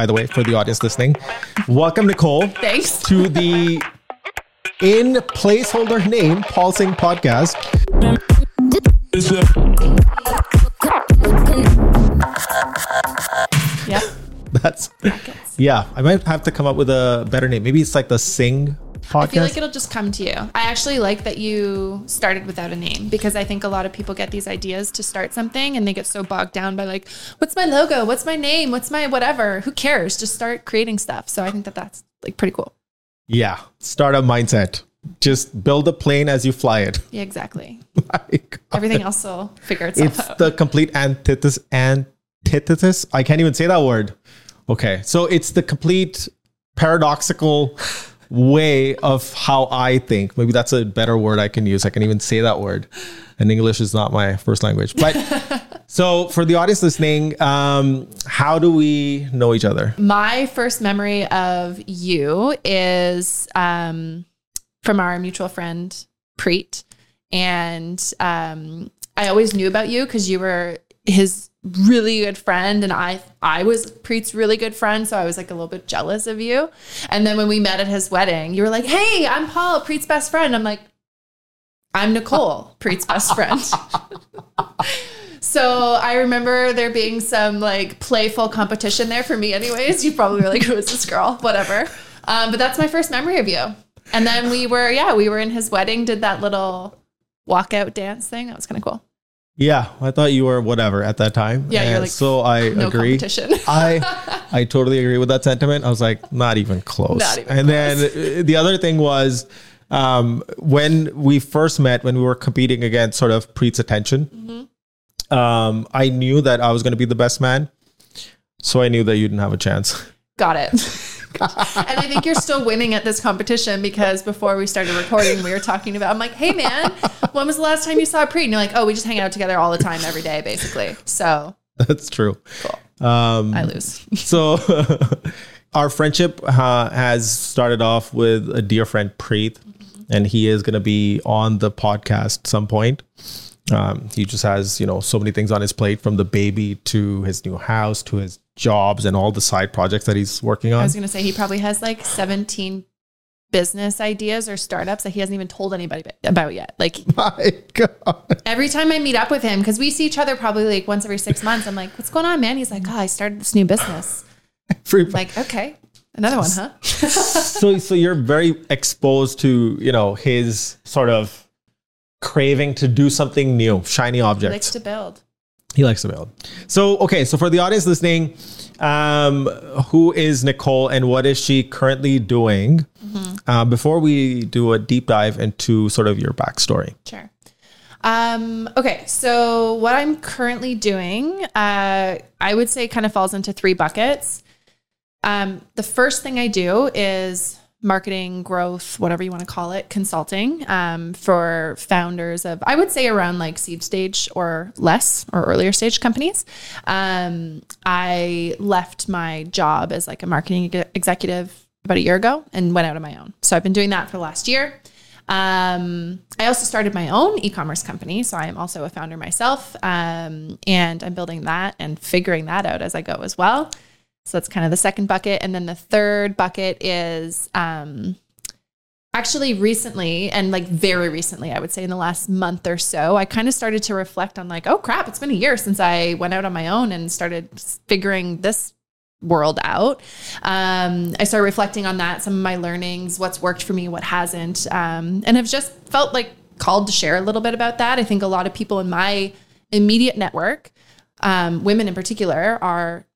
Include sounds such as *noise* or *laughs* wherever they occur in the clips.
by the way, for the audience listening. Welcome, Nicole. Thanks. To the in placeholder name Paul Singh podcast. Yeah. That's yeah. I might have to come up with a better name. Maybe it's like the Sing podcast. I feel like it'll just come to you. I actually like that you started without a name because I think a lot of people get these ideas to start something and they get so bogged down by like, what's my logo? What's my name? What's my whatever? Who cares? Just start creating stuff. So I think that that's like pretty cool. yeah, startup mindset. Just build a plane as you fly it. Yeah, exactly. *laughs* Everything else will figure itself it's out. It's the complete antithesis antithesis i can't even say that word okay so it's the complete paradoxical way of how i think. Maybe that's a better word i can use. I can even say that word. And english is not my first language. But *laughs* so for the audience listening um how do we know each other? My first memory of you is um, from our mutual friend Preet, and um, I always knew about you because you were his really good friend, and I I was Preet's really good friend, so I was like a little bit jealous of you. And then when we met at his wedding, you were like, "Hey, I'm Paul, Preet's best friend." I'm like, "I'm Nicole, Preet's best friend." *laughs* So I remember there being some like playful competition there for me, anyways. You probably were like, "Who is this girl?" Whatever. Um, but that's my first memory of you. And then we were, yeah, we were in his wedding, did that little walkout dance thing. That was kind of cool. Yeah i thought you were whatever at that time Yeah, you're like, so i No agree competition. *laughs* I *laughs* I totally agree with that sentiment. I was like, not even close. Not even and then uh, *laughs* the other thing was um, when we first met, when we were competing against sort of Preet's attention, Mm-hmm. um, I knew that I was going to be the best man. So I knew that you didn't have a chance. Got it. *laughs* and I think you're still winning at this competition because before we started recording, we were talking about, I'm like, hey man, when was the last time you saw Preet? And you're like, oh, we just hang out together all the time, every day, basically. So That's true. Um, I lose. so *laughs* our friendship uh, has started off with a dear friend Preet, and he is going to be on the podcast some point. Um, he just has you know so many things on his plate, from the baby to his new house to his jobs and all the side projects that he's working on. I was going to say he probably has like 17 business ideas or startups that he hasn't even told anybody about yet. Like *laughs* My God, every time I meet up with him, because we see each other probably like once every six months, I'm like, what's going on, man? He's like, oh, I started this new business. Free- I'm like, okay, another one, huh? *laughs* so so you're very exposed to you know his sort of craving to do something new, shiny He objects. likes to build. He likes to build. So, okay, so for the audience listening, um, who is Nicole and what is she currently doing? Uh, before we do a deep dive into sort of your backstory. Sure. Um, okay, so what I'm currently doing, uh, I would say kind of falls into three buckets. Um, the first thing I do is marketing, growth, whatever you want to call it, consulting um, for founders of, I would say around like seed stage or less or earlier stage companies. Um, I left my job as like a marketing ex- executive about a year ago and went out on my own. So I've been doing that for the last year. Um, I also started my own e-commerce company, so I am also a founder myself, um, and I'm building that and figuring that out as I go as well. So that's kind of the second bucket, and then the third bucket is um, actually recently, and like very recently, I would say in the last month or so, I kind of started to reflect on like, oh crap, it's been a year since I went out on my own and started figuring this world out. Um, I started reflecting on that, some of my learnings, what's worked for me, what hasn't, um, and have just felt like called to share a little bit about that. I think a lot of people in my immediate network, um, women in particular, are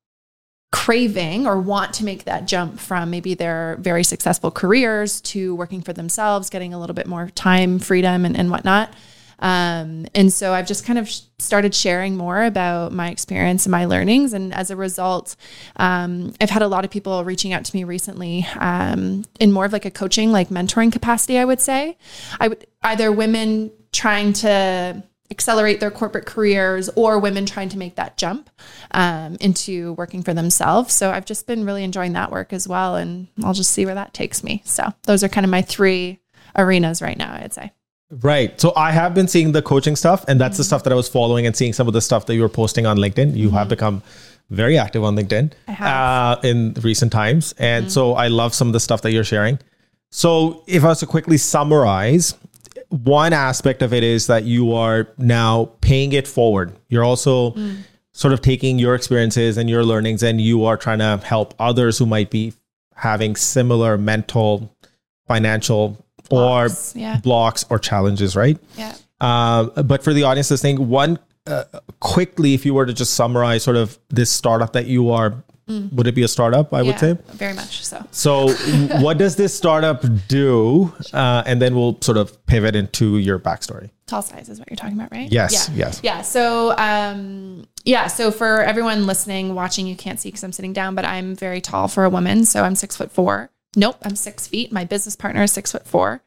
craving or want to make that jump from maybe their very successful careers to working for themselves, getting a little bit more time, freedom, and, and whatnot. Um, and so I've just kind of sh- started sharing more about my experience and my learnings. And as a result, um, I've had a lot of people reaching out to me recently um, in more of like a coaching, like mentoring capacity, I would say. I would either women trying to accelerate their corporate careers or women trying to make that jump um, into working for themselves. So I've just been really enjoying that work as well. And I'll just see where that takes me. So those are kind of my three arenas right now, I'd say. Right. So I have been seeing the coaching stuff, and that's the stuff that I was following and seeing some of the stuff that you were posting on LinkedIn. You have become very active on LinkedIn I have. uh, in recent times. And so I love some of the stuff that you're sharing. So if I was to quickly summarize, one aspect of it is that you are now paying it forward. You're also sort of taking your experiences and your learnings and you are trying to help others who might be having similar mental, financial, Blocks, or yeah. blocks or challenges, right? Yeah. Um, but for the audience listening, one uh, quickly, if you were to just summarize sort of this startup that you are, would it be a startup? I would Mm. Say. very much so. So, what does this startup do? Uh, and then we'll sort of pivot into your backstory. Tall size is what you're talking about, right? Yes, Yeah. yes. Yeah. So, um, yeah. So for everyone listening, watching, you can't see because I'm sitting down, but I'm very tall for a woman. So I'm six foot four. Nope, I'm six feet. My business partner is six foot four.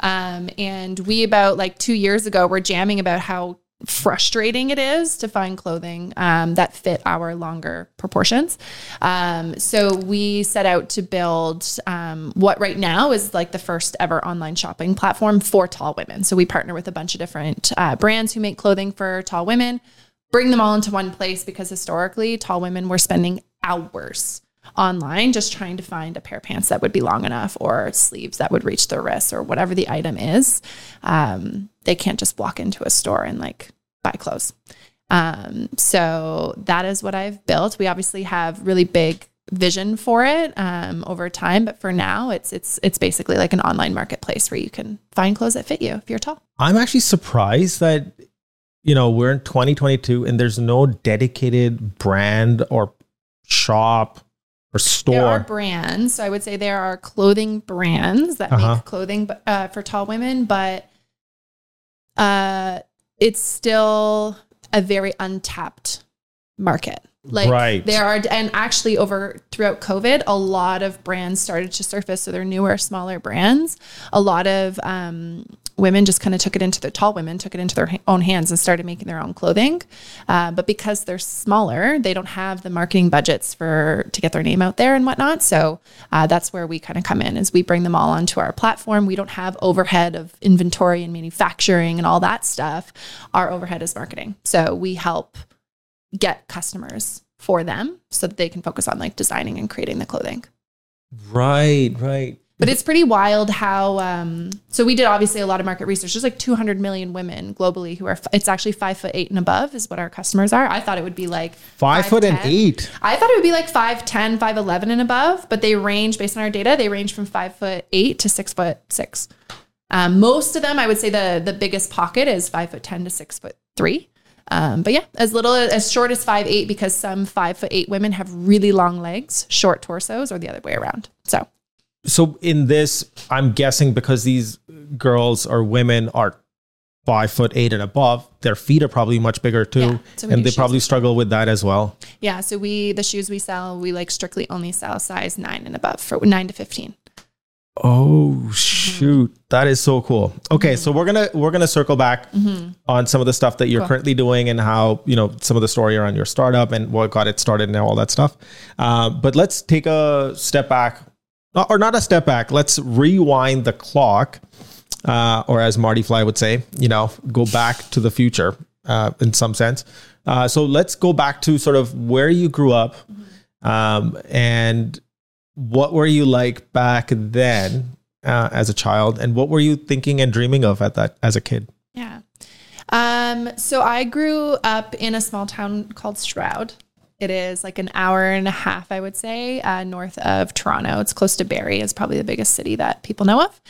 Um, and we about like two years ago were jamming about how frustrating it is to find clothing um, that fit our longer proportions. Um, so we set out to build um, what right now is like the first ever online shopping platform for tall women. So we partner with a bunch of different uh, brands who make clothing for tall women, bring them all into one place because historically tall women were spending hours online just trying to find a pair of pants that would be long enough or sleeves that would reach their wrists or whatever the item is. Um, they can't just walk into a store and like buy clothes. Um, so that is what I've built. We obviously have really big vision for it um, over time, but for now, it's it's it's basically like an online marketplace where you can find clothes that fit you if you're tall. I'm actually surprised that you know we're in 2022 and there's no dedicated brand or shop or There are brands. So I would say there are clothing brands that Uh-huh. make clothing uh, for tall women, but uh, it's still a very untapped market. Like Right. there are, and actually over throughout COVID, a lot of brands started to surface. So they're newer, smaller brands. A lot of um, women just kind of took it into the tall women took it into their ha- own hands and started making their own clothing. Uh, but because they're smaller, they don't have the marketing budgets for to get their name out there and whatnot. So uh, that's where we kind of come in, is we bring them all onto our platform. We don't have overhead of inventory and manufacturing and all that stuff. Our overhead is marketing. So we help get customers for them so that they can focus on like designing and creating the clothing. Right, right. But it's pretty wild how. Um, so we did obviously a lot of market research. There's like 200 million women globally who are. It's actually five foot eight and above is what our customers are. I thought it would be like Five foot and eight. I thought it would be like 5'10, 5'11 and above, but they range based on our data. They range from five foot eight to six foot six. Um, most of them, I would say the the biggest pocket is five foot ten to six foot three. Um, but yeah, as little as short as five eight because some five foot eight women have really long legs, short torsos, or the other way around. So So in this, I'm guessing because these girls or women are five foot eight and above, their feet are probably much bigger too, Yeah, so and they shoes probably struggle with that as well. yeah, so we the shoes we sell, we like strictly only sell size nine and above for nine to fifteen. Oh mm-hmm. shoot, that is so cool. Okay, mm-hmm. so we're gonna we're gonna circle back mm-hmm. on some of the stuff that you're Cool. currently doing and how you know some of the story around your startup and what got it started and all that stuff. Uh, but let's take a step back, or not a step back. Let's rewind the clock, uh, or as Marty McFly would say, you know, go back to the future uh, in some sense. Uh, so let's go back to sort of where you grew up, um, and what were you like back then uh, as a child and what were you thinking and dreaming of at that as a kid Yeah. Um, so I grew up in a small town called Stroud. It is like an hour and a half, I would say, uh, north of Toronto. It's close to Barrie. It's probably the biggest city that people know of.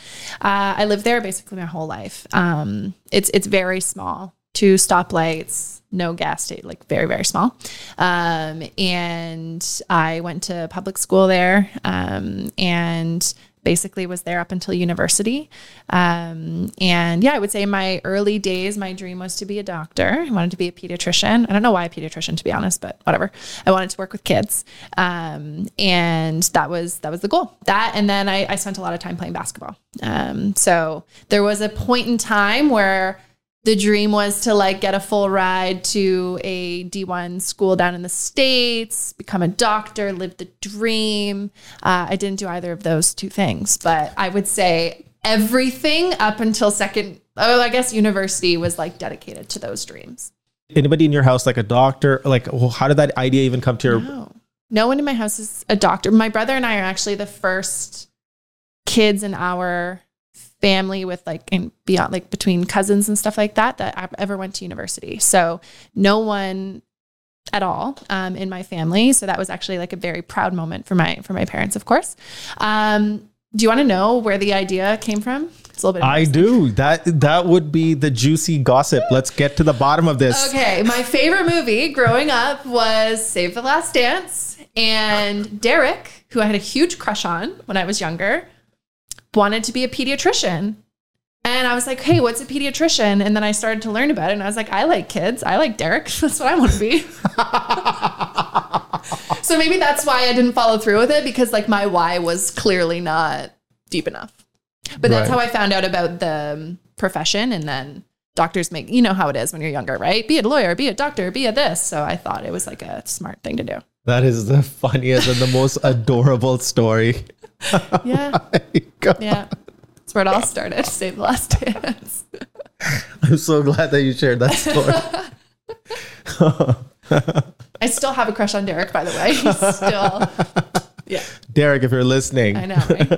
Uh, I lived there basically my whole life. Um, it's it's very small. Two stoplights, no gas station, like very very small. Um, and I went to public school there, um, and basically was there up until university. Um, and yeah, I would say in my early days, my dream was to be a doctor. I wanted to be a pediatrician. I don't know why a pediatrician, to be honest, but whatever. I wanted to work with kids. Um, and that was, that was the goal that. And then I, I spent a lot of time playing basketball. Um, so there was a point in time where the dream was to like get a full ride to a D1 school down in the States, become a doctor, live the dream. Uh, I didn't do either of those two things, but I would say everything up until second, oh, I guess university was like dedicated to those dreams. anybody in your house like a doctor? Like, well, how did that idea even come to your? No. No one in my house is a doctor. My brother and I are actually the first kids in our family with like and beyond like between cousins and stuff like that that ever went to university. So no one at all um, in my family. So that was actually like a very proud moment for my for my parents, of course. Um, do you want to know where the idea came from? It's a little bit. I do. That that would be the juicy gossip. Let's get to the bottom of this. Okay, my favorite movie growing up was Save the Last Dance, and Derek, who I had a huge crush on when I was younger, wanted to be a pediatrician. And I was like, hey, what's a pediatrician? And then I started to learn about it. And I was like, I like kids. I like Derek. *laughs* That's what I want to be. *laughs* so maybe that's why I didn't follow through with it because like my why was clearly not deep enough. But that's right. how I found out about the um, profession. And then doctors make, you know how it is when you're younger, right? Be a lawyer, be a doctor, be a this. So I thought it was like a smart thing to do. That is the funniest and the most *laughs* adorable story. *laughs* Yeah. yeah. That's where it all started. *laughs* Save the last dance. *laughs* I'm so glad that you shared that story. I still have a crush on Derek, by the way. He's still, yeah. Derek, if you're listening, I know. Right?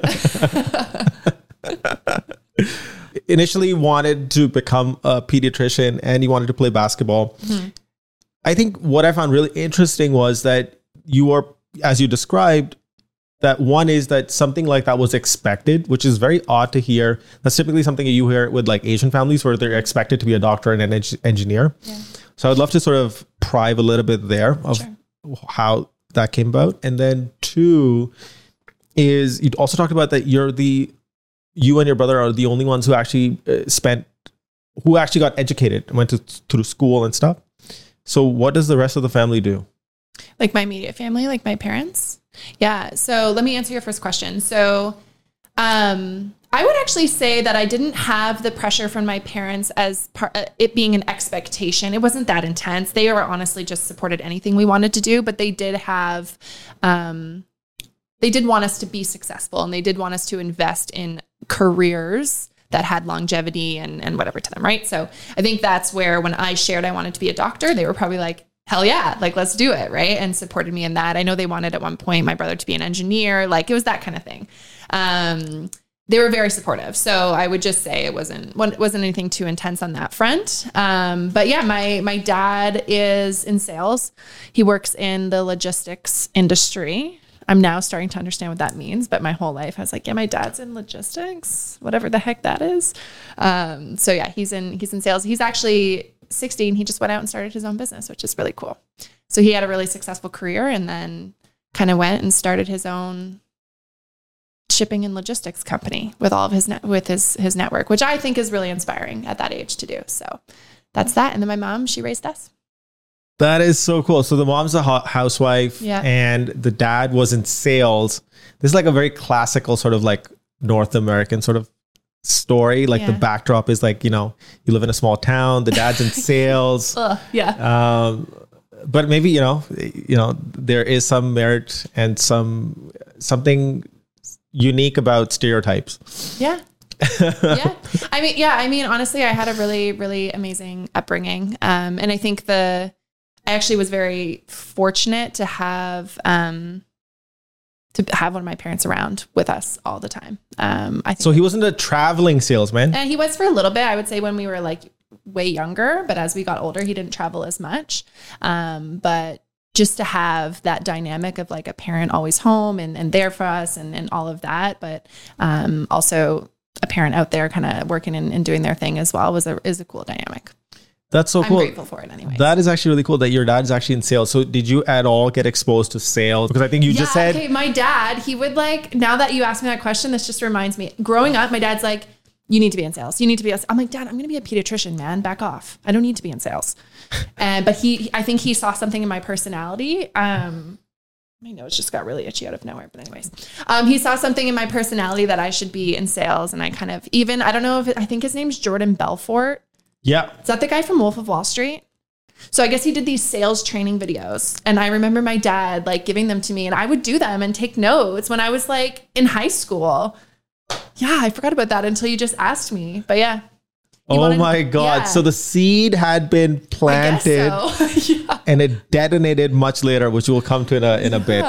Initially, wanted to become a pediatrician, and he wanted to play basketball. Mm-hmm. I think what I found really interesting was that you are, as you described, that one is that something like that was expected, which is very odd to hear. That's typically something that you hear with like Asian families where they're expected to be a doctor and an eng- engineer. Yeah. So I'd love to sort of prive a little bit there of sure. how that came about. And then two is you also talked about that you're the you and your brother are the only ones who actually uh, spent who actually got educated and went to through school and stuff. So what does the rest of the family do? Like my immediate family, like my parents. Yeah. So let me answer your first question. So, um, I would actually say that I didn't have the pressure from my parents as part, uh, it being an expectation. It wasn't that intense. They were honestly just supported anything we wanted to do, but they did have, um, they did want us to be successful and they did want us to invest in careers that had longevity and, and whatever to them, right? So I think that's where when I shared I wanted to be a doctor, they were probably like, hell yeah, like let's do it, right? And supported me in that. I know they wanted at one point my brother to be an engineer, like it was that kind of thing. Um, they were very supportive, so I would just say it wasn't wasn't anything too intense on that front. Um, but yeah, my my dad is in sales. He works in the logistics industry. I'm now starting to understand what that means, but my whole life I was like, yeah, my dad's in logistics, whatever the heck that is. Um, so yeah, he's in he's in sales. He's actually 16, he just went out and started his own business, which is really cool. So he had a really successful career and then kind of went and started his own shipping and logistics company with all of his net, with his his network, which I think is really inspiring at that age to do. So that's that. And then my mom, she raised us. That is so cool. So the mom's a housewife, yeah. and the dad was in sales. This is like a very classical sort of like North American sort of story. Like yeah. the backdrop is like, you know, you live in a small town, the dad's in *laughs* sales. *laughs* uh, yeah. Um, but maybe, you know, you know, there is some merit and some something unique about stereotypes. Yeah. *laughs* yeah. I mean, yeah, I mean, honestly, I had a really, really amazing upbringing. Um, and I think the, I actually was very fortunate to have, um, to have one of my parents around with us all the time. Um, I so he wasn't a traveling salesman. And he was for a little bit. I would say when we were like way younger, but as we got older, he didn't travel as much. Um, but just to have that dynamic of like a parent always home and, and there for us and, and all of that, but um, also a parent out there kind of working and, and doing their thing as well was a is a cool dynamic. That's so cool. I'm grateful for it anyway. That is actually really cool that your dad is actually in sales. So did you at all get exposed to sales? Because I think you yeah, just said Okay, my dad, he would like now that you asked me that question, this just reminds me. Growing up, my dad's like, you need to be in sales. You need to be. i I'm like, Dad, I'm going to be a pediatrician, man. Back off. I don't need to be in sales. *laughs* and but he, I think he saw something in my personality. Um, my nose just got really itchy out of nowhere. But anyways, um, he saw something in my personality that I should be in sales, and I kind of even I don't know if it, I think his name's Jordan Belfort. Yeah. Is that the guy from Wolf of Wall Street? So I guess he did these sales training videos. And I remember my dad like giving them to me and I would do them and take notes when I was like in high school. Yeah, I forgot about that until you just asked me. But yeah. He oh wanted- my god! yeah. So the seed had been planted so. *laughs* yeah. and it detonated much later, which we'll come to in a in a bit.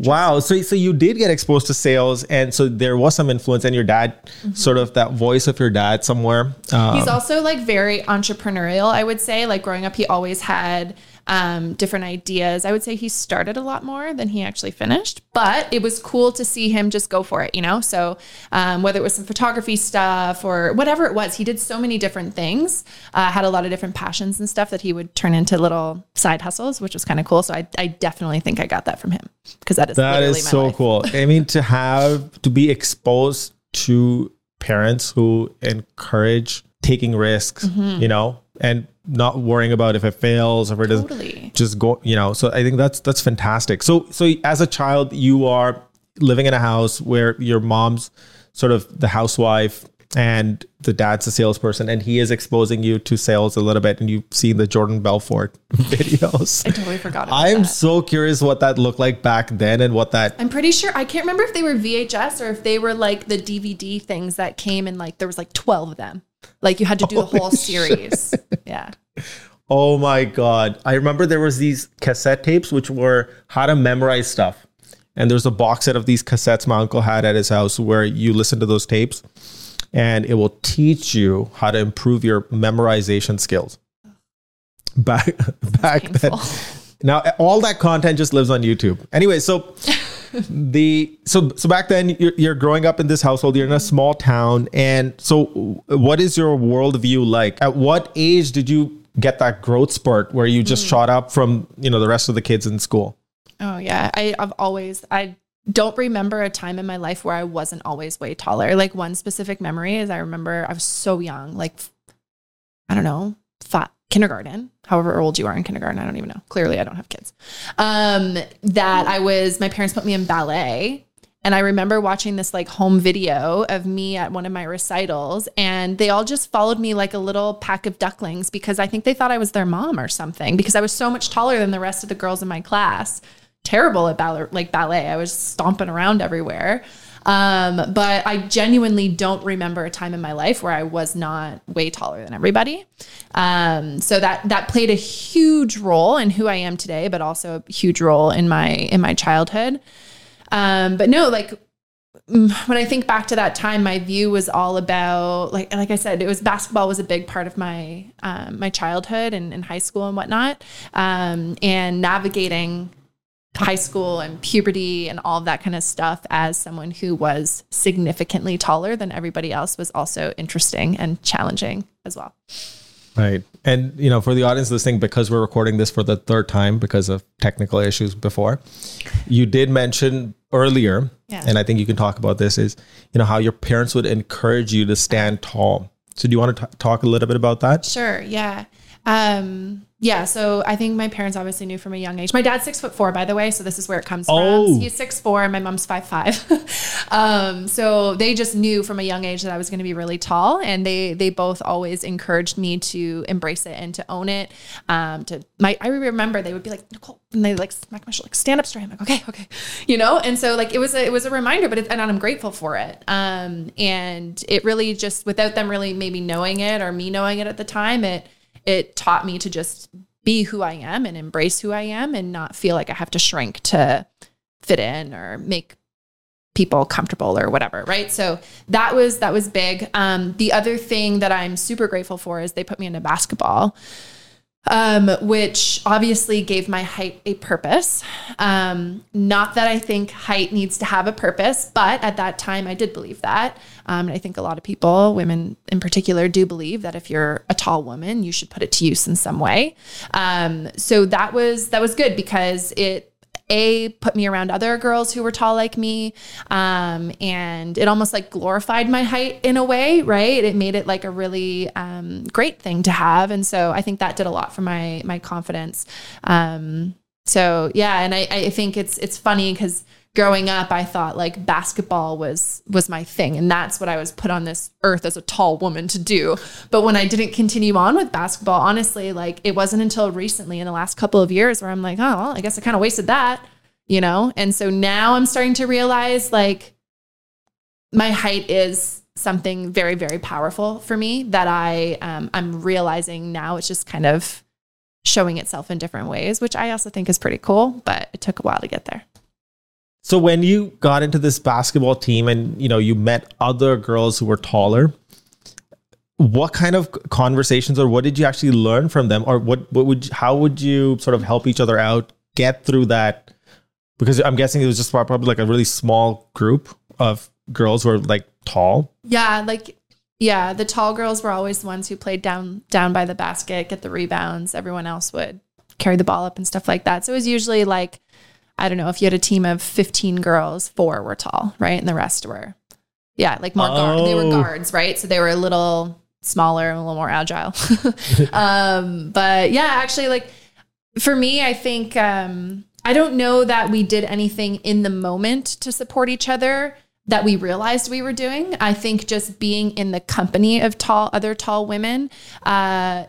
Wow. So so you did get exposed to sales, and so there was some influence, and your dad, sort of that voice of your dad somewhere. Uh, He's also like very entrepreneurial, I would say. Like growing up, he always had um, different ideas. I would say he started a lot more than he actually finished, but it was cool to see him just go for it, you know? So um, whether it was some photography stuff or whatever it was, he did so many different things, uh, had a lot of different passions and stuff that he would turn into little side hustles, which was kind of cool. So I, I definitely think I got that from him because that is That is my so life. cool. I mean, to have to be exposed to parents who encourage taking risks, Mm-hmm. you know, and not worrying about if it fails or if it doesn't. Totally. Just go, you know. So I think that's that's fantastic. So so as a child, you are living in a house where your mom's sort of the housewife and the dad's a salesperson, and he is exposing you to sales a little bit, and you've seen the Jordan Belfort *laughs* videos. I totally forgot about I'm that. so curious what that looked like back then and what that I'm pretty sure I can't remember if they were VHS or if they were like the DVD things that came in like there was like 12 of them. Like you had to do the whole series. *laughs* Yeah. Oh my god. I remember there was these cassette tapes which were how to memorize stuff. And there's a box set of these cassettes my uncle had at his house where you listen to those tapes and it will teach you how to improve your memorization skills. Back *laughs* back then. Now all that content just lives on YouTube. Anyway, so *laughs* the so so back then you're, you're growing up in this household. You're in a small town, and so what is your worldview like? At what age did you get that growth spurt where you just hmm. shot up from you know the rest of the kids in school? Oh yeah. I, I've always I don't remember a time in my life where I wasn't always way taller. Like one specific memory is I remember I was so young, like I don't know, fi kindergarten, however old you are in kindergarten. I don't even know. Clearly I don't have kids. Um, that I was my parents put me in ballet. And I remember watching this like home video of me at one of my recitals, and they all just followed me like a little pack of ducklings because I think they thought I was their mom or something because I was so much taller than the rest of the girls in my class. Terrible at ballet, like ballet. I was stomping around everywhere. Um, but I genuinely don't remember a time in my life where I was not way taller than everybody. Um, so that that played a huge role in who I am today, but also a huge role in my in my childhood. Um, but no, like mm, when I think back to that time, my view was all about like like I said, it was basketball was a big part of my um, my childhood and in high school and whatnot, um, and navigating high school and puberty and all of that kind of stuff as someone who was significantly taller than everybody else was also interesting and challenging as well. Right. And, you know, for the audience listening, because we're recording this for the third time because of technical issues before, you did mention earlier, Yeah. and I think you can talk about this, is, you know, how your parents would encourage you to stand tall. So do you want to t- talk a little bit about that? Sure. Yeah. Um, yeah. So I think my parents obviously knew from a young age. My dad's six foot four, by the way. So this is where it comes Oh. from. He's six four and my mom's five five. *laughs* um, so they just knew from a young age that I was going to be really tall, and they they both always encouraged me to embrace it and to own it. Um, to my I remember they would be like Nicole, and they like smack my shoulder, like stand up straight. I'm like okay, okay, *laughs* you know. And so like it was a it was a reminder, but it, and I'm grateful for it. Um, and it really just without them really maybe knowing it or me knowing it at the time, it it taught me to just be who I am and embrace who I am and not feel like I have to shrink to fit in or make people comfortable or whatever right? So that was that was big. Um, the other thing that i'm super grateful for is they put me into basketball um, which obviously gave my height a purpose. Um, not that I think height needs to have a purpose, but at that time I did believe that. Um, and I think a lot of people, women in particular, do believe that if you're a tall woman, you should put it to use in some way. Um, so that was that was good because it a put me around other girls who were tall like me um, and it almost like glorified my height in a way right? It made it like a really um, great thing to have and so i think that did a lot for my my confidence. Um, so yeah and i, I think it's it's funny because growing up i thought like basketball was was my thing and that's what i was put on this earth as a tall woman to do but when i didn't continue on with basketball honestly like it wasn't until recently in the last couple of years where i'm like oh well, i guess i kind of wasted that you know and so now i'm starting to realize like my height is something very, very powerful for me that I um, I'm realizing now. It's just kind of showing itself in different ways, which I also think is pretty cool. But it took a while to get there. So when you got into this basketball team and you know you met other girls who were taller, what kind of conversations or what did you actually learn from them or what what would how would you sort of help each other out get through that because I'm guessing it was just probably like a really small group of girls who are like tall. Yeah, like yeah, the tall girls were always the ones who played down down by the basket, get the rebounds. Everyone else would carry the ball up and stuff like that. So it was usually like I don't know, if you had a team of 15 girls, four were tall, right? And the rest were, yeah, like more guard. They were Oh. guards, right? So they were a little smaller and a little more agile. *laughs* um, but yeah, actually, like for me, I think um, I don't know that we did anything in the moment to support each other that we realized we were doing. I think just being in the company of tall, other tall women, uh,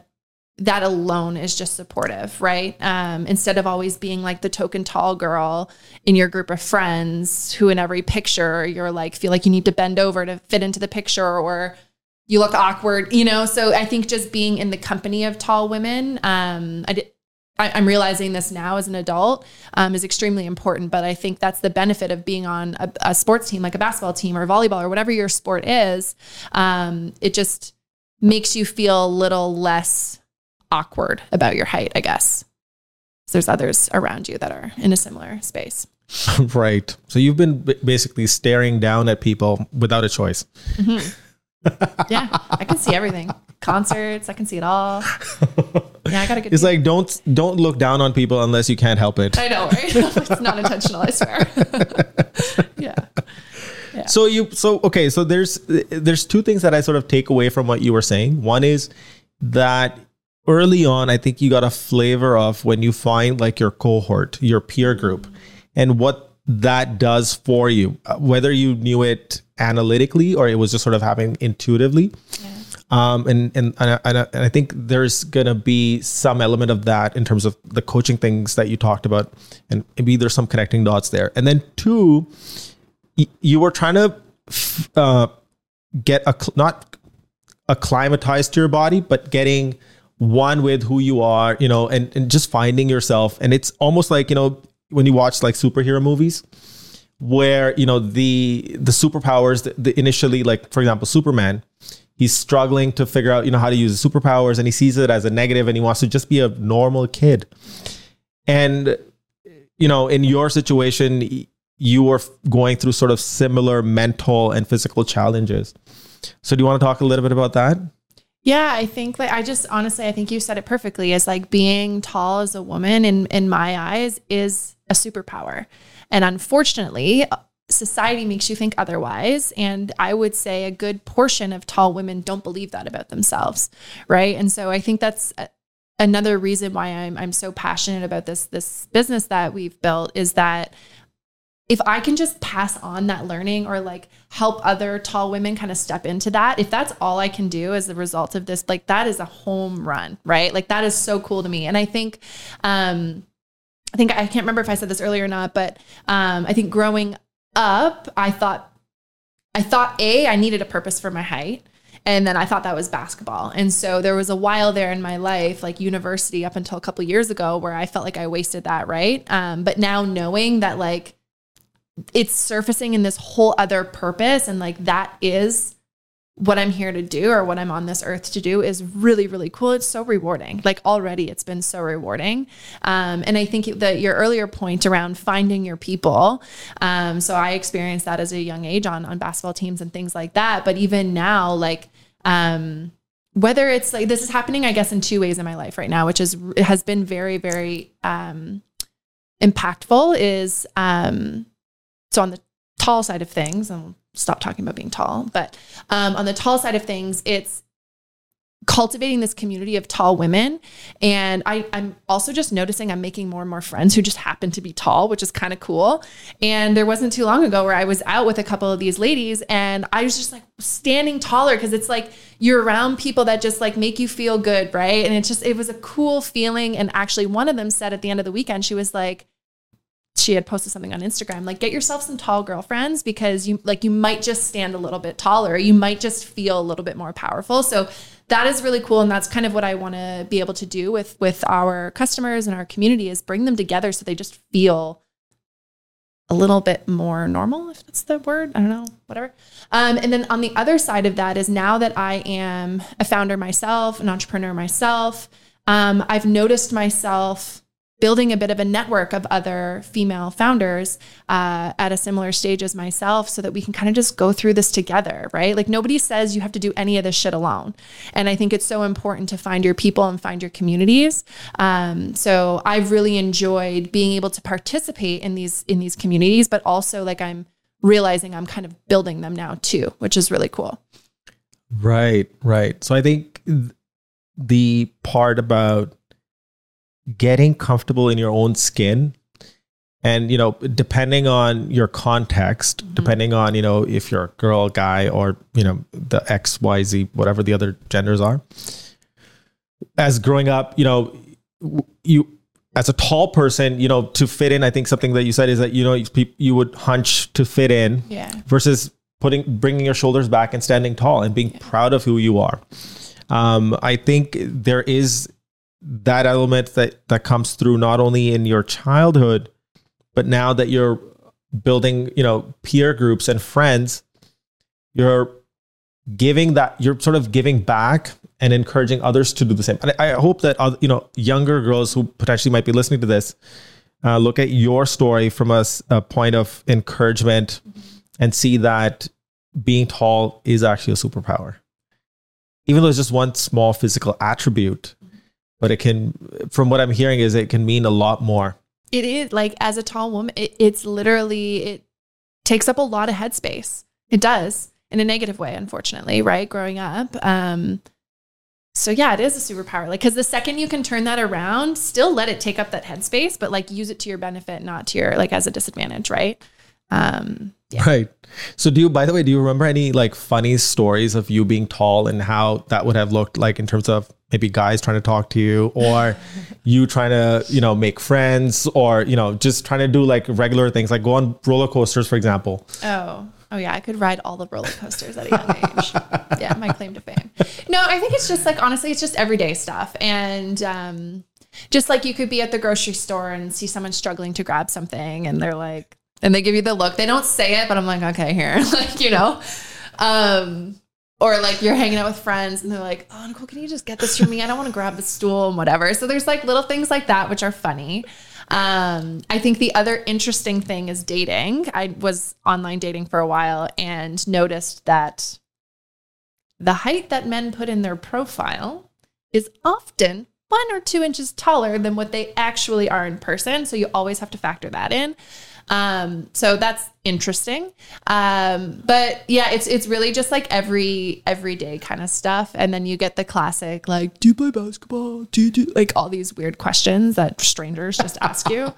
that alone is just supportive, right? Um, instead of always being like the token tall girl in your group of friends who, in every picture, you're like, feel like you need to bend over to fit into the picture or you look awkward, you know? So I think just being in the company of tall women, um, I did, I, I'm realizing this now as an adult um, is extremely important. But I think that's the benefit of being on a, a sports team, like a basketball team or volleyball or whatever your sport is. Um, it just makes you feel a little less awkward about your height, I guess. So there's others around you that are in a similar space. *laughs* right. So you've been b- basically staring down at people without a choice. Mm-hmm. *laughs* Yeah, I can see everything. Concerts, I can see it all. Yeah, I got a good. It's like don't don't look down on people unless you can't help it. I know, right? *laughs* it's not intentional, I swear. yeah. yeah. So you so okay, so there's there's two things that I sort of take away from what you were saying. One is that early on I think you got a flavor of when you find like your cohort, your peer group and what that does for you, uh, whether you knew it analytically or it was just sort of happening intuitively. Um, and, and, and, I, and I- think there's going to be some element of that in terms of the coaching things that you talked about. And maybe there's some connecting dots there. And then two, y- you were trying to uh, get a not acclimatized to your body, but getting one with who you are, you know, and, and just finding yourself. And it's almost like, you know, when you watch like superhero movies where, you know, the the superpowers, the, the initially like for example, Superman, he's struggling to figure out, you know, how to use the superpowers and he sees it as a negative and he wants to just be a normal kid. And you know, in your situation, you were going through sort of similar mental and physical challenges. So, do you want to talk a little bit about that? Yeah, I think like I just honestly I think you said it perfectly. Is like being tall as a woman in in my eyes is a superpower. And unfortunately, society makes you think otherwise and I would say a good portion of tall women don't believe that about themselves, right? And so I think that's another reason why I'm I'm so passionate about this this business that we've built is that if I can just pass on that learning or like help other tall women kind of step into that, if that's all I can do as a result of this, like that is a home run, right? Like that is so cool to me. And I think, um, I think I can't remember if I said this earlier or not, but um, I think growing up, I thought, I thought a I needed a purpose for my height. And then I thought that was basketball. And so there was a while there in my life, like university up until a couple years ago, where I felt like I wasted that, right? Um, but now knowing that like it's surfacing in this whole other purpose and like that is what I'm here to do or what I'm on this earth to do is really, really cool. It's so rewarding. Like already it's been so rewarding. Um, and I think that your earlier point around finding your people. Um, so I experienced that as a young age on, on basketball teams and things like that. But even now, like, um, whether it's like this is happening, I guess, in two ways in my life right now, which is has been very, very um, impactful. Is um, so on the tall side of things, and we'll stop talking about being tall, but um, on the tall side of things, it's cultivating this community of tall women. And I, I'm also just noticing I'm making more and more friends who just happen to be tall, which is kind of cool. And there wasn't too long ago where I was out with a couple of these ladies and I was just like standing taller because it's like you're around people that just like make you feel good, right? And it's just, it was a cool feeling. And actually, one of them said at the end of the weekend, she was like, she had posted something on Instagram, like get yourself some tall girlfriends because you like you might just stand a little bit taller. You might just feel a little bit more powerful. So that is really cool and that's kind of what I want to be able to do with with our customers and our community is bring them together so they just feel a little bit more normal, if that's the word. I don't know, whatever. Um, and then on the other side of that is now that I am a founder myself, an entrepreneur myself, um, I've noticed myself building a bit of a network of other female founders uh, at a similar stage as myself so that we can kind of just go through this together, right? Like nobody says you have to do any of this shit alone. And I think it's so important to find your people and find your communities. Um, so I've really enjoyed being able to participate in these in these communities, but also like I'm realizing I'm kind of building them now too, which is really cool. Right, right. So I think the part about getting comfortable in your own skin and you know depending on your context mm-hmm. depending on you know if you're a girl guy or you know the xyz whatever the other genders are as growing up you know you as a tall person you know to fit in i think something that you said is that you know you would hunch to fit in yeah. versus putting bringing your shoulders back and standing tall and being yeah. proud of who you are um, i think there is that element that that comes through not only in your childhood but now that you're building you know peer groups and friends you're giving that you're sort of giving back and encouraging others to do the same. And i hope that you know younger girls who potentially might be listening to this uh, look at your story from a, a point of encouragement and see that being tall is actually a superpower. Even though it's just one small physical attribute but it can from what i'm hearing is it can mean a lot more. It is like as a tall woman it, it's literally it takes up a lot of headspace. It does in a negative way unfortunately right growing up. Um so yeah it is a superpower. Like because the second you can turn that around still let it take up that headspace but like use it to your benefit not to your like as a disadvantage right? Um yeah. right. So do you by the way do you remember any like funny stories of you being tall and how that would have looked like in terms of maybe guys trying to talk to you or *laughs* you trying to you know make friends or you know just trying to do like regular things. Like go on roller coasters for example. Oh oh yeah i could ride all the roller coasters at a young age. *laughs* Yeah my claim to fame. No i think it's just like honestly it's just everyday stuff. And um just like you could be at the grocery store and see someone struggling to grab something and they're like and they give you the look. They don't say it but i'm like okay here *laughs* like you know? Um or like you're hanging out with friends and they're like, "Oh, Nicole, can you just get this for me? I don't want to grab the stool and whatever." So there's like little things like that which are funny. Um, I think the other interesting thing is dating. I was online dating for a while and noticed that the height that men put in their profile is often one or two inches taller than what they actually are in person. So you always have to factor that in. Um, so that's interesting. Um, but yeah, it's it's really just like every everyday kind of stuff. And then you get the classic like, do you play basketball? Do you do like all these weird questions that strangers just ask you?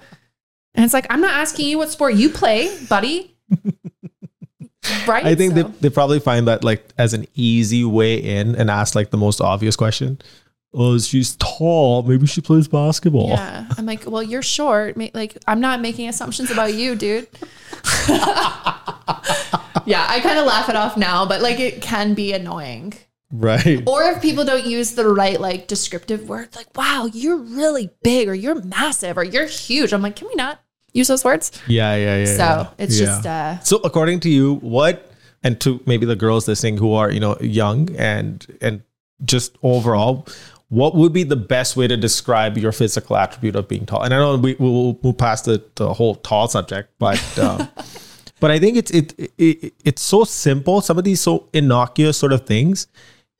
And it's like, I'm not asking you what sport you play, buddy. right. I think so. they, they probably find that like as an easy way in and ask like the most obvious question oh, she's tall. Maybe she plays basketball. Yeah. I'm like, well, you're short. Like, I'm not making assumptions about you, dude. *laughs* yeah. I kind of laugh it off now, but like, it can be annoying. Right. Or if people don't use the right, like, descriptive words, like, wow, you're really big or you're massive or you're huge. I'm like, can we not use those words? Yeah. Yeah. Yeah. So yeah. it's yeah. just, uh, so according to you, what, and to maybe the girls listening who are, you know, young and, and, just overall what would be the best way to describe your physical attribute of being tall? And I know we will move past the, the whole tall subject, but *laughs* um, but I think it's it, it it's so simple. Some of these so innocuous sort of things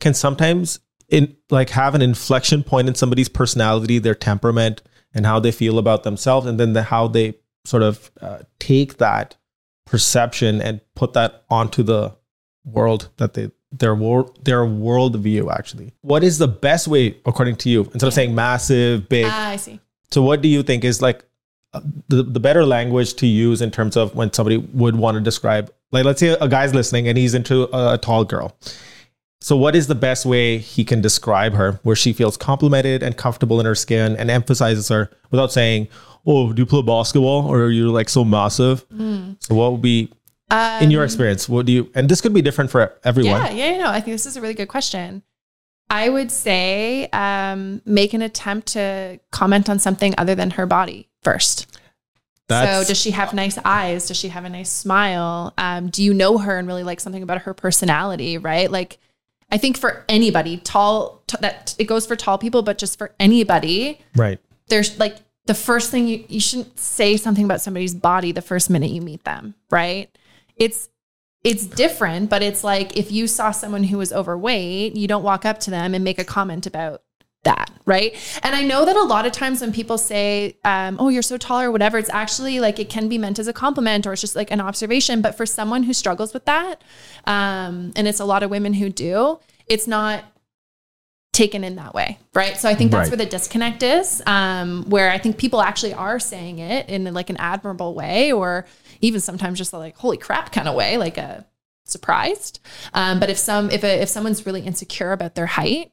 can sometimes in like have an inflection point in somebody's personality, their temperament, and how they feel about themselves, and then the, how they sort of uh, take that perception and put that onto the world that they their world their worldview actually. What is the best way, according to you, instead of saying massive, big? Ah, I see. So, what do you think is like uh, the, the better language to use in terms of when somebody would want to describe, like, let's say a guy's listening and he's into a, a tall girl, So, what is the best way he can describe her where she feels complimented and comfortable in her skin and emphasizes her without saying, Oh, do you play basketball or you're you like so massive? So, what would be, in your experience, what do you, and this could be different for everyone. Yeah, yeah, yeah, no, I think this is a really good question. I would say um, make an attempt to comment on something other than her body first. That's, so, does she have nice eyes? Does she have a nice smile? Um, do you know her and really like something about her personality? Right? Like, I think for anybody, tall, t- that it goes for tall people, but just for anybody, right. there's like the first thing you, you shouldn't say something about somebody's body the first minute you meet them, right? It's it's different, but it's like if you saw someone who was overweight, you don't walk up to them and make a comment about that, right? And I know that a lot of times when people say, um, "Oh, you're so tall" or whatever, it's actually like it can be meant as a compliment or it's just like an observation. But for someone who struggles with that, um, and it's a lot of women who do, it's not taken in that way, right? So I think that's Right. where the disconnect is, um, where I think people actually are saying it in like an admirable way, or even sometimes just like "holy crap" kind of way, like a surprised. Um, but if some if a, if someone's really insecure about their height,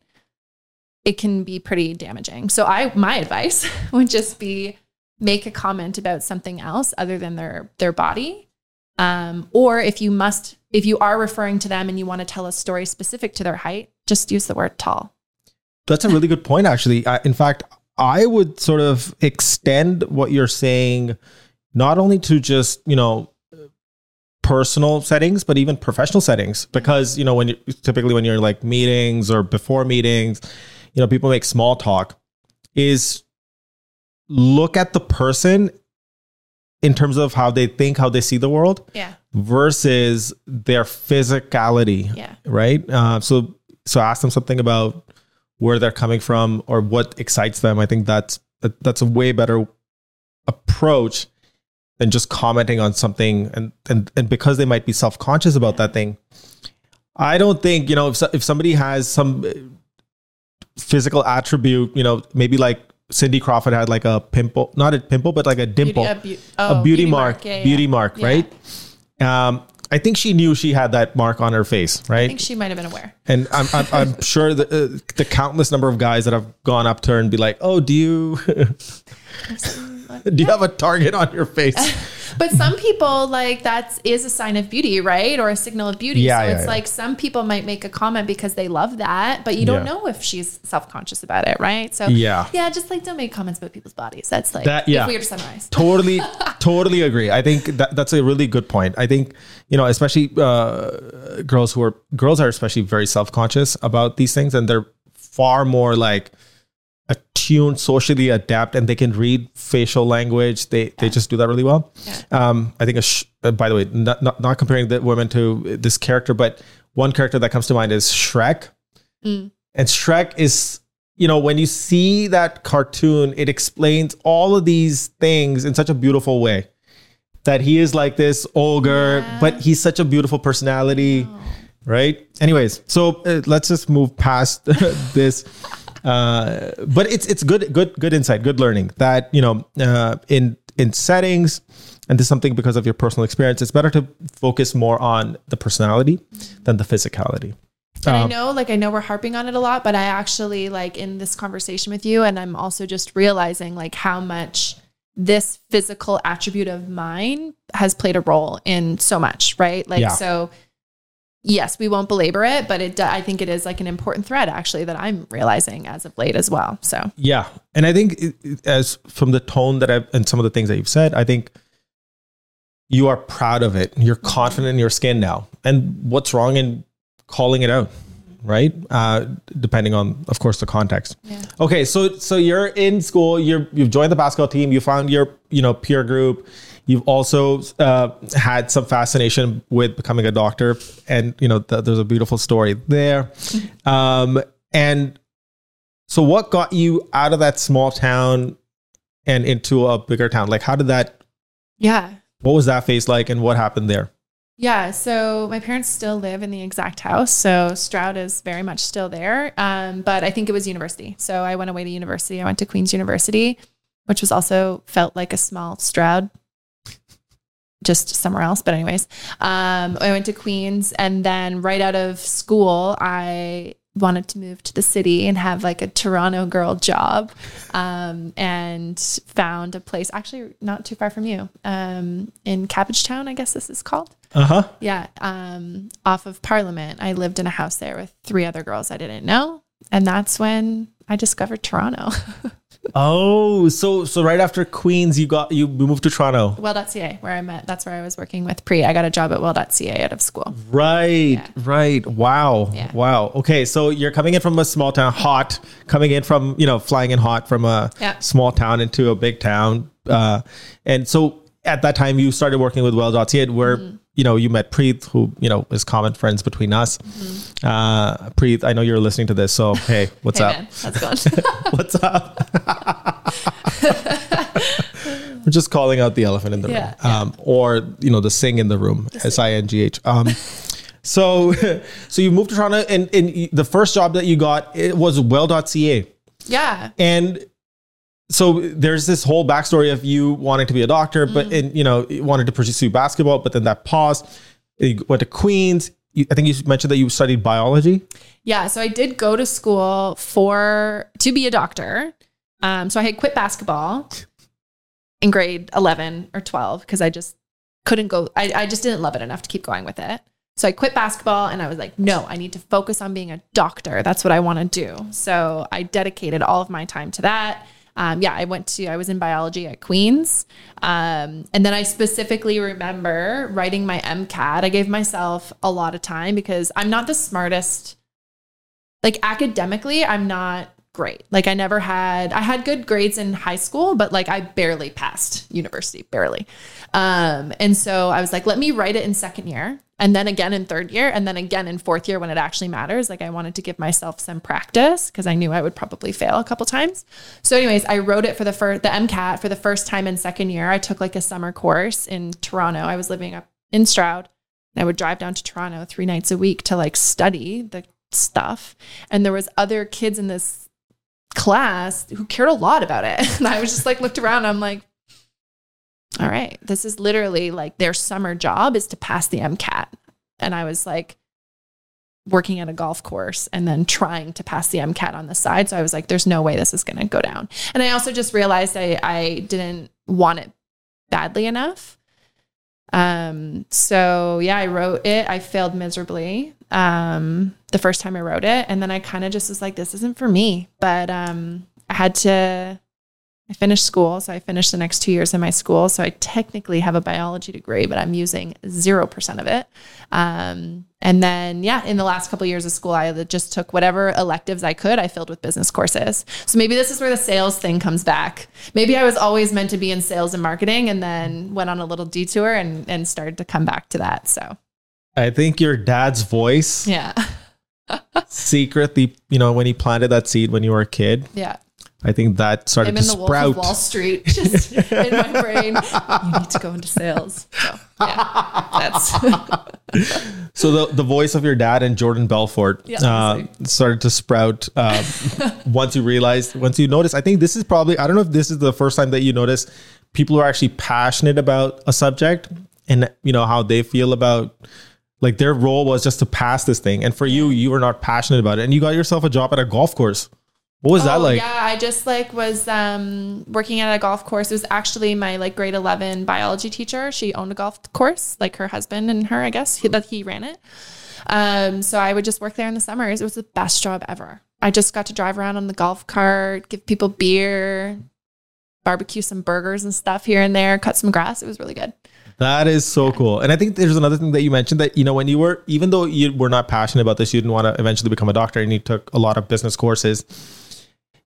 it can be pretty damaging. So I my advice *laughs* would just be make a comment about something else other than their their body. Um, or if you must if you are referring to them and you want to tell a story specific to their height, just use the word tall. That's a really good point, actually. I, in fact, I would sort of extend what you're saying not only to just, you know, personal settings, but even professional settings. Because, you know, when you typically when you're like meetings or before meetings, you know, people make small talk, is look at the person in terms of how they think, how they see the world Yeah. versus their physicality Yeah. right? Uh, so so ask them something about where they're coming from or what excites them. I think that's that's a way better approach than just commenting on something and and and because they might be self conscious about that thing. I don't think you know if if somebody has some uh, physical attribute, you know, maybe like Cindy Crawford had like a pimple, not a pimple, but like a dimple, Beauty- a, a beau- oh, beauty, mark, Yeah, yeah. beauty mark, Yeah. right? Um, I think she knew she had that mark on her face, right? I think she might have been aware. And I'm I'm, I'm *laughs* sure the uh, the countless number of guys that have gone up to her and be like, "Oh, do you *laughs* *laughs* do you have a target on your face?" *laughs* But some people like that is a sign of beauty, right? Or a signal of beauty. Yeah, so yeah, it's yeah. like some people might make a comment because they love that, but you don't Yeah. know if she's self-conscious about it, right? So Yeah. yeah, just like don't make comments about people's bodies. That's like That- yeah. if we were to summarize. totally *laughs* totally agree i think that that's a really good point i think you know especially uh, girls who are girls are especially very self-conscious about these things and they're far more like attuned socially adapt and they can read facial language they they just do that really well um i think a sh- uh, by the way not, not not comparing the women to this character but one character that comes to mind is shrek Mm. and Shrek is, you know, when you see that cartoon, it explains all of these things in such a beautiful way. That he is like this ogre, Yeah. but he's such a beautiful personality, right? Anyways, so uh, let's just move past *laughs* this. Uh, but it's it's good good good insight, good learning that you know uh, in in settings, and this is something because of your personal experience. It's better to focus more on the personality than the physicality. And I Um, know, like, I know we're harping on it a lot, but I actually, like, in this conversation with you, and I'm also just realizing, like, how much this physical attribute of mine has played a role in so much, right? Like, Yeah. so yes, we won't belabor it, but it, I think it is like an important thread actually that I'm realizing as of late as well. So, Yeah, and I think it- as from the tone that I've and some of the things that you've said, I think you are proud of it. You're confident in your skin now, and what's wrong in calling it out, right? Uh, depending on, of course, the context. Yeah. Okay, so so you're in school. You're you've joined the basketball team. You found your you know peer group. You've also uh, had some fascination with becoming a doctor, and you know th- there's a beautiful story there. *laughs* Um, and so, what got you out of that small town and into a bigger town? Like, how did that? yeah. What was that phase like, and what happened there? Yeah, so my parents still live in the exact house. So Stroud is very much still there. Um, but I think it was university. So I went away to university. I went to Queen's University, which was also felt like a small Stroud. Just somewhere else. But anyways, um, I went to Queens, and then right out of school, I wanted to move to the city and have like a Toronto girl job, um, and found a place actually not too far from you, um, in Cabbagetown, I guess this is called. Uh huh. Yeah, um, off of Parliament. I lived in a house there with three other girls I didn't know, and that's when I discovered Toronto. *laughs* Oh, so so right after Queens, you got you moved to Toronto. Well.ca, where I met. That's where I was working with Pre. I got a job at Well.ca out of school. Right, right. Wow, Yeah. wow. Okay, so you're coming in from a small town, hot, coming in from you know flying in hot from a Yeah. small town into a big town, uh, and so at that time you started working with Well.ca, where Mm-hmm. You know you met Preet, who you know is common friends between us. Uh, Preet, I know you're listening to this, so hey, what's hey up? man, how's it going? *laughs* What's up? *laughs* We're just calling out the elephant in the Yeah, room, yeah. um, or you know, the sing in the room, S I N G H. Um, so, *laughs* so you moved to Toronto, and, and the first job that you got it was Well.ca, yeah, and so there's this whole backstory of you wanting to be a doctor, but Mm. and you know, wanted to pursue basketball, but then that paused. You went to Queens. You, I think you mentioned that you studied biology. yeah. So I did go to school for to be a doctor. Um, so I had quit basketball in grade eleven or twelve because I just couldn't go. I, I just didn't love it enough to keep going with it. So I quit basketball and I was like, no, I need to focus on being a doctor. That's what I want to do. So I dedicated all of my time to that. Um, yeah, I went to, I was in biology at Queens. Um, and then I specifically remember writing my MCAT. I gave myself a lot of time because I'm not the smartest. Like academically, I'm not great. Like I never had, I had good grades in high school, but like I barely passed university, barely. Um, and so I was like, let me write it in second year and then again in third year and then again in fourth year when it actually matters. Like I wanted to give myself some practice because I knew I would probably fail a couple times. So anyways, I wrote it for the first, the MCAT for the first time in second year. I took like a summer course in Toronto. I was living up in Stroud. And I would drive down to Toronto three nights a week to like study the stuff. And there was other kids in this class who cared a lot about it. *laughs* And I was just like looked around, I'm like, all right, this is literally like their summer job is to pass the MCAT. And I was like working at a golf course and then trying to pass the MCAT on the side. So I was like, there's no way this is gonna go down. And I also just realized I, I didn't want it badly enough. Um, so yeah, I wrote it. I failed miserably um, the first time I wrote it. And then I kind of just was like, this isn't for me. But um, I had to, I finished school. So I finished the next two years in my school. So I technically have a biology degree, but I'm using 0% of it. Um, and then, yeah, in the last couple of years of school, I just took whatever electives I could. I filled with business courses. So maybe this is where the sales thing comes back. Maybe I was always meant to be in sales and marketing and then went on a little detour and, and started to come back to that. So, I think your dad's voice yeah. *laughs* secretly, you know, when he planted that seed when you were a kid, Yeah. I think that started I'm to in the Wolf sprout. of Wall Street, just in my brain. You need to go into sales. So, yeah, that's *laughs* So the, the voice of your dad and Jordan Belfort Yeah, uh, started to sprout um, *laughs* once you realized, once you noticed. I think this is probably, I don't know if this is the first time that you notice people are actually passionate about a subject and, you know, how they feel about like their role was just to pass this thing. And for you, you were not passionate about it. And you got yourself a job at a golf course. What was that Oh, like? Yeah, I just like was um, working at a golf course. It was actually my like grade eleven biology teacher. She owned a golf course, like her husband and her, I guess, he, that he ran it. Um, so I would just work there in the summers. It was the best job ever. I just got to drive around on the golf cart, give people beer, barbecue some burgers and stuff here and there, cut some grass. It was really good. That is so cool. And I think there's another thing that you mentioned that, you know, when you were, even though you were not passionate about this, you didn't want to eventually become a doctor and you took a lot of business courses,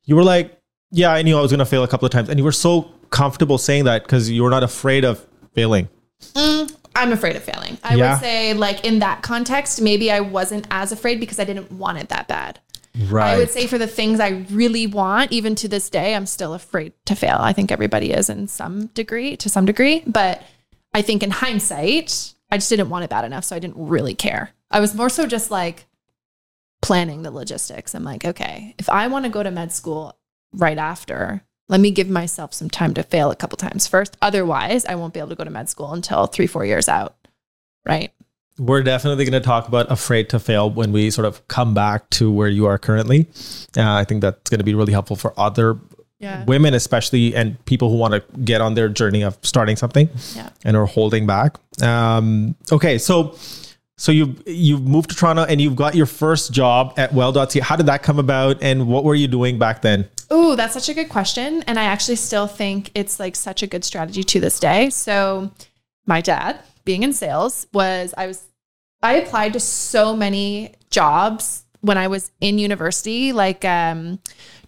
you were like, yeah, I knew I was going to fail a couple of times. And you were so comfortable saying that because you were not afraid of failing. Mm, I'm afraid of failing. I Yeah. would say, like in that context, maybe I wasn't as afraid because I didn't want it that bad. Right. I would say for the things I really want, even to this day, I'm still afraid to fail. I think everybody is in some degree, to some degree. But I think in hindsight, I just didn't want it bad enough. So I didn't really care. I was more so just like planning the logistics. I'm like, okay, if I want to go to med school right after, let me give myself some time to fail a couple times first. Otherwise, I won't be able to go to med school until three, four years out. Right. We're definitely going to talk about afraid to fail when we sort of come back to where you are currently. Uh, I think that's going to be really helpful for other Yeah. women, especially, and people who want to get on their journey of starting something Yeah. and are holding back. Um, okay, so so you've you've moved to Toronto and you've got your first job at Well.ca. How did that come about, and what were you doing back then? oh that's such a good question. And I actually still think it's like such a good strategy to this day. So, my dad, being in sales, was I was I applied to so many jobs when I was in university, like um,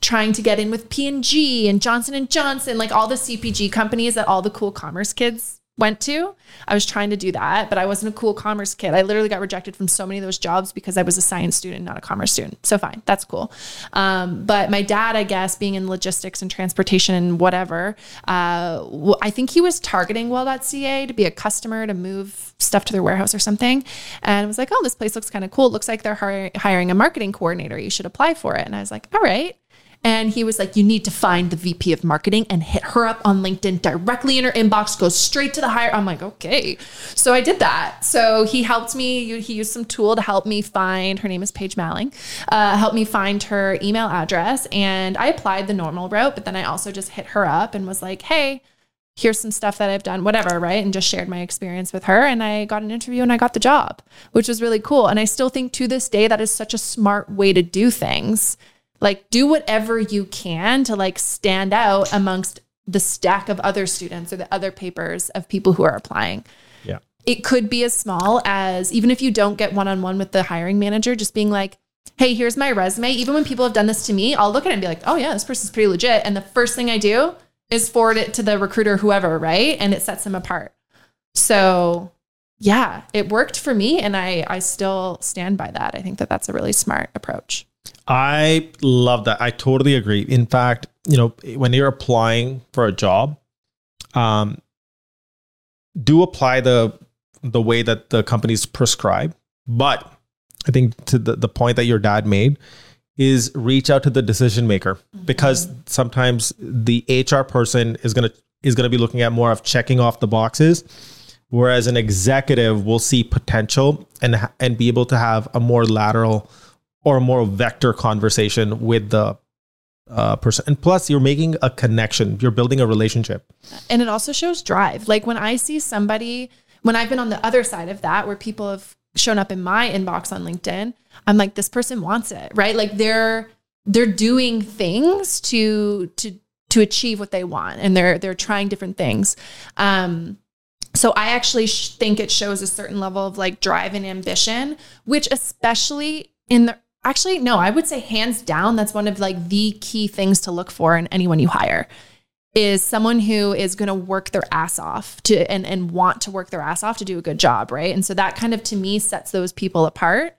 trying to get in with P and Johnson and Johnson, like all the CPG companies that all the cool commerce kids went to. I was trying to do that, but I wasn't a cool commerce kid. I literally got rejected from so many of those jobs because I was a science student, not a commerce student. So fine, that's cool. Um, but my dad, I guess, being in logistics and transportation and whatever, uh, I think he was targeting well.ca to be a customer to move stuff to their warehouse or something. And I was like, oh, this place looks kind of cool. It looks like they're hi- hiring a marketing coordinator. You should apply for it. And I was like, all right. And he was like, You need to find the VP of marketing and hit her up on LinkedIn directly in her inbox, go straight to the hire. I'm like, Okay. So I did that. So he helped me. He used some tool to help me find her name is Paige Malling, uh, help me find her email address. And I applied the normal route, but then I also just hit her up and was like, Hey, here's some stuff that I've done, whatever, right? And just shared my experience with her. And I got an interview and I got the job, which was really cool. And I still think to this day, that is such a smart way to do things. Like, do whatever you can to like stand out amongst the stack of other students or the other papers of people who are applying. Yeah. It could be as small as even if you don't get one on one with the hiring manager, just being like, hey, here's my resume. Even when people have done this to me, I'll look at it and be like, oh, yeah, this person's pretty legit. And the first thing I do is forward it to the recruiter, whoever, right? And it sets them apart. So, yeah, it worked for me. And I, I still stand by that. I think that that's a really smart approach. I love that. I totally agree. In fact, you know, when you're applying for a job, um, do apply the the way that the companies prescribe. But I think to the, the point that your dad made is reach out to the decision maker because sometimes the HR person is gonna is gonna be looking at more of checking off the boxes, whereas an executive will see potential and and be able to have a more lateral or a more vector conversation with the uh, person. And plus, you're making a connection. You're building a relationship. And it also shows drive. Like when I see somebody, when I've been on the other side of that, where people have shown up in my inbox on LinkedIn, I'm like, this person wants it, right? Like they're they're doing things to to to achieve what they want, and they're they're trying different things. Um, so I actually sh- think it shows a certain level of like drive and ambition, which especially in the actually no, I would say hands down that's one of like the key things to look for in anyone you hire is someone who is going to work their ass off to and and want to work their ass off to do a good job, right? And so that kind of to me sets those people apart.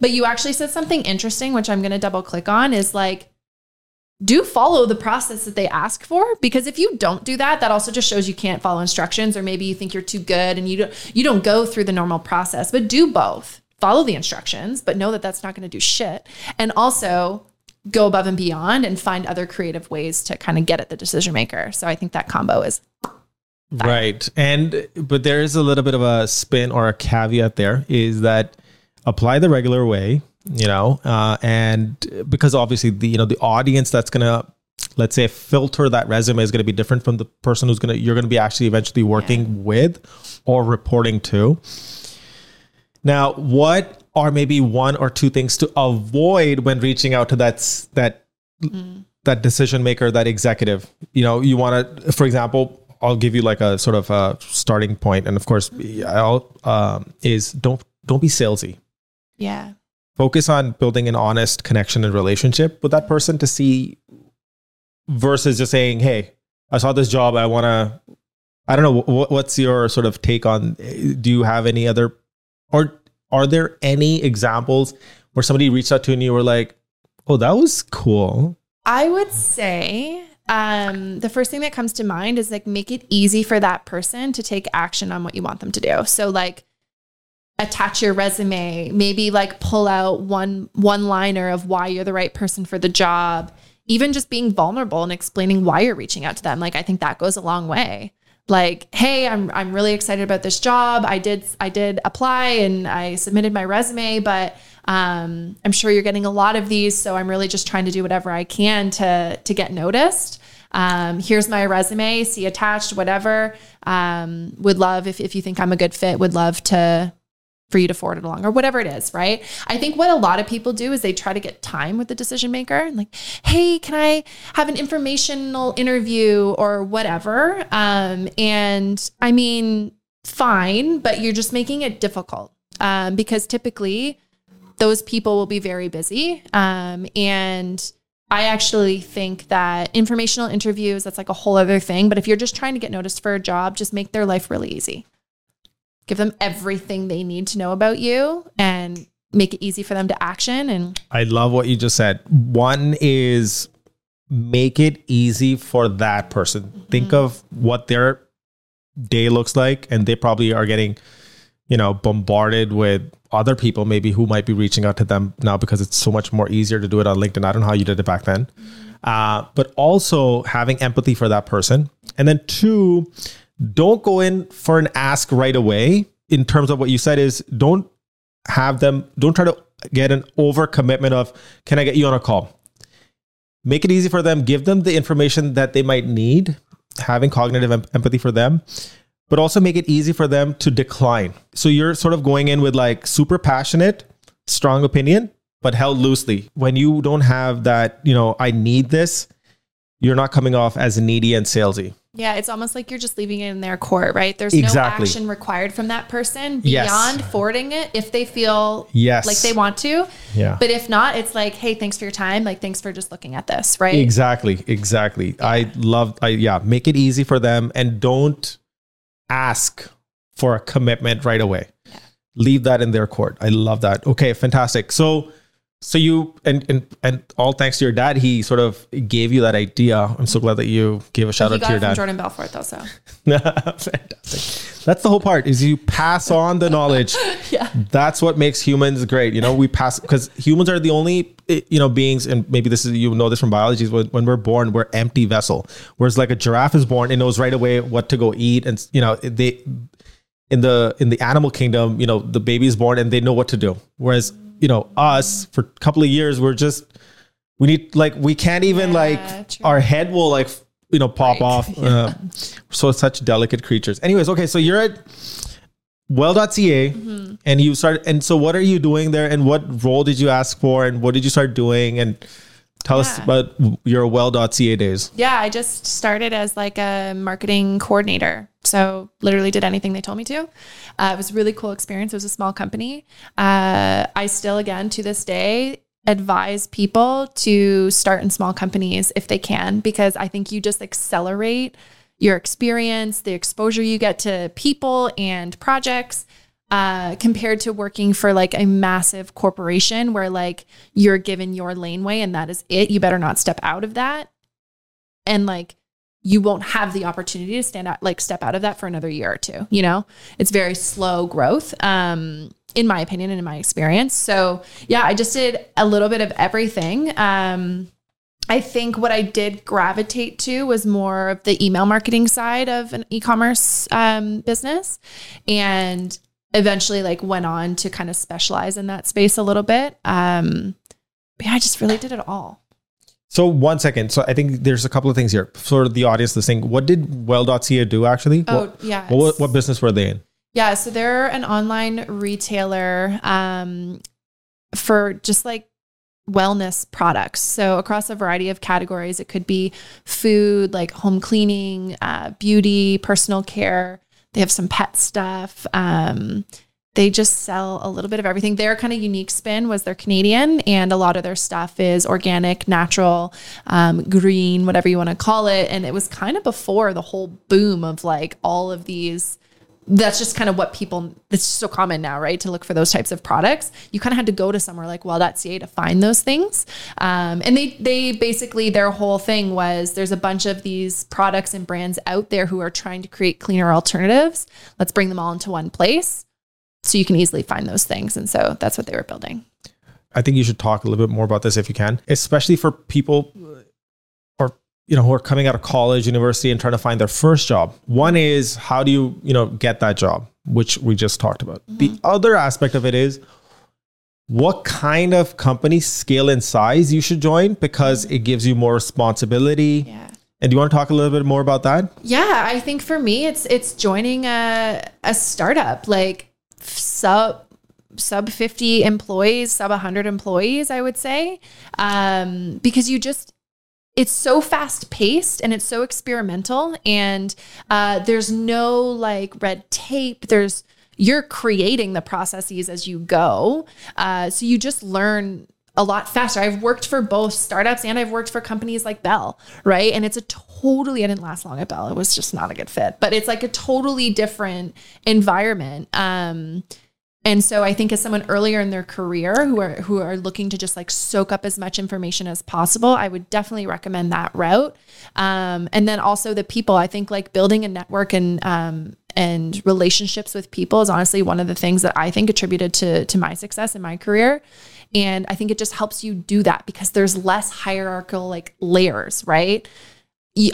But you actually said something interesting which I'm going to double click on is like do follow the process that they ask for because if you don't do that that also just shows you can't follow instructions or maybe you think you're too good and you don't you don't go through the normal process but do both follow the instructions but know that that's not going to do shit and also go above and beyond and find other creative ways to kind of get at the decision maker so i think that combo is Right. And but there is a little bit of a spin or a caveat there is that apply the regular way, you know, uh, and because obviously the you know the audience that's gonna let's say filter that resume is going to be different from the person who's going to you're going to be actually eventually working with or reporting to. Now, what are maybe one or two things to avoid when reaching out to that that mm. that decision maker, that executive? You know, you want to, for example, I'll give you like a sort of a starting point, and of course, mm. I'll um, is don't don't be salesy. yeah Focus on building an honest connection and relationship with that person to see, versus just saying, "Hey, I saw this job. I want to." I don't know. What's your sort of take on? Eh, do you have any other, or are there any examples where somebody reached out to you and you were like, "Oh, that was cool." I would say um, the first thing that comes to mind is like make it easy for that person to take action on what you want them to do. So like attach your resume, maybe like pull out one one liner of why you're the right person for the job. even just being vulnerable and explaining why you're reaching out to them. Like I think that goes a long way. Like, hey, I'm I'm really excited about this job. I did I did apply and I submitted my resume, but um, I'm sure you're getting a lot of these, so I'm really just trying to do whatever I can to to get noticed. Um, here's my resume, see attached, whatever. Um, would love if if you think I'm a good fit, would love to for you to forward it along or whatever it is, right? I think what a lot of people do is they try to get time with the decision maker and like, hey, can I have an informational interview or whatever? Um, and I mean, fine, but you're just making it difficult um, because typically those people will be very busy. Um, and I actually think that informational interviews, that's like a whole other thing. But if you're just trying to get noticed for a job, just make their life really easy give them everything they need to know about you and make it easy for them to action and I love what you just said. One is make it easy for that person. Mm-hmm. Think of what their day looks like and they probably are getting you know bombarded with other people maybe who might be reaching out to them now because it's so much more easier to do it on LinkedIn. I don't know how you did it back then. Mm-hmm. Uh, but also having empathy for that person. And then two, don't go in for an ask right away in terms of what you said is don't have them don't try to get an over commitment of can i get you on a call? Make it easy for them. Give them the information that they might need having cognitive em- empathy for them but also make it easy for them to decline. So you're sort of going in with like super passionate strong opinion but held loosely. When you don't have that you know i need this you're not coming off as needy and salesy yeah, it's almost like you're just leaving it in their court, right? There's exactly. no action required from that person beyond yes. forwarding it if they feel yes. like they want to. Yeah. But if not, it's like, hey, thanks for your time. Like, thanks for just looking at this, right? Exactly. Exactly. Yeah. I love, I, yeah, make it easy for them and don't ask for a commitment right away. Yeah. Leave that in their court. I love that. Okay, fantastic. So, so you and, and and all thanks to your dad, he sort of gave you that idea. I'm so glad that you gave a shout out to your dad. Jordan Belfort, though. So *laughs* fantastic. That's the whole part. Is you pass on the knowledge. *laughs* yeah. That's what makes humans great. You know, we pass because humans are the only eh, you know beings, and maybe this is you know this from biology. Is when, when we're born, we're empty vessel. Whereas like a giraffe is born, it knows right away what to go eat, and you know they in the in the animal kingdom, you know the baby is born and they know what to do. Whereas you know us for a couple of years we're just we need like we can't even yeah, like true. our head will like you know pop right. off *laughs* yeah. uh, so such delicate creatures anyways okay so you're at well.ca mm-hmm. and you start and so what are you doing there and what role did you ask for and what did you start doing and tell yeah. us about your well.ca days yeah i just started as like a marketing coordinator so literally did anything they told me to. Uh, it was a really cool experience. It was a small company. Uh, I still, again, to this day, advise people to start in small companies if they can, because I think you just accelerate your experience, the exposure you get to people and projects. Uh, compared to working for like a massive corporation where like you're given your laneway and that is it. You better not step out of that. And like you won't have the opportunity to stand out, like step out of that for another year or two. You know, it's very slow growth, um, in my opinion and in my experience. So yeah, I just did a little bit of everything. Um, I think what I did gravitate to was more of the email marketing side of an e-commerce um, business, and eventually like went on to kind of specialize in that space a little bit. Um, but yeah, I just really did it all. So one second. So I think there's a couple of things here for the audience listening. What did Well.ca do actually? Oh what, yeah. What, what business were they in? Yeah, so they're an online retailer um, for just like wellness products. So across a variety of categories, it could be food, like home cleaning, uh, beauty, personal care. They have some pet stuff. Um, they just sell a little bit of everything. Their kind of unique spin was they're Canadian, and a lot of their stuff is organic, natural, um, green, whatever you want to call it. And it was kind of before the whole boom of like all of these. That's just kind of what people. It's so common now, right? To look for those types of products, you kind of had to go to somewhere like Well.ca to find those things. Um, and they they basically their whole thing was there's a bunch of these products and brands out there who are trying to create cleaner alternatives. Let's bring them all into one place so you can easily find those things. And so that's what they were building. I think you should talk a little bit more about this if you can, especially for people or you know who are coming out of college, university, and trying to find their first job. One is how do you you know get that job, which we just talked about. Mm-hmm. The other aspect of it is what kind of company scale and size you should join because it gives you more responsibility. Yeah. And do you want to talk a little bit more about that? Yeah, I think for me it's it's joining a a startup like sub sub 50 employees, sub 100 employees, I would say. Um, because you just it's so fast paced and it's so experimental and uh, there's no like red tape there's you're creating the processes as you go uh, so you just learn a lot faster i've worked for both startups and i've worked for companies like bell right and it's a totally i didn't last long at bell it was just not a good fit but it's like a totally different environment um, and so I think as someone earlier in their career who are who are looking to just like soak up as much information as possible, I would definitely recommend that route. Um, and then also the people. I think like building a network and um, and relationships with people is honestly one of the things that I think attributed to to my success in my career. And I think it just helps you do that because there's less hierarchical like layers, right?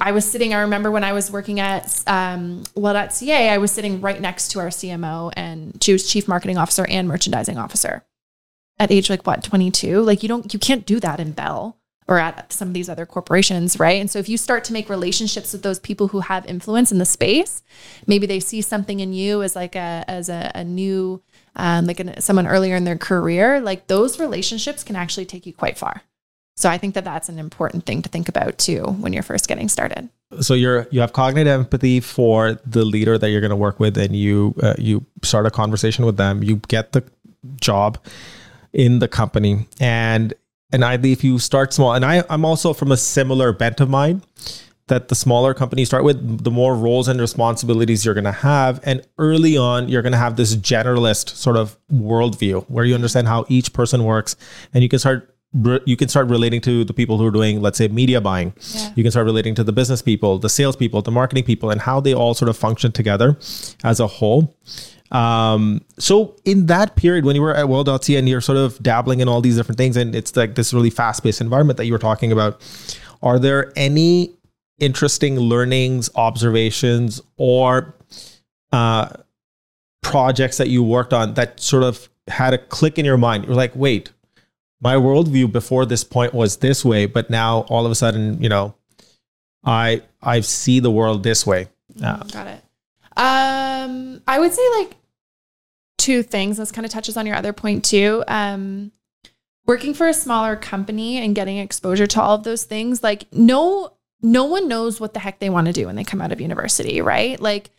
I was sitting, I remember when I was working at um, Well.ca, I was sitting right next to our CMO and she was chief marketing officer and merchandising officer at age like what, 22? Like you don't, you can't do that in Bell or at some of these other corporations, right? And so if you start to make relationships with those people who have influence in the space, maybe they see something in you as like a, as a, a new, um, like an, someone earlier in their career, like those relationships can actually take you quite far. So I think that that's an important thing to think about too when you're first getting started. So you're you have cognitive empathy for the leader that you're going to work with, and you uh, you start a conversation with them. You get the job in the company, and and I if you start small, and I I'm also from a similar bent of mine that the smaller companies start with, the more roles and responsibilities you're going to have. And early on, you're going to have this generalist sort of worldview where you understand how each person works and you can start you can start relating to the people who are doing, let's say, media buying. Yeah. You can start relating to the business people, the sales people, the marketing people, and how they all sort of function together as a whole. Um, so in that period when you were at Well.ca and you're sort of dabbling in all these different things, and it's like this really fast-paced environment that you were talking about, are there any interesting learnings, observations, or uh, projects that you worked on that sort of had a click in your mind? You're like, wait, my worldview before this point was this way, but now all of a sudden, you know, I I see the world this way. Uh, Got it. Um, I would say like two things. This kind of touches on your other point too. Um, working for a smaller company and getting exposure to all of those things, like no no one knows what the heck they want to do when they come out of university, right? Like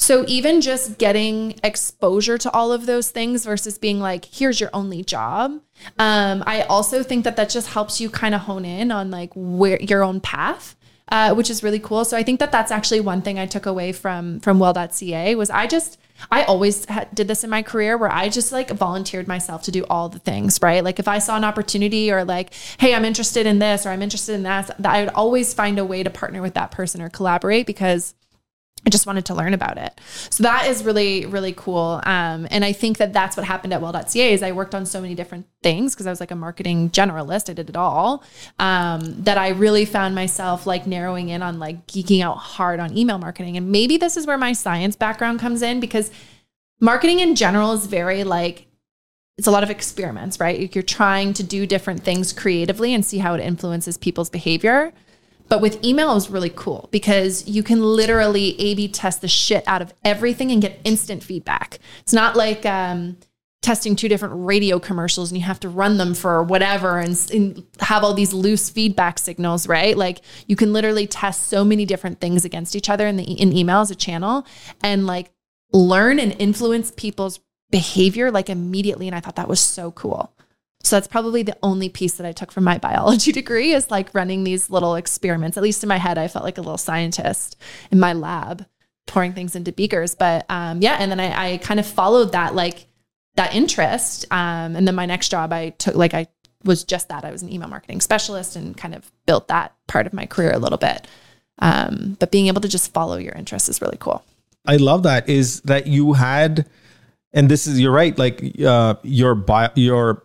so even just getting exposure to all of those things versus being like, here's your only job. Um, I also think that that just helps you kind of hone in on like where your own path. Uh, which is really cool. So I think that that's actually one thing I took away from from well.ca was I just I always did this in my career where I just like volunteered myself to do all the things, right? Like if I saw an opportunity or like, hey, I'm interested in this or I'm interested in that, that I would always find a way to partner with that person or collaborate because I just wanted to learn about it. So that is really, really cool. Um, and I think that that's what happened at well.ca is I worked on so many different things because I was like a marketing generalist. I did it all. Um, that I really found myself like narrowing in on like geeking out hard on email marketing. And maybe this is where my science background comes in because marketing in general is very like, it's a lot of experiments, right? You're trying to do different things creatively and see how it influences people's behavior. But with email, was really cool because you can literally A B test the shit out of everything and get instant feedback. It's not like um, testing two different radio commercials and you have to run them for whatever and, and, have all these loose feedback signals, right? Like you can literally test so many different things against each other in the in email as a channel and like learn and influence people's behavior like immediately. And I thought that was so cool. So that's probably the only piece that I took from my biology *laughs* degree is like running these little experiments. At least in my head, I felt like a little scientist in my lab pouring things into beakers. But um, yeah, and then I, I, kind of followed that like that interest. Um, and then my next job, I took like I was just that. I was an email marketing specialist and kind of built that part of my career a little bit. Um, but being able to just follow your interests is really cool. I love that. Is that you had, and this is you're right. Like uh, your bio, your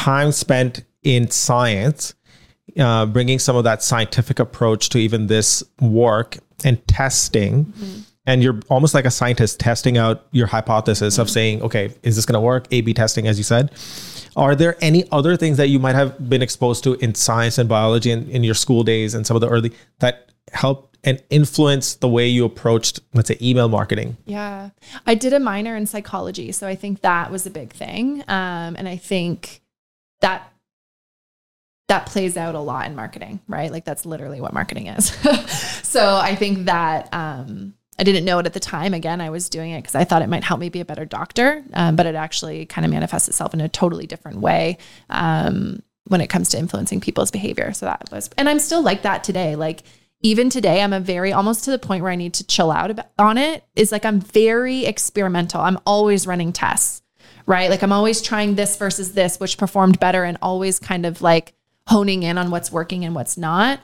time spent in science uh, bringing some of that scientific approach to even this work and testing. And you're almost like a scientist testing out your hypothesis of saying, okay, is this going to work? A B testing, as you said. Are there any other things that you might have been exposed to in science and biology in, in your school days and some of the early that helped and influenced the way you approached, let's say, email marketing? Yeah. I did a minor in psychology. So I think that was a big thing. Um, and I think that that plays out a lot in marketing, right? Like that's literally what marketing is. *laughs* so I think that um, I didn't know it at the time. Again, I was doing it because I thought it might help me be a better doctor, um, but it actually kind of manifests itself in a totally different way um, when it comes to influencing people's behavior. So that was, and I'm still like that today. Like even today, I'm a very almost to the point where I need to chill out about, on it. Is like I'm very experimental. I'm always running tests, right? Like I'm always trying this versus this, which performed better, and always kind of like honing in on what's working and what's not.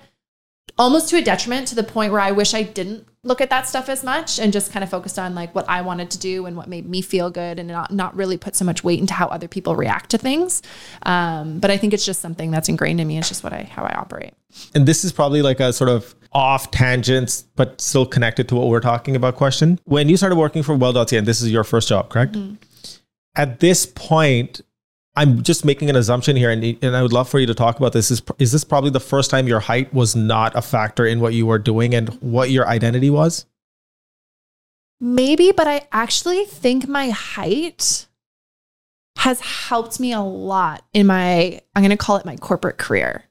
Almost to a detriment to the point where I wish I didn't look at that stuff as much and just kind of focused on like what I wanted to do and what made me feel good and not not really put so much weight into how other people react to things. Um, but I think it's just something that's ingrained in me. It's just what I how I operate. And this is probably like a sort of off tangents, but still connected to what we're talking about question. When you started working for well.ca, and this is your first job, correct? Mm-hmm. At this point, I'm just making an assumption here, and, and I would love for you to talk about this. Is, is this probably the first time your height was not a factor in what you were doing and what your identity was? Maybe, but I actually think my height has helped me a lot in my, I'm going to call it my corporate career.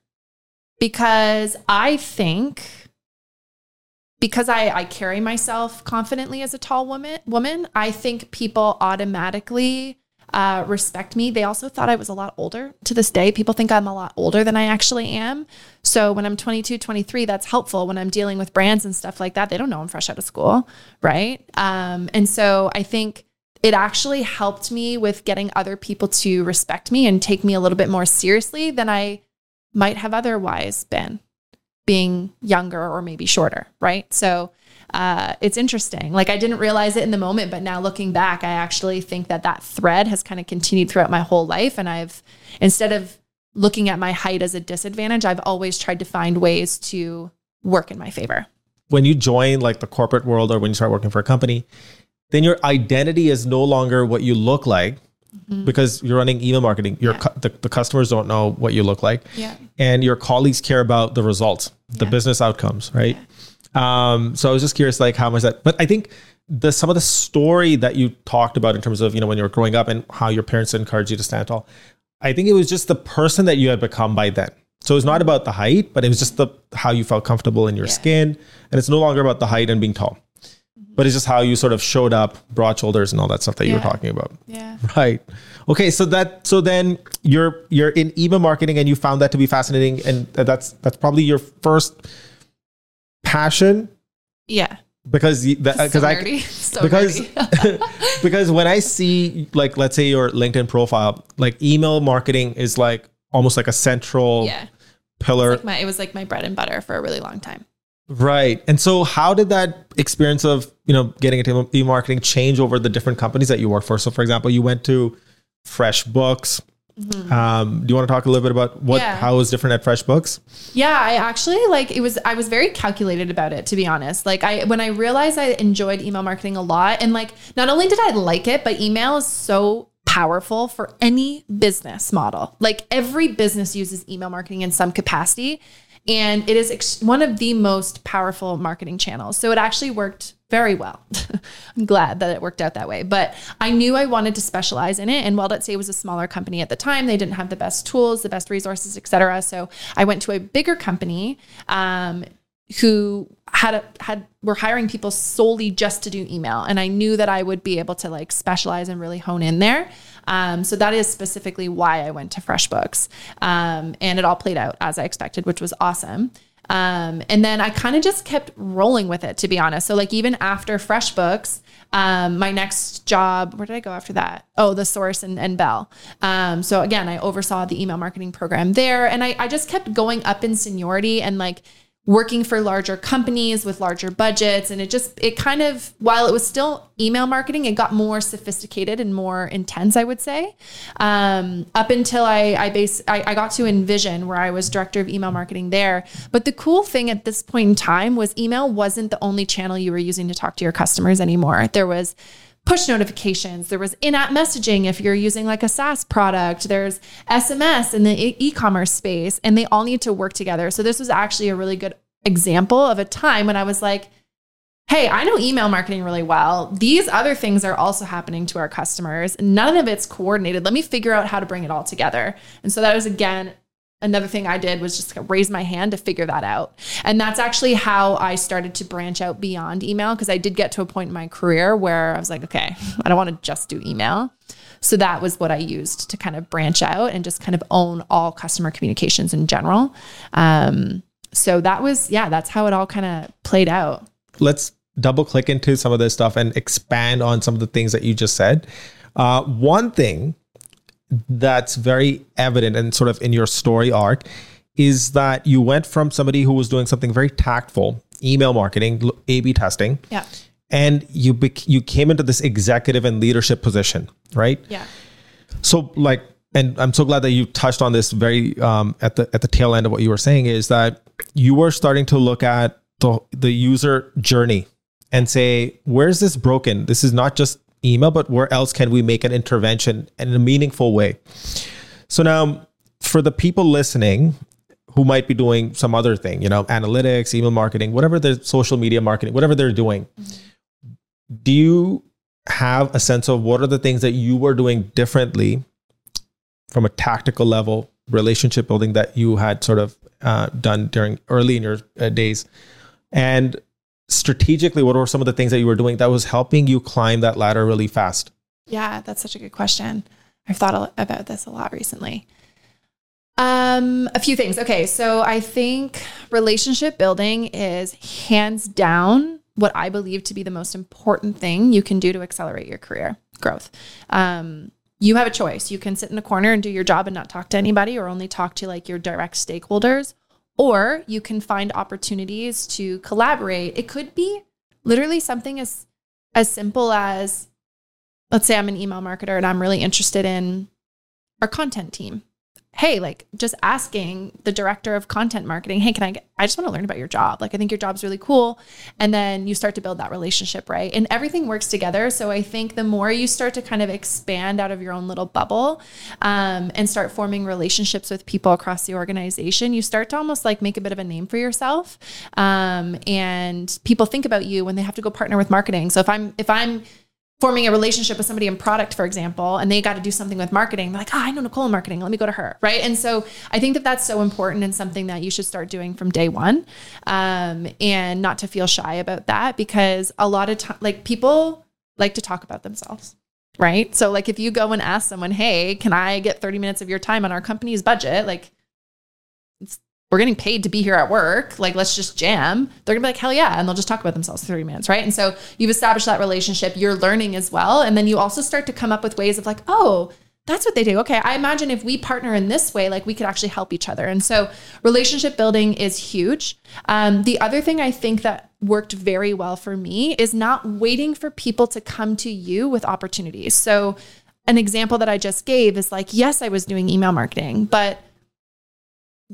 Because I think, because I, I carry myself confidently as a tall woman, woman, I think people automatically uh, respect me. They also thought I was a lot older. To this day, people think I'm a lot older than I actually am. So when I'm 22, 23, that's helpful when I'm dealing with brands and stuff like that. They don't know I'm fresh out of school, right? Um, and so I think it actually helped me with getting other people to respect me and take me a little bit more seriously than I might have otherwise been being younger or maybe shorter, right? So uh, it's interesting. Like I didn't realize it in the moment, but now looking back, I actually think that that thread has kind of continued throughout my whole life. And I've, instead of looking at my height as a disadvantage, I've always tried to find ways to work in my favor. When you join like the corporate world or when you start working for a company, then your identity is no longer what you look like mm-hmm. because you're running email marketing. Your yeah. cu- the, the, customers don't know what you look like, yeah. and your colleagues care about the results, the yeah. business outcomes, right? Um, so I was just curious, like how much that. But I think the some of the story that you talked about in terms of you know when you were growing up and how your parents encouraged you to stand tall. I think it was just the person that you had become by then. So it's not about the height, but it was just the how you felt comfortable in your yeah. skin, and it's no longer about the height and being tall but it's just how you sort of showed up, broad shoulders, and all that stuff that yeah. you were talking about. Yeah. *laughs* Right. Okay. So that so then you're you're in email marketing, and you found that to be fascinating, and that's that's probably your first passion. Yeah. Because because so I *laughs* so because *laughs* because when I see like let's say your LinkedIn profile, like email marketing is like almost like a central yeah. pillar. It was, like my, it was like my bread and butter for a really long time. Right. And so how did that experience of, you know, getting into e-marketing change over the different companies that you work for? So for example, you went to FreshBooks. Mm-hmm. Um, do you want to talk a little bit about what yeah. how was different at FreshBooks? Yeah, I actually like it was I was very calculated about it to be honest. Like I when I realized I enjoyed email marketing a lot and like not only did I like it, but email is so powerful for any business model. Like every business uses email marketing in some capacity and it is ex- one of the most powerful marketing channels. So it actually worked very well. *laughs* I'm glad that it worked out that way. But I knew I wanted to specialize in it. And Well.ca was a smaller company at the time. They didn't have the best tools, the best resources, et cetera. So I went to a bigger company um, who had a, had were hiring people solely just to do email and i knew that i would be able to like specialize and really hone in there um, so that is specifically why i went to freshbooks um, and it all played out as i expected which was awesome um, and then i kind of just kept rolling with it to be honest so like even after freshbooks um, my next job, where did I go after that? Oh, the Source and, and Bell. Um, so again, I oversaw the email marketing program there, and I, I just kept going up in seniority and like working for larger companies with larger budgets. And it just it kind of while it was still email marketing it got more sophisticated and more intense i would say. Um, up until i i base I, I got to envision where i was director of email marketing there. But the cool thing at this point in time was email wasn't the only channel you were using to talk to your customers anymore. There was push notifications. There was in-app messaging if you're using like a SaaS product. There's SMS in the e-commerce space and they all need to work together. So this was actually a really good example of a time when I was like, hey, I know email marketing really well. These other things are also happening to our customers. None of it's coordinated. Let me figure out how to bring it all together. And so that was again another thing I did was just raise my hand to figure that out. And that's actually how I started to branch out beyond email because I did get to a point in my career where I was like, okay, *laughs* I don't want to just do email. So that was what I used to kind of branch out and just kind of own all customer communications in general. Um, so that was, yeah, that's how it all kind of played out. Let's double click into some of this stuff and expand on some of the things that you just said. Uh, one thing that's very evident and sort of in your story arc is that you went from somebody who was doing something very tactful, email marketing, A/B testing, yeah, and you bec- you came into this executive and leadership position, right? Yeah. So like, and I'm so glad that you touched on this very um, at the at the tail end of what you were saying is that you were starting to look at the the user journey and say, where's this broken? This is not just email, but where else can we make an intervention in a meaningful way? So now, for the people listening who might be doing some other thing, you know, analytics, email marketing, whatever the social media marketing, whatever they're doing, do you have a sense of what are the things that you were doing differently from a tactical level, relationship building that you had sort of uh, done during early in your uh, days? And strategically, what were some of the things that you were doing that was helping you climb that ladder really fast? Yeah, that's such a good question. I've thought about this a lot recently. Um, a few things. Okay, so I think relationship building is hands down what I believe to be the most important thing you can do to accelerate your career growth. Um, you have a choice. You can sit in a corner and do your job and not talk to anybody or only talk to like your direct stakeholders, or you can find opportunities to collaborate. It could be literally something as as simple as let's say I'm an email marketer and I'm really interested in our content team hey, like just asking the director of content marketing, hey, can I get, I just want to learn about your job. Like, I think your job's really cool. And then you start to build that relationship, right? And everything works together. So I think the more you start to kind of expand out of your own little bubble um, and start forming relationships with people across the organization, you start to almost like make a bit of a name for yourself. Um, and people think about you when they have to go partner with marketing. So if I'm, if I'm, forming a relationship with somebody in product, for example, and they got to do something with marketing, they're like, oh, I know Nicole in marketing. Let me go to her. Right. And so I think that that's so important and something that you should start doing from day one um, and not to feel shy about that because a lot of time, like people like to talk about themselves. Right. So, like, if you go and ask someone, hey, can I get 30 minutes of your time on our company's budget? Like, it's we're getting paid to be here at work. Like, let's just jam. They're gonna be like, hell yeah. And they'll just talk about themselves for 30 minutes, right? And so you've established that relationship, you're learning as well. And then you also start to come up with ways of like, oh, that's what they do. Okay, I imagine if we partner in this way, like we could actually help each other. And so relationship building is huge. Um, the other thing I think that worked very well for me is not waiting for people to come to you with opportunities. So an example that I just gave is like, yes, I was doing email marketing, but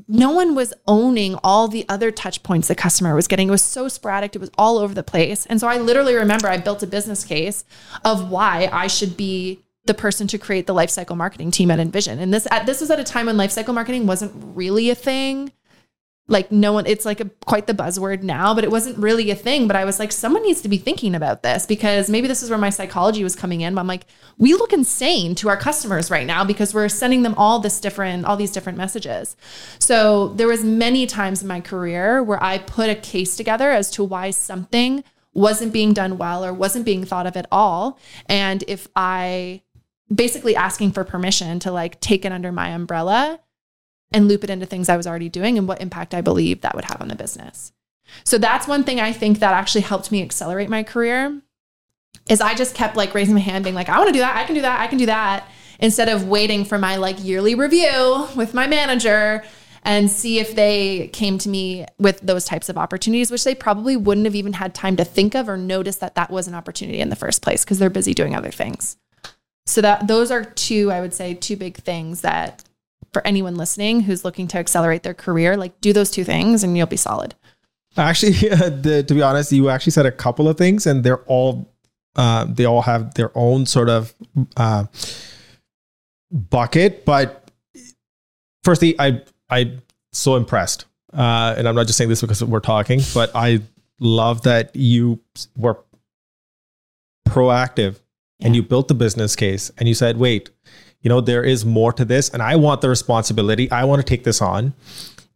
no one was owning all the other touch points the customer was getting. It was so sporadic, it was all over the place. And so I literally remember I built a business case of why I should be the person to create the lifecycle marketing team at InVision. And this at, this was at a time when lifecycle marketing wasn't really a thing like no one it's like a, quite the buzzword now but it wasn't really a thing but i was like someone needs to be thinking about this because maybe this is where my psychology was coming in but i'm like we look insane to our customers right now because we're sending them all this different all these different messages. So there was many times in my career where i put a case together as to why something wasn't being done well or wasn't being thought of at all. And if i basically asking for permission to like take it under my umbrella and loop it into things I was already doing and what impact I believe that would have on the business. So that's one thing I think that actually helped me accelerate my career is I just kept like raising my hand being like I want to do that, I can do that, I can do that instead of waiting for my like yearly review with my manager and see if they came to me with those types of opportunities, which they probably wouldn't have even had time to think of or notice that that was an opportunity in the first place because they're busy doing other things. So that those are two, I would say, two big things that for anyone listening who's looking to accelerate their career, like do those two things and you'll be solid. Actually, *laughs* the, to be honest, you actually said a couple of things, and they're all uh, they all have their own sort of uh, bucket. But firstly, I—I'm so impressed, uh, and I'm not just saying this because we're talking, but I love that you were proactive yeah. and you built the business case and you said, wait, you know, there is more to this, and I want the responsibility. I want to take this on,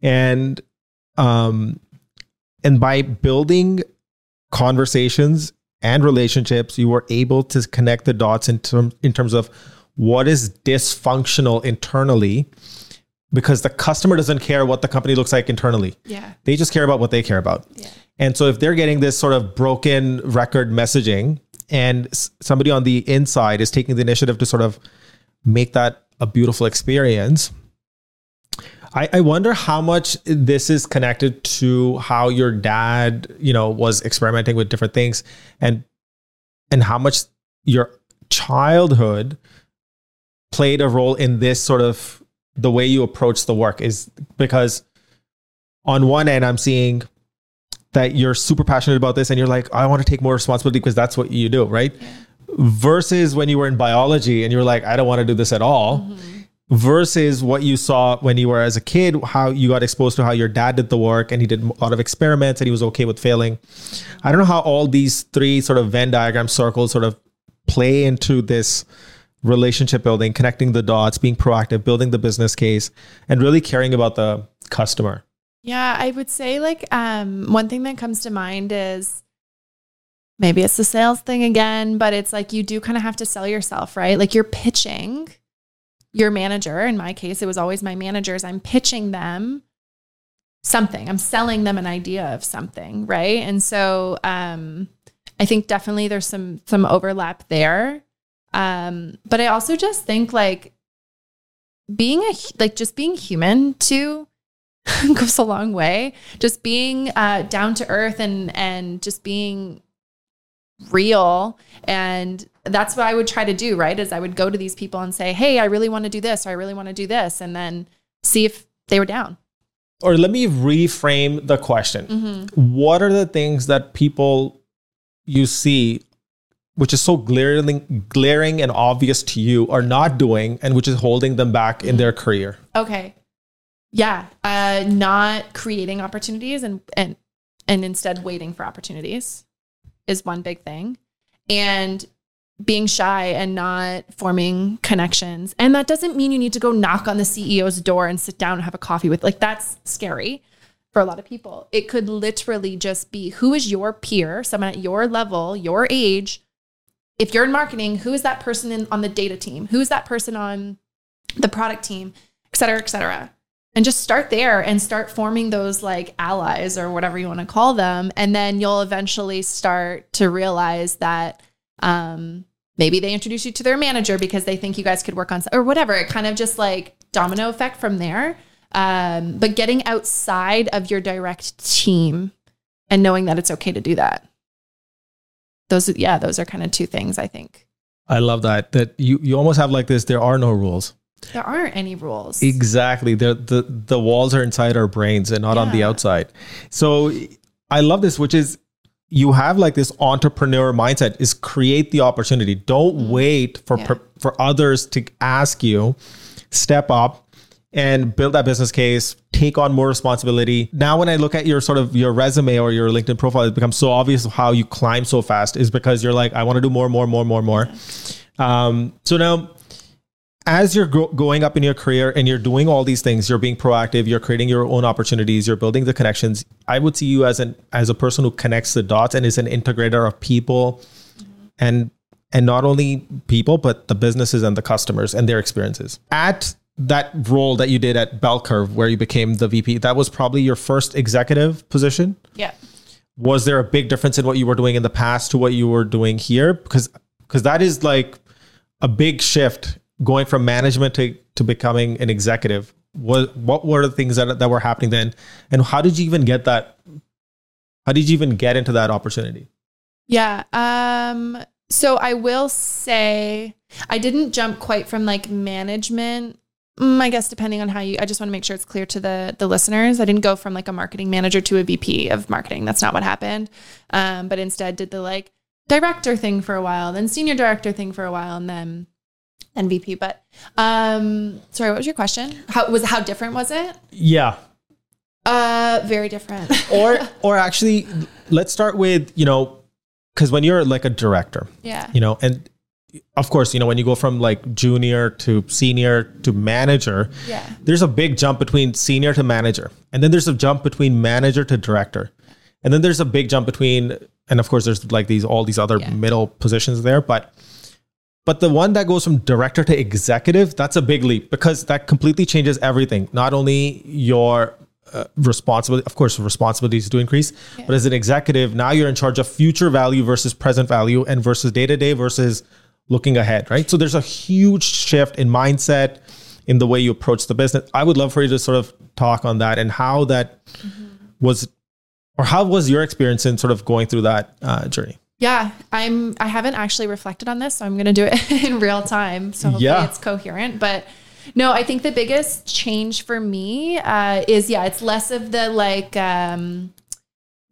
and um, and by building conversations and relationships, you were able to connect the dots in, term, in terms of what is dysfunctional internally because the customer doesn't care what the company looks like internally. Yeah. They just care about what they care about. Yeah. And so if they're getting this sort of broken record messaging and somebody on the inside is taking the initiative to sort of make that a beautiful experience, I, I wonder how much this is connected to how your dad, you know, was experimenting with different things and and how much your childhood played a role in this sort of the way you approach the work is because on one end I'm seeing that you're super passionate about this and you're like I want to take more responsibility because that's what you do, right? Yeah. Versus when you were in biology and you were like I don't want to do this at all. Mm-hmm versus what you saw when you were as a kid, how you got exposed to how your dad did the work and he did a lot of experiments and he was okay with failing. I don't know how all these three sort of Venn diagram circles sort of play into this relationship building, connecting the dots, being proactive, building the business case, and really caring about the customer. Yeah, I would say like um, one thing that comes to mind is maybe it's the sales thing again, but it's like you do kind of have to sell yourself, right? Like you're pitching your manager, in my case, it was always my managers, I'm pitching them something. I'm selling them an idea of something, right? And so um, I think definitely there's some some overlap there. Um, but I also just think like being a like just being human too *laughs* goes a long way. Just being uh, down to earth and and just being real and that's what I would try to do, right? Is I would go to these people and say, "Hey, I really want to do this or I really want to do this." And then see if they were down. Or let me reframe the question. Mm-hmm. What are the things that people you see which is so glaring glaring and obvious to you are not doing and which is holding them back in their career? Okay. Yeah, uh not creating opportunities and and and instead waiting for opportunities is one big thing. And being shy and not forming connections. And that doesn't mean you need to go knock on the CEO's door and sit down and have a coffee with like that's scary for a lot of people. It could literally just be who is your peer, someone at your level, your age. If you're in marketing, who is that person in, on the data team? Who is that person on the product team, et cetera, et cetera and just start there and start forming those like allies or whatever you want to call them. And then you'll eventually start to realize that um, maybe they introduce you to their manager because they think you guys could work on or whatever. It kind of just like domino effect from there. Um, but getting outside of your direct team and knowing that it's okay to do that. Those yeah those are kind of two things i think. I love that that you you almost have like this there are no rules there aren't any rules. Exactly. The the the walls are inside our brains and not yeah. on the outside. So I love this, which is you have like this entrepreneur mindset is create the opportunity. Don't mm. wait for yeah. for others to ask you. Step up and build that business case, take on more responsibility. Now when I look at your sort of your resume or your LinkedIn profile, it becomes so obvious how you climb so fast is because you're like I want to do more, more, more, more, more. Um, so now as you're go- going up in your career and you're doing all these things, you're being proactive, you're creating your own opportunities, you're building the connections. I would see you as an as a person who connects the dots and is an integrator of people mm-hmm. and and not only people but the businesses and the customers and their experiences. At that role that you did at Bell Curve where you became the VP, that was probably your first executive position? Yeah. Was there a big difference in what you were doing in the past to what you were doing here because because that is like a big shift going from management to, to becoming an executive what what were the things that that were happening then, and how did you even get that? How did you even get into that opportunity? Yeah. Um. So I will say I didn't jump quite from like management. mm, I guess depending on how you, I just want to make sure it's clear to the the listeners. I didn't go from like a marketing manager to a VP of marketing. That's not what happened. Um, but instead did the like director thing for a while, then senior director thing for a while, and then and VP. But um, sorry, what was your question? How was how different was it? Yeah, Uh, very different. *laughs* or or actually, let's start with you know, because when you're like a director, yeah. you know, and of course, you know, when you go from like junior to senior to manager, Yeah. there's a big jump between senior to manager. And then there's a jump between manager to director. And then there's a big jump between, and of course, there's like these, all these other Yeah. middle positions there. But, but the one that goes from director to executive, that's a big leap because that completely changes everything. Not only your uh, responsibility, of course, responsibilities do increase, but as an executive, now you're in charge of future value versus present value and versus day to day versus looking ahead, right? So there's a huge shift in mindset, in the way you approach the business. I would love for you to sort of talk on that and how that was, or how was your experience in sort of going through that uh, journey? Yeah, I'm. I haven't actually reflected on this, so I'm going to do it *laughs* in real time. So hopefully Yeah. it's coherent. But no, I think the biggest change for me uh, is yeah, it's less of the like um,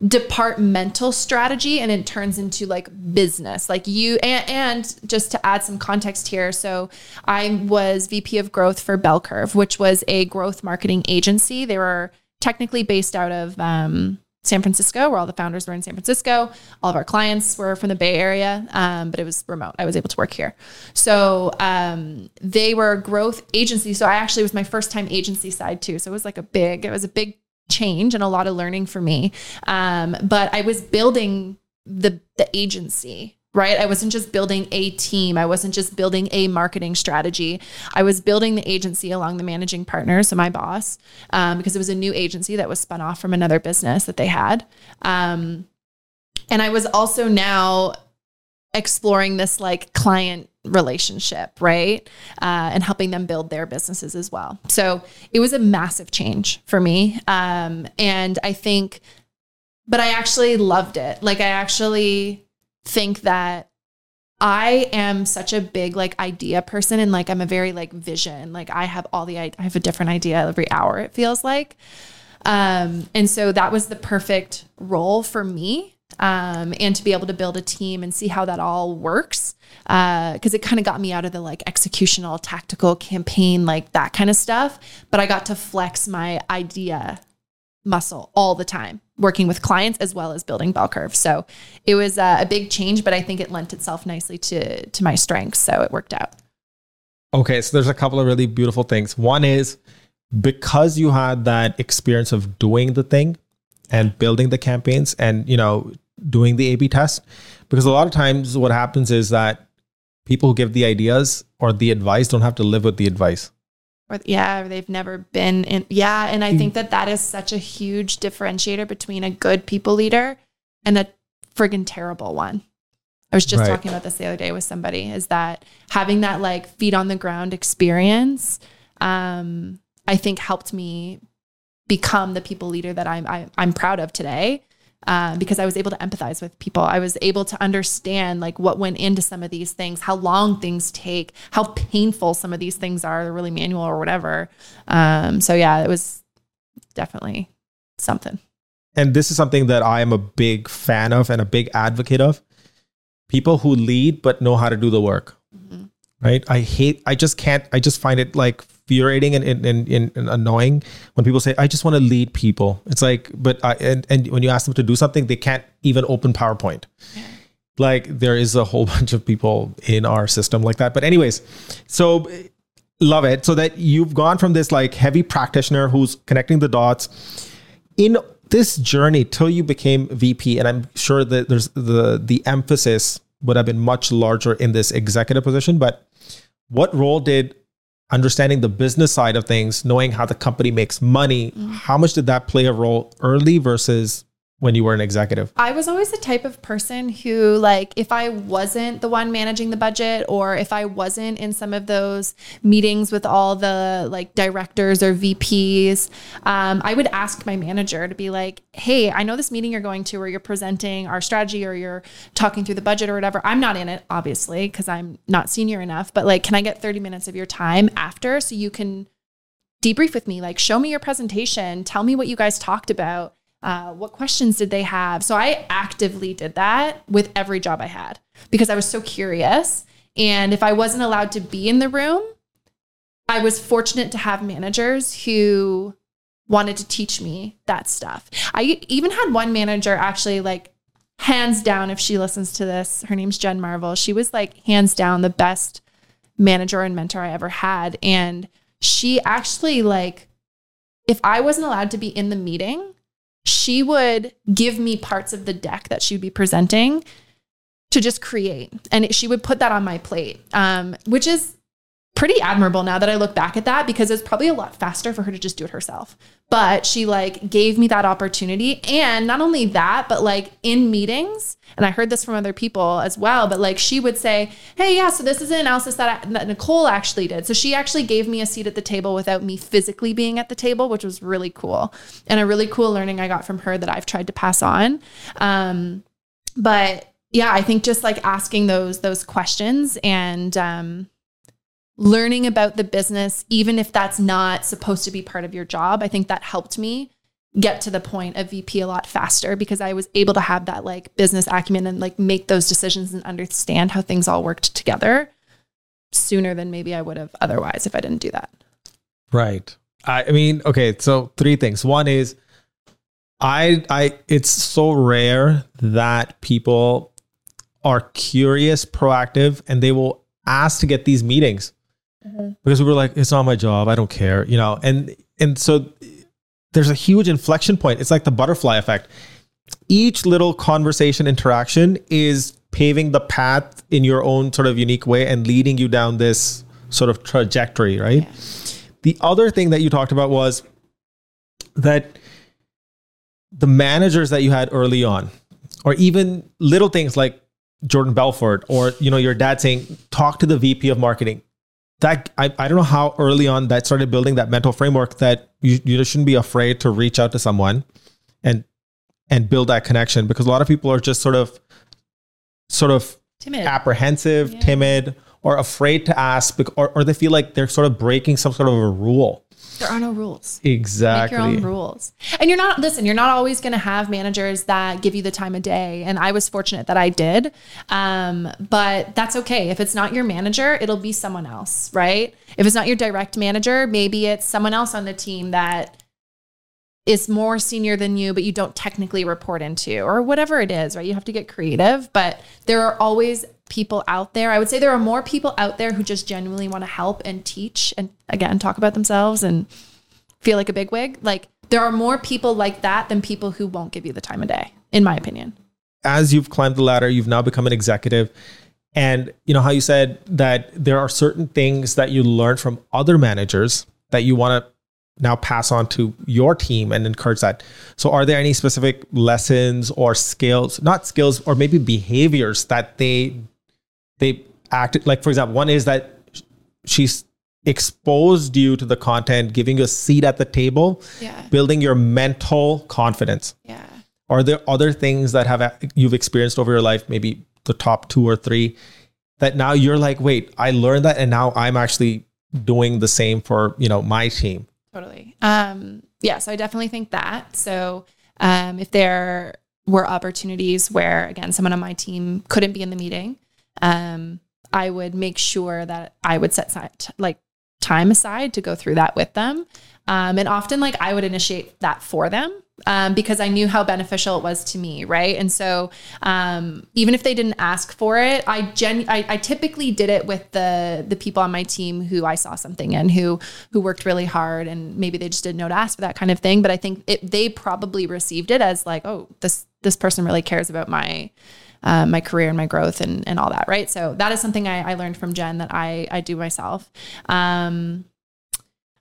departmental strategy, and it turns into like business. Like you, and, and just to add some context here, so I was VP of Growth for Bell Curve, which was a growth marketing agency. They were technically based out of um, San Francisco, where all the founders were in San Francisco. All of our clients were from the Bay Area, um, but it was remote. I was able to work here. So um, they were a growth agency. So I actually was my first time agency side too. So it was like a big, it was a big change and a lot of learning for me. Um, but I was building the the agency right? I wasn't just building a team. I wasn't just building a marketing strategy. I was building the agency along the managing partner so my boss um, because it was a new agency that was spun off from another business that they had. Um, and i was also now exploring this like client relationship right? Uh, and helping them build their businesses as well. So it was a massive change for me um, and i think but i actually loved it. Like i actually think that I am such a big like idea person and like I'm a very like vision. Like I have all the I have a different idea every hour it feels like. Um and so that was the perfect role for me. Um and to be able to build a team and see how that all works. Uh cuz it kind of got me out of the like executional tactical campaign like that kind of stuff, but I got to flex my idea muscle all the time, working with clients as well as building bell curve. So it was uh, a big change, but I think it lent itself nicely to to my strengths. So it worked out. Okay, so there's a couple of really beautiful things. One is because you had that experience of doing the thing and building the campaigns and you know doing the A/B test. Because a lot of times what happens is that people who give the ideas or the advice don't have to live with the advice. Or yeah, or they've never been in. Yeah, and I think that that is such a huge differentiator between a good people leader and a friggin' terrible one. I was just Right. talking about this the other day with somebody. Is that having that like feet on the ground experience? Um, I think helped me become the people leader that I'm I, I'm proud of today. Uh, because I was able to empathize with people. I was able to understand like what went into some of these things, how long things take, how painful some of these things are. They're really manual or whatever. Um, so yeah, it was definitely something. and this is something that I am a big fan of and a big advocate of. People who lead but know how to do the work. Right? I hate I just can't I just find it like infuriating and, and, and, and annoying when people say I just want to lead people. It's like but I and, and when you ask them to do something they can't even open PowerPoint. Like there is a whole *laughs* bunch of people in our system like that. But anyways, so love it so that you've gone from this like heavy practitioner who's connecting the dots in this journey till you became VP, and I'm sure that there's the the emphasis would have been much larger in this executive position. But what role did understanding the business side of things, knowing how the company makes money, mm. how much did that play a role early versus when you were an executive? I was always the type of person who, like, if I wasn't the one managing the budget or if I wasn't in some of those meetings with all the like directors or VPs, um, I would ask my manager to be like, hey, I know this meeting you're going to where you're presenting our strategy or you're talking through the budget or whatever. I'm not in it, obviously, because I'm not senior enough, but like, can I get 30 minutes of your time after so you can debrief with me? Like, show me your presentation, tell me what you guys talked about uh, what questions did they have? So I actively did that with every job I had because I was so curious. And if I wasn't allowed to be in the room, I was fortunate to have managers who wanted to teach me that stuff. I even had one manager actually like hands down if she listens to this, her name's Jen Marvel. She was like hands down the best manager and mentor I ever had and she actually like if I wasn't allowed to be in the meeting, she would give me parts of the deck that she would be presenting to just create. And she would put that on my plate, um, which is pretty admirable now that I look back at that because it's probably a lot faster for her to just do it herself. But she like gave me that opportunity. And not only that, but like in meetings, and I heard this from other people as well, but like she would say, Hey, yeah, so this is an analysis that, I, that Nicole actually did. So she actually gave me a seat at the table without me physically being at the table, which was really cool. And a really cool learning I got from her that I've tried to pass on. Um, but yeah, I think just like asking those those questions and um, learning about the business, even if that's not supposed to be part of your job, I think that helped me get to the point of VP a lot faster because I was able to have that like business acumen and like make those decisions and understand how things all worked together sooner than maybe I would have otherwise if I didn't do that. Right. I mean, okay, so three things. One is I I it's so rare that people are curious, proactive, and they will ask to get these meetings mm-hmm. because we were like, it's not my job. I don't care, you know. And and so there's a huge inflection point. It's like the butterfly effect. Each little conversation interaction is paving the path in your own sort of unique way and leading you down this sort of trajectory, right? Yeah. The other thing that you talked about was that the managers that you had early on, or even little things like Jordan Belfort, or you know, your dad saying, talk to the VP of marketing that I, I don't know how early on that started building that mental framework that you, you shouldn't be afraid to reach out to someone and and build that connection because a lot of people are just sort of sort of timid. apprehensive, yeah. timid, or afraid to ask or, or they feel like they're sort of breaking some sort of a rule. There are no rules. Exactly. Make your own rules. And you're not, listen, you're not always going to have managers that give you the time of day. And I was fortunate that I did. Um, but that's okay. If it's not your manager, it'll be someone else, right? If it's not your direct manager, maybe it's someone else on the team that is more senior than you, but you don't technically report into, or whatever it is, right? You have to get creative, but there are always people out there. I would say there are more people out there who just genuinely want to help and teach and again talk about themselves and feel like a big wig. Like there are more people like that than people who won't give you the time of day, in my opinion. As you've climbed the ladder, you've now become an executive. And you know how you said that there are certain things that you learned from other managers that you want to now pass on to your team and encourage that. So are there any specific lessons or skills, not skills or maybe behaviors that they they acted like for example one is that she's exposed you to the content giving you a seat at the table yeah. building your mental confidence yeah are there other things that have you've experienced over your life maybe the top two or three that now you're like wait i learned that and now i'm actually doing the same for you know my team totally um yeah so i definitely think that so um if there were opportunities where again someone on my team couldn't be in the meeting um, I would make sure that I would set like time aside to go through that with them. Um, and often, like, I would initiate that for them um, because I knew how beneficial it was to me, right? And so, um, even if they didn't ask for it, I gen I, I, typically did it with the the people on my team who I saw something in, who who worked really hard, and maybe they just didn't know to ask for that kind of thing. But I think it, they probably received it as like, oh, this this person really cares about my uh, my career and my growth and, and all that, right? So that is something I, I learned from Jen that I, I do myself. Um,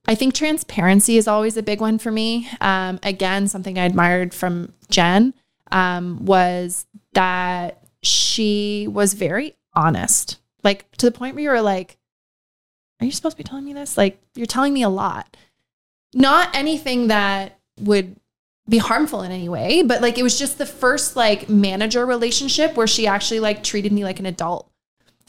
I think transparency is always a big one for me. Um, again, something I admired from Jen. um, was that she was very honest, like to the point where you were like, Are you supposed to be telling me this? Like, you're telling me a lot. Not anything that would be harmful in any way, but like it was just the first like manager relationship where she actually like treated me like an adult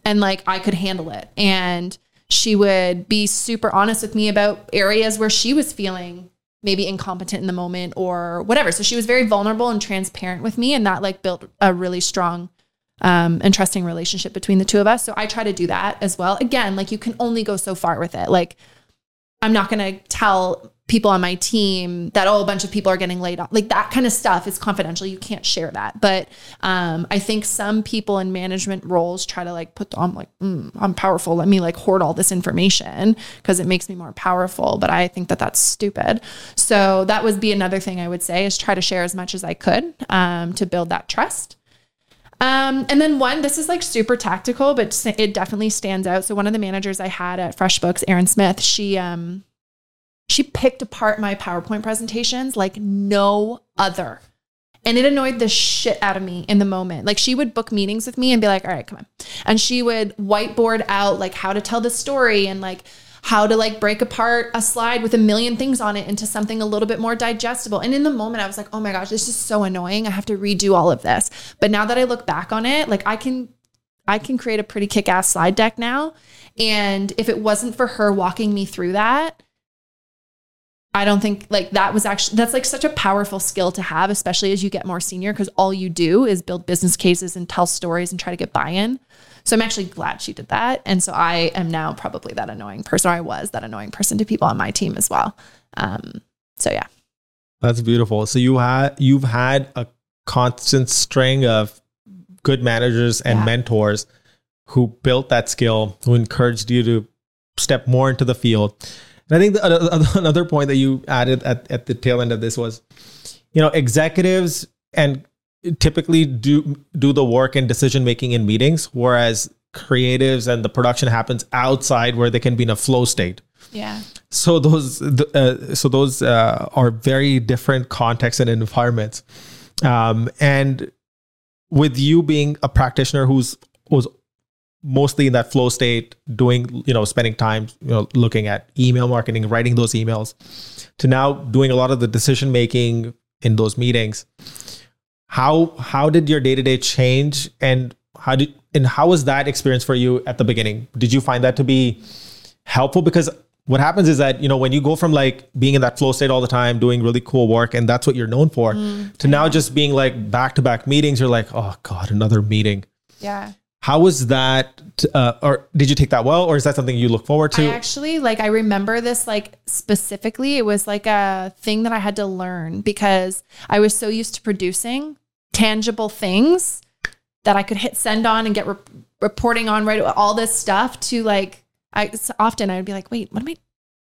and like I could handle it. And she would be super honest with me about areas where she was feeling maybe incompetent in the moment or whatever. So she was very vulnerable and transparent with me and that like built a really strong um, and trusting relationship between the two of us. So I try to do that as well. Again, like you can only go so far with it. Like I'm not going to tell people on my team that oh a bunch of people are getting laid off. Like that kind of stuff is confidential. You can't share that. But um, i think some people in management roles try to like put on like mm, i'm powerful. Let me like hoard all this information because it makes me more powerful. But i think that that's stupid. So that would be another thing i would say is try to share as much as i could um, to build that trust. Um, and then one, this is like super tactical, but it definitely stands out. So one of the managers I had at FreshBooks, Erin Smith, she um she picked apart my PowerPoint presentations like no other. And it annoyed the shit out of me in the moment. Like she would book meetings with me and be like, "All right, come on." And she would whiteboard out like how to tell the story and like how to like break apart a slide with a million things on it into something a little bit more digestible. And in the moment, I was like, oh my gosh, this is so annoying. I have to redo all of this. But now that I look back on it, like I can I can create a pretty kick-ass slide deck now. And if it wasn't for her walking me through that, I don't think like that was actually that's like such a powerful skill to have, especially as you get more senior, because all you do is build business cases and tell stories and try to get buy-in. So I'm actually glad she did that. And so I am now probably that annoying person, or I was that annoying person to people on my team as well. Um, so yeah. That's beautiful. So you had you've had a constant string of good managers and yeah. mentors who built that skill, who encouraged you to step more into the field. And I think the, *laughs* another point that you added at, at the tail end of this was, you know, executives and typically do do the work and decision making in meetings, whereas creatives and the production happens outside where they can be in a flow state. Yeah. So those uh, so those uh, are very different contexts and environments. Um, and with you being a practitioner who's was mostly in that flow state, doing you know spending time you know looking at email marketing, writing those emails, to now doing a lot of the decision making in those meetings. How how did your day-to-day change and how did and how was that experience for you at the beginning? Did you find that to be helpful? Because what happens is that you know when you go from like being in that flow state all the time doing really cool work and that's what you're known for mm, to yeah. now just being like back to back meetings you're like oh god another meeting. Yeah how was that uh, or did you take that well or is that something you look forward to? I actually like i remember this like specifically it was like a thing that i had to learn because i was so used to producing tangible things that i could hit send on and get re- reporting on right all this stuff to like i often i would be like wait what am i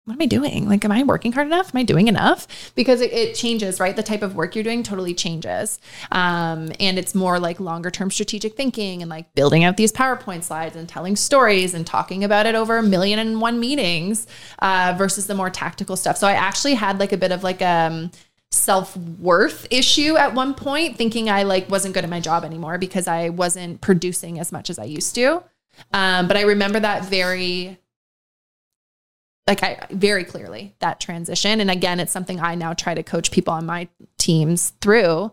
what am I doing? Like, am I working hard enough? Am I doing enough? Because it, it changes, right? The type of work you're doing totally changes. Um, and it's more like longer term strategic thinking and like building out these PowerPoint slides and telling stories and talking about it over a million and one meetings uh, versus the more tactical stuff. So I actually had like a bit of like a, um, self-worth issue at one point thinking I like wasn't good at my job anymore because I wasn't producing as much as I used to. Um, but I remember that very like I very clearly that transition. And again, it's something I now try to coach people on my teams through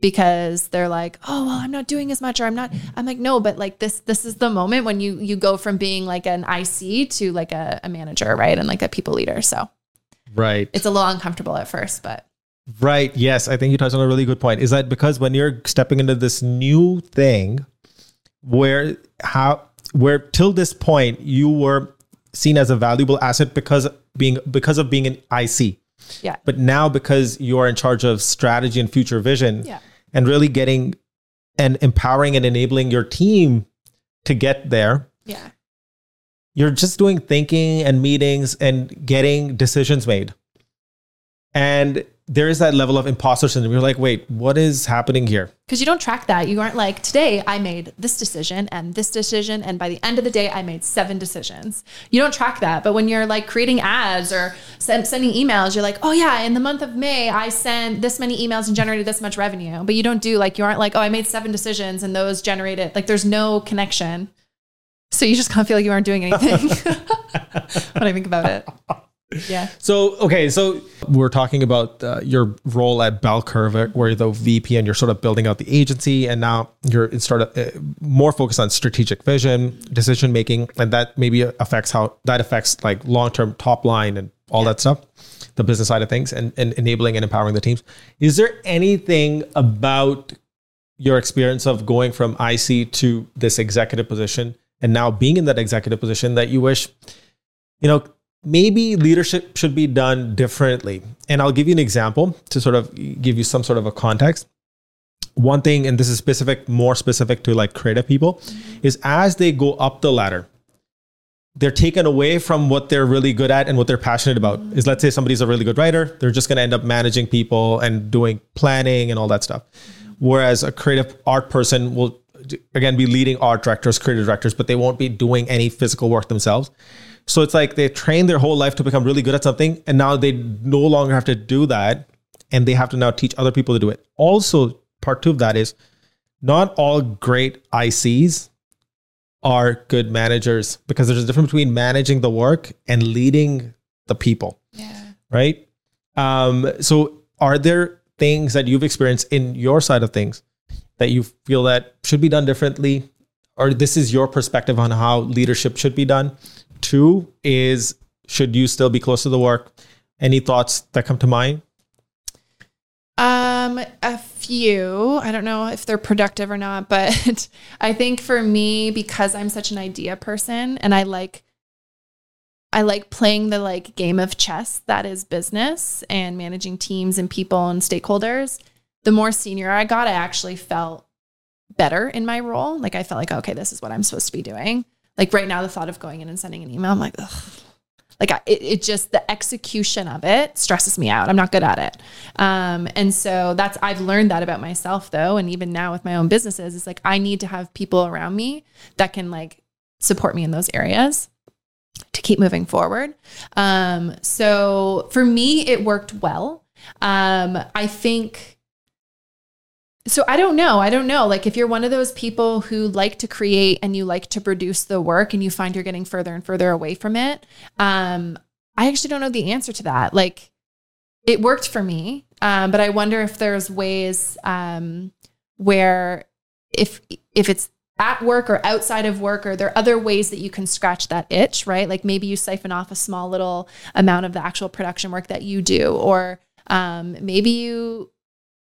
because they're like, "Oh, well, I'm not doing as much or I'm not I'm like, "No, but like this this is the moment when you you go from being like an IC to like a, a manager, right? And like a people leader." So Right. It's a little uncomfortable at first, but Right. Yes, I think you touched on a really good point. Is that because when you're stepping into this new thing where how where till this point you were seen as a valuable asset because being because of being an IC. Yeah. But now because you're in charge of strategy and future vision yeah. and really getting and empowering and enabling your team to get there. Yeah. You're just doing thinking and meetings and getting decisions made. And there is that level of imposter syndrome. You're like, wait, what is happening here? Because you don't track that. You aren't like, today I made this decision and this decision. And by the end of the day, I made seven decisions. You don't track that. But when you're like creating ads or send, sending emails, you're like, oh yeah, in the month of May, I sent this many emails and generated this much revenue. But you don't do like, you aren't like, oh, I made seven decisions and those generated, like, there's no connection. So you just kind of feel like you aren't doing anything *laughs* when I think about it. Yeah. So okay, so we're talking about uh, your role at Bell Curve, where you're the VP and you're sort of building out the agency, and now you're in sort of uh, more focused on strategic vision, decision making, and that maybe affects how that affects like long term top line and all yeah. that stuff, the business side of things, and, and enabling and empowering the teams. Is there anything about your experience of going from IC to this executive position and now being in that executive position that you wish, you know, maybe leadership should be done differently. And I'll give you an example to sort of give you some sort of a context. One thing, and this is specific, more specific to like creative people, mm-hmm. is as they go up the ladder, they're taken away from what they're really good at and what they're passionate about. Mm-hmm. Is let's say somebody's a really good writer, they're just going to end up managing people and doing planning and all that stuff. Mm-hmm. Whereas a creative art person will again be leading art directors, creative directors, but they won't be doing any physical work themselves. So it's like they train their whole life to become really good at something, and now they no longer have to do that, and they have to now teach other people to do it. Also, part two of that is not all great ICs are good managers because there's a difference between managing the work and leading the people. Yeah. Right. Um, so, are there things that you've experienced in your side of things that you feel that should be done differently, or this is your perspective on how leadership should be done? Two is should you still be close to the work? Any thoughts that come to mind? Um, a few. I don't know if they're productive or not, but *laughs* I think for me, because I'm such an idea person and I like I like playing the like game of chess that is business and managing teams and people and stakeholders. The more senior I got, I actually felt better in my role. Like I felt like, okay, this is what I'm supposed to be doing. Like right now, the thought of going in and sending an email, I'm like, ugh. Like I, it, it just the execution of it stresses me out. I'm not good at it, um, and so that's I've learned that about myself though, and even now with my own businesses, it's like I need to have people around me that can like support me in those areas to keep moving forward. Um, so for me, it worked well. Um, I think so I don't know. I don't know. Like if you're one of those people who like to create and you like to produce the work and you find you're getting further and further away from it, um, I actually don't know the answer to that. Like it worked for me, um, but I wonder if there's ways um, where if if it's at work or outside of work or there are other ways that you can scratch that itch, right? Like maybe you siphon off a small little amount of the actual production work that you do, or um, maybe you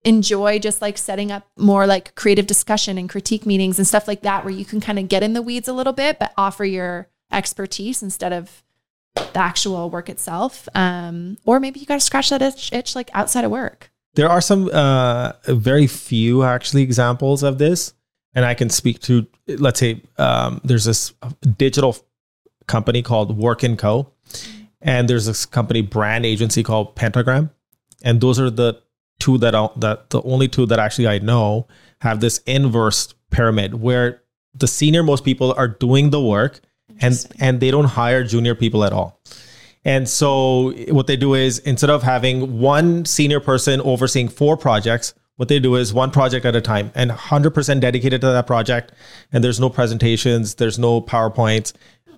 enjoy just like setting up more like creative discussion and critique meetings and stuff like that where you can kind of get in the weeds a little bit but offer your expertise instead of the actual work itself. Um, or maybe you got to scratch that itch, itch, like outside of work. There are some uh, very few actually examples of this and i can speak to let's say um, there's this digital company called work and co. And there's this company brand agency called pentagram. And those are the two that I, that the only two that actually I know have this inverse pyramid where the senior most people are doing the work and and they don't hire junior people at all. And so what they do is instead of having one senior person overseeing four projects, what they do is one project at a time and 100% dedicated to that project and there's no presentations, there's no PowerPoints.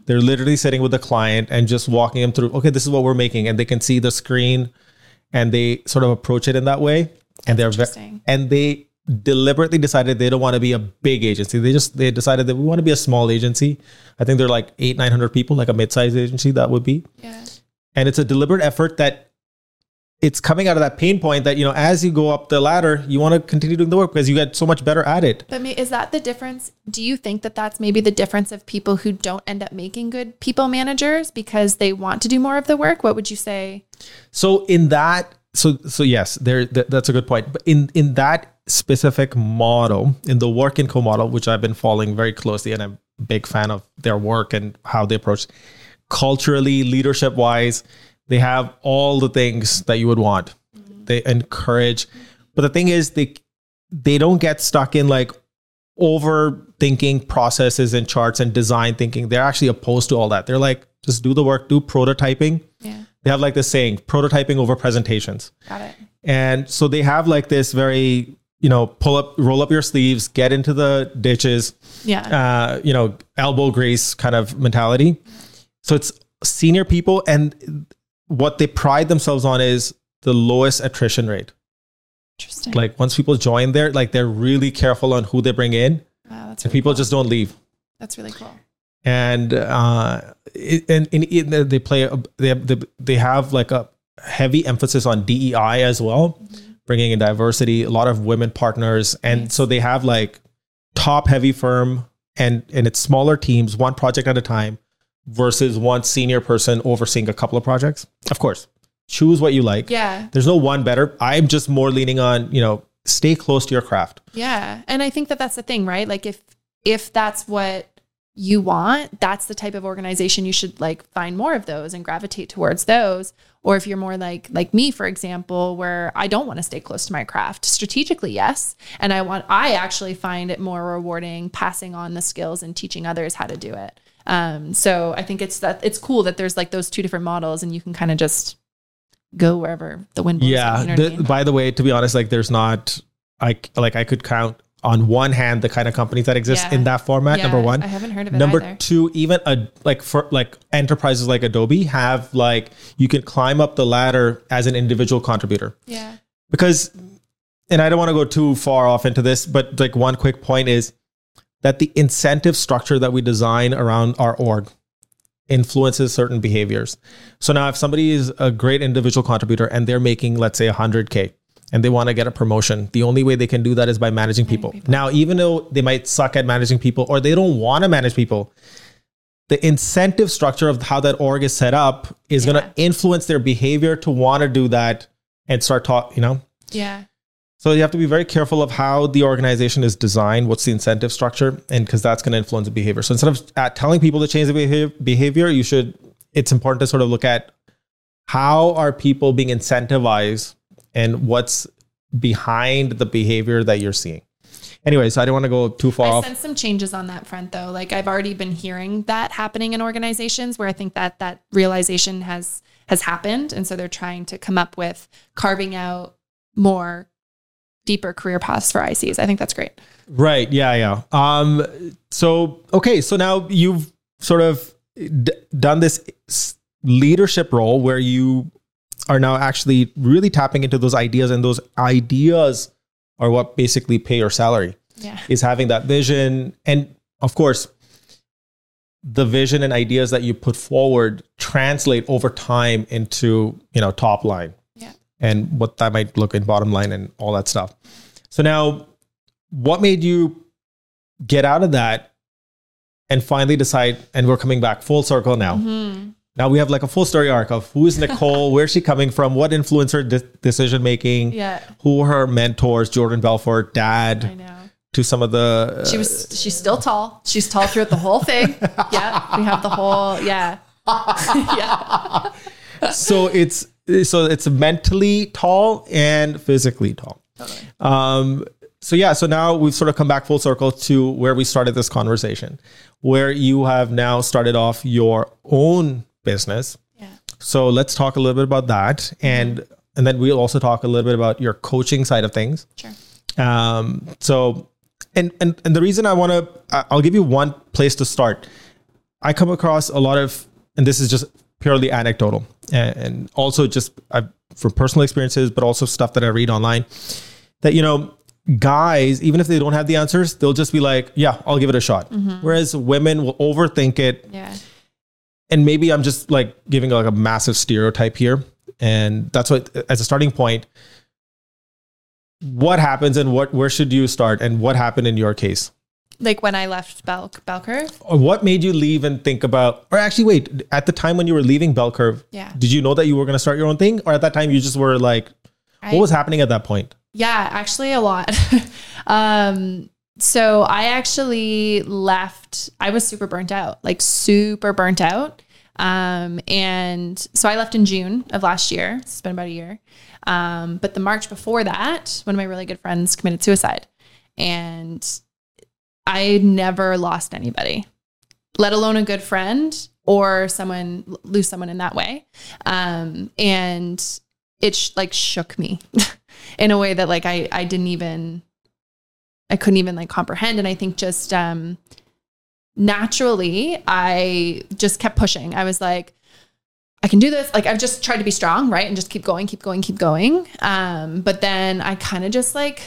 They're literally sitting with the client and just walking them through, okay, this is what we're making and they can see the screen and they sort of approach it in that way. And they're ve- and they deliberately decided they don't want to be a big agency. They just they decided that we want to be a small agency. I think they're like eight nine hundred people, like a mid-sized agency that would be. Yeah. And it's a deliberate effort that it's coming out of that pain point that you know as you go up the ladder you want to continue doing the work because you get so much better at it but is that the difference do you think that that's maybe the difference of people who don't end up making good people managers because they want to do more of the work what would you say so in that so so yes there th- that's a good point but in in that specific model in the work in co model which i've been following very closely and i'm a big fan of their work and how they approach culturally leadership wise they have all the things that you would want. Mm-hmm. they encourage. But the thing is, they they don't get stuck in like overthinking processes and charts and design thinking. They're actually opposed to all that. They're like, just do the work, do prototyping. Yeah. They have like this saying, prototyping over presentations. Got it. And so they have like this very, you know, pull up, roll up your sleeves, get into the ditches, Yeah. uh, you know, elbow grease kind of mentality. So it's senior people, and what they pride themselves on is the lowest attrition rate. Interesting. Like once people join there, like they're really careful on who they bring in, wow, that's and really people cool. just don't leave. that's really cool. And uh, it, and, and they play, a, they have, they, they have like a heavy emphasis on DEI as well, bringing in diversity, a lot of women partners, and Nice. so they have like top heavy firm, and and it's smaller teams, one project at a time, versus one senior person overseeing a couple of projects. Of course, choose what you like. Yeah. There's no one better. I'm just more leaning on you know stay close to your craft. Yeah. And I think that that's the thing, right? Like if if that's what you want, that's the type of organization you should like find more of those and gravitate towards those. Or if you're more like like me, for example, where I don't want to stay close to my craft, strategically, yes. And I want I actually find it more rewarding passing on the skills and teaching others how to do it. Um, so I think it's that it's cool that there's like those two different models and you can kind of just go wherever the wind blows. Yeah. you know what I the- mean? by the way, to be honest, like there's not I like I could count on one hand the kind of companies that exist Yeah. in that format. Yeah, number one. I haven't heard of it Number either. two, even a like for like enterprises like Adobe have like you can climb up the ladder as an individual contributor Yeah. because and I don't want to go too far off into this, but like one quick point is that the incentive structure that we design around our org influences certain behaviors. So now if somebody is a great individual contributor and they're making let's say 100k and they want to get a promotion, the only way they can do that is by managing people. people. Now even though they might suck at managing people or they don't want to manage people, the incentive structure of how that org is set up is going to influence their behavior to want to do that and start talk, you know. Yeah. So you have to be very careful of how the organization is designed, what's the incentive structure, and because that's going to influence the behavior. So instead of telling people to change the behavior, behavior, you should. It's important to sort of look at how are people being incentivized and what's behind the behavior that you're seeing. Anyways, I don't want to go too far I off. sense some changes on that front though. Like I've already been hearing that happening in organizations where I think that that realization has has happened and so they're trying to come up with carving out more deeper career paths for ICs. I think that's great. Right. Yeah. Yeah. Um. So okay. So now you've sort of d- done this leadership role where you are now actually really tapping into those ideas, and those ideas are what basically pay your salary. Yeah. Is having that vision, and of course, the vision and ideas that you put forward translate over time into you know top line Yeah. and what that might look in bottom line and all that stuff. So now, what made you get out of that and finally decide? And we're coming back full circle now. Mhm. Now we have like a full story arc of who is Nicole, *laughs* where's she coming from, what influenced her de- decision making, Yeah. who were her mentors, Jordan Belfort, I dad, know. to some of the. She was she's still tall. She's tall throughout the whole thing. *laughs* yeah. We have the whole yeah. *laughs* yeah. so it's so it's mentally tall and physically tall. Totally. Um, so yeah, so now we've sort of come back full circle to where we started this conversation, where you have now started off your own business. Yeah. So let's talk a little bit about that, and and then we'll also talk a little bit about your coaching side of things. Sure. Um, so, and and and the reason I want to, I'll give you one place to start. I come across a lot of, and this is just purely anecdotal, and, and also just i from personal experiences, but also stuff that I read online. That you know, guys, even if they don't have the answers, they'll just be like, "Yeah, I'll give it a shot." Whereas women will overthink it, Yeah. And maybe I'm just like giving like a massive stereotype here, and that's what as a starting point. What happens and what where should you start and what happened in your case? Like when I left Bell Bell Curve. Or what made you leave and think about or actually wait, at the time when you were leaving Bell Curve, Yeah. did you know that you were going to start your own thing or at that time you just were like I- what was happening at that point? Yeah, actually a lot. *laughs* um, so I actually left, I was super burnt out, like super burnt out. Um, and so I left in June of last year. It's been about a year. Um, but the March before that, one of my really good friends committed suicide. And I never lost anybody, let alone a good friend or someone lose someone in that way. Um, and it sh- like shook me *laughs* in a way that like I, I didn't even, I couldn't even like comprehend. And I think just, um, naturally I just kept pushing. I was like, I can do this. Like I've just tried to be strong, right? And just keep going, keep going, keep going. Um, but then I kind of just like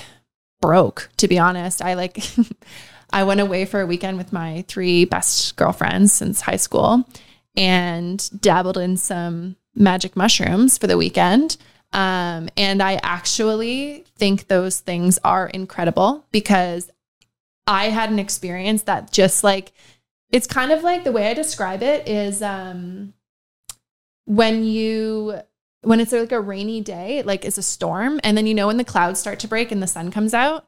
broke, to be honest. I like *laughs* I went away for a weekend with my three best girlfriends since high school and dabbled in some magic mushrooms for the weekend. Um, and I actually think those things are incredible because I had an experience that just like it's kind of like the way I describe it is um when you when it's like a rainy day, like it's a storm, and then you know when the clouds start to break and the sun comes out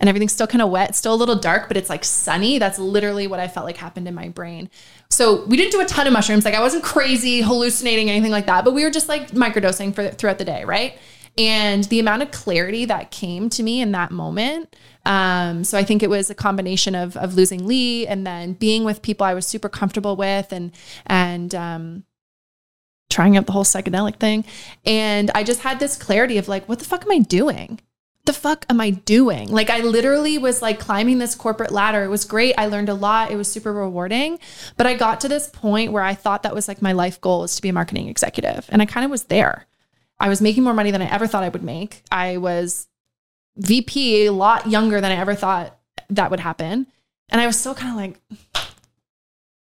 and everything's still kind of wet, still a little dark, but it's like sunny. That's literally what I felt like happened in my brain. So we didn't do a ton of mushrooms. Like I wasn't crazy hallucinating anything like that, but we were just like microdosing for throughout the day, right? And the amount of clarity that came to me in that moment. Um, so I think it was a combination of of losing Lee and then being with people I was super comfortable with and and um trying out the whole psychedelic thing. And I just had this clarity of like, what the fuck am I doing? The fuck am I doing? Like, I literally was like climbing this corporate ladder. It was great. I learned a lot. It was super rewarding. But I got to this point where I thought that was like my life goal is to be a marketing executive. And I kind of was there. I was making more money than I ever thought I would make. I was VP a lot younger than I ever thought that would happen. And I was still kind of like,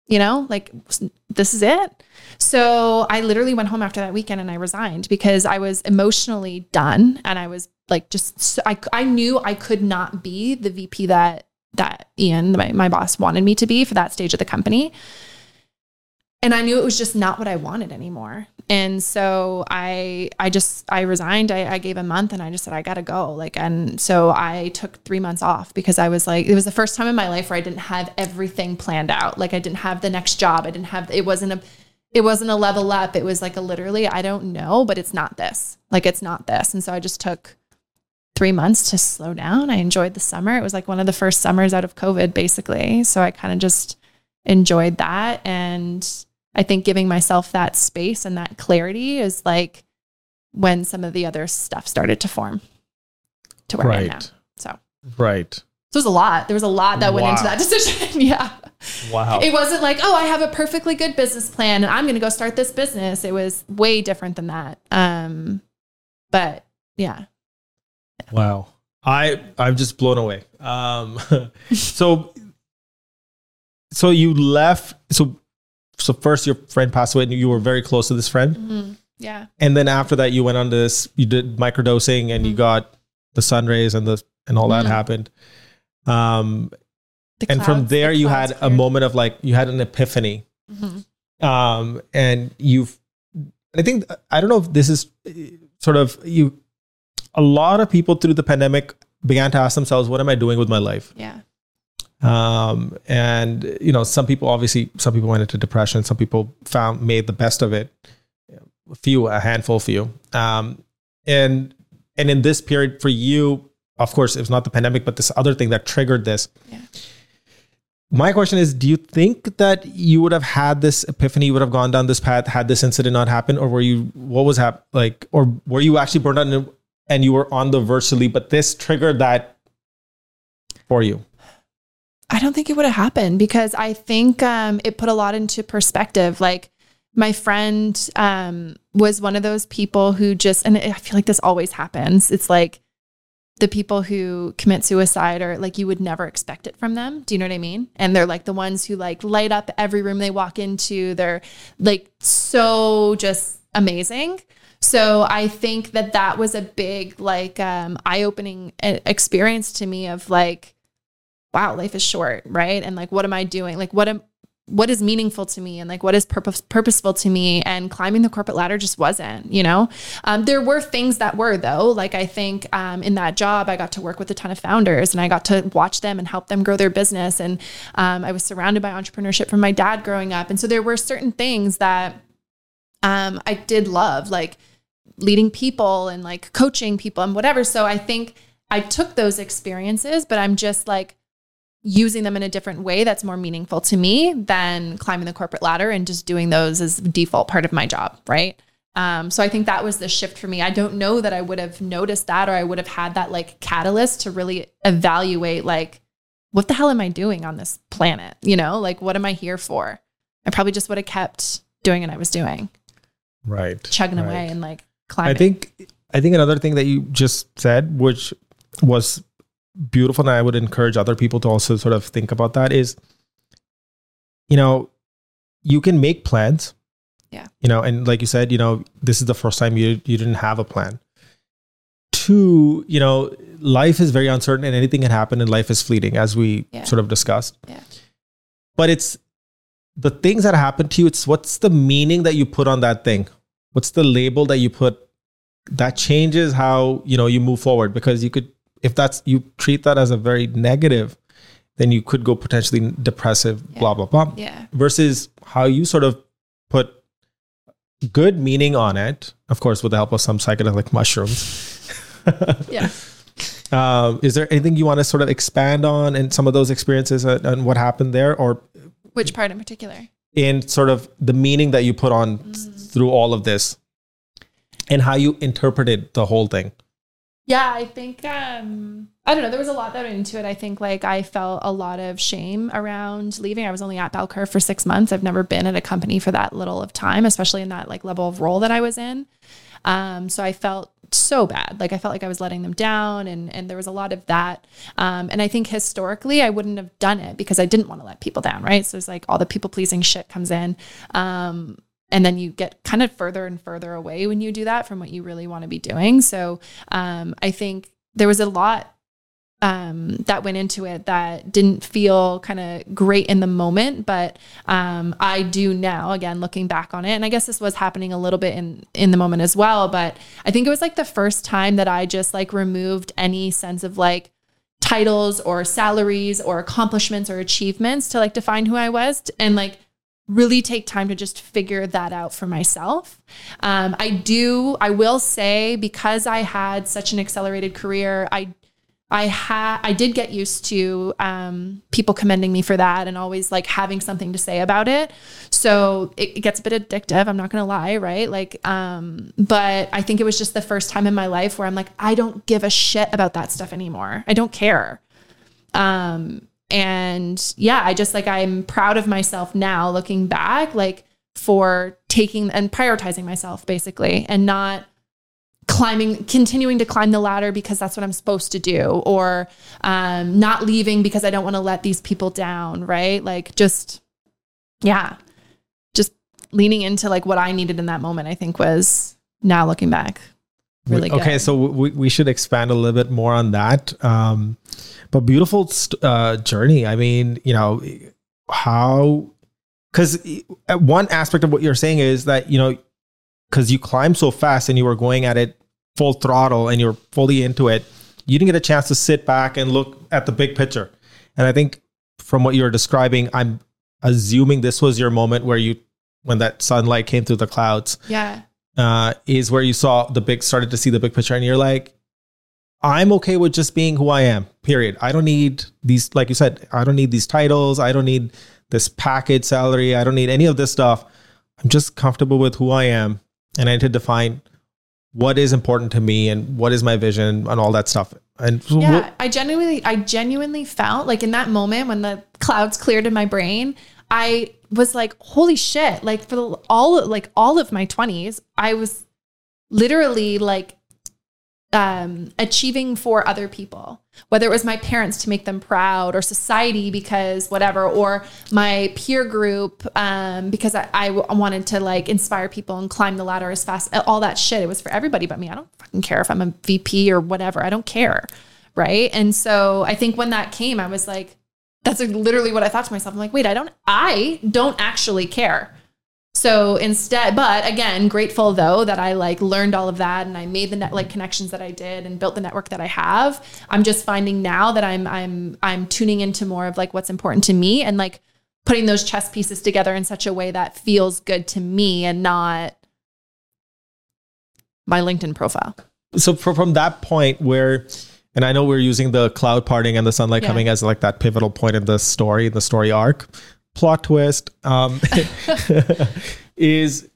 you know, like this is it. So I literally went home after that weekend and I resigned because I was emotionally done and I was like just so, I I knew I could not be the VP that that Ian my, my boss wanted me to be for that stage of the company. And I knew it was just not what I wanted anymore. And so I I just I resigned. I, I gave a month and I just said I gotta go. Like and so I took three months off because I was like it was the first time in my life where I didn't have everything planned out. Like I didn't have the next job. I didn't have it wasn't a it wasn't a level up. It was like a literally, I don't know, but it's not this. Like it's not this. And so I just took three months to slow down. I enjoyed the summer. It was like one of the first summers out of COVID, basically. So I kind of just enjoyed that. And I think giving myself that space and that clarity is like when some of the other stuff started to form to where I am now. Right. So, Right. so it was a lot. There was a lot that went into that *laughs* decision. yeah. Wow. It wasn't like, oh, I have a perfectly good business plan and I'm going to go start this business. It was way different than that. Um, but yeah, Wow. I I'm just blown away. Um *laughs* so so you left so so first your friend passed away and you were very close to this friend. Mhm. yeah, And then after that you went on this you did microdosing and you Mhm. got the sun rays and the and all that Mhm. happened. Um The and from there the you had a moment of like you had an epiphany. Mhm. Um and you've I think I don't know if this is sort of you a lot of people through the pandemic began to ask themselves what am I doing with my life? Yeah. um, and you know some people obviously some people went into depression some people found made the best of it a few a handful few um, and and in this period for you of course it was not the pandemic but this other thing that triggered this Yeah. My question is do you think that you would have had this epiphany you would have gone down this path had this incident not happened or were you what was hap- like or were you actually burned out and, you were on the leave but this triggered that for you I don't think it would have happened because I think um, it put a lot into perspective. Like my friend um, was one of those people who just, and I feel like this always happens. It's like the people who commit suicide are like you would never expect it from them. Do you know what I mean? And they're like the ones who like light up every room they walk into. They're like so just amazing. So I think that that was a big like um, eye-opening uh, experience to me of like wow, life is short, right? And like, what am I doing? Like, what am what is meaningful to me and like what is purpose, purposeful to me and climbing the corporate ladder just wasn't you know? Um, there were things that were though. Like i think um, in that job i got to work with a ton of founders and i got to watch them and help them grow their business. And um, i was surrounded by entrepreneurship from my dad growing up. And so there were certain things that um, i did love like leading people and like coaching people and whatever. So I think I took those experiences, but I'm just like using them in a different way that's more meaningful to me than climbing the corporate ladder and just doing those as default part of my job, right? Um, so I think that was the shift for me. I don't know that I would have noticed that or I would have had that like catalyst to really evaluate like what the hell am I doing on this planet? You know, like what am I here for? I probably just would have kept doing what I was doing, Right. chugging right. away and like climbing. I think I think another thing that you just said, which was beautiful, and I would encourage other people to also sort of think about that is, you know, you can make plans. Yeah. You know, and like you said, you know, this is the first time you you didn't have a plan. Two, you know, life is very uncertain and anything can happen and life is fleeting, as we Yeah. sort of discussed. Yeah. But it's the things that happen to you, it's what's the meaning that you put on that thing? What's the label that you put that changes how you know you move forward because you could if that's you treat that as a very negative then you could go potentially depressive Yeah. blah blah blah yeah. versus how you sort of put good meaning on it of course with the help of some psychedelic mushrooms *laughs* Yeah. um, is there anything you want to sort of expand on and some of those experiences and, and what happened there or Which part in particular? in sort of the meaning that you put on Mm. through all of this and how you interpreted the whole thing Yeah, I think um I don't know, there was a lot that went into it. I think like I felt a lot of shame around leaving. I was only at Bell Curve for 6 months. I've never been at a company for that little of time, especially in that like level of role that I was in. Um so I felt so bad. Like I felt like I was letting them down and and there was a lot of that. Um and I think historically I wouldn't have done it because I didn't want to let people down, right? So it's like all the people pleasing shit comes in. Um and then you get kind of further and further away when you do that from what you really want to be doing. So um, I think there was a lot um, that went into it that didn't feel kind of great in the moment, but um, I do now. Again, looking back on it, and I guess this was happening a little bit in in the moment as well. But I think it was like the first time that I just like removed any sense of like titles or salaries or accomplishments or achievements to like define who I was and like really take time to just figure that out for myself. Um, I do, I will say, because I had such an accelerated career, I I had I did get used to um, people commending me for that and always like having something to say about it. So it, it gets a bit addictive. I'm not gonna lie, right? Like, um, but I think it was just the first time in my life where I'm like, I don't give a shit about that stuff anymore. I don't care. Um, and yeah, I just like I'm proud of myself now looking back, like for taking and prioritizing myself basically and not climbing continuing to climb the ladder because that's what i'm supposed to do or um, not leaving because i don't want to let these people down right? Like just yeah. Just leaning into like what i needed in that moment i think was now looking back really okay good. so we, we should expand a little bit more on that. Um but beautiful uh journey. I mean you know how because one aspect of what you're saying is that you know because you climbed so fast and you were going at it full throttle and you're fully into it you didn't get a chance to sit back and look at the big picture. And i think from what you're describing i'm assuming this was your moment where you when that sunlight came through the clouds yeah. uh, is where you saw the big started to see the big picture and you're like i'm okay with just being who i am period. I don't need these like you said i don't need these titles. I don't need this package salary. I don't need any of this stuff. I'm just comfortable with who i am. And i need to define what is important to me and what is my vision and all that stuff. And yeah what- i genuinely i genuinely felt like in that moment when the clouds cleared in my brain i was like holy shit. Like for the, all like all of my 20s i was literally like um achieving for other people whether it was my parents to make them proud or society because whatever or my peer group um because I wanted to like inspire people and climb the ladder as fast all that shit. It was for everybody but me. I don't fucking care if i'm a vp or whatever. I don't care right? And so i think when that came i was like that's literally what i thought to myself. I'm like wait i don't i don't actually care so instead, but again, grateful though that I like learned all of that and I made the net like connections that I did and built the network that I have. I'm just finding now that I'm I'm I'm tuning into more of like what's important to me and like putting those chess pieces together in such a way that feels good to me and not my LinkedIn profile. So from, that point where, and I know we're using the cloud parting and the sunlight Yeah. coming as like that pivotal point in the story, the story arc, plot twist, um, *laughs* *laughs* is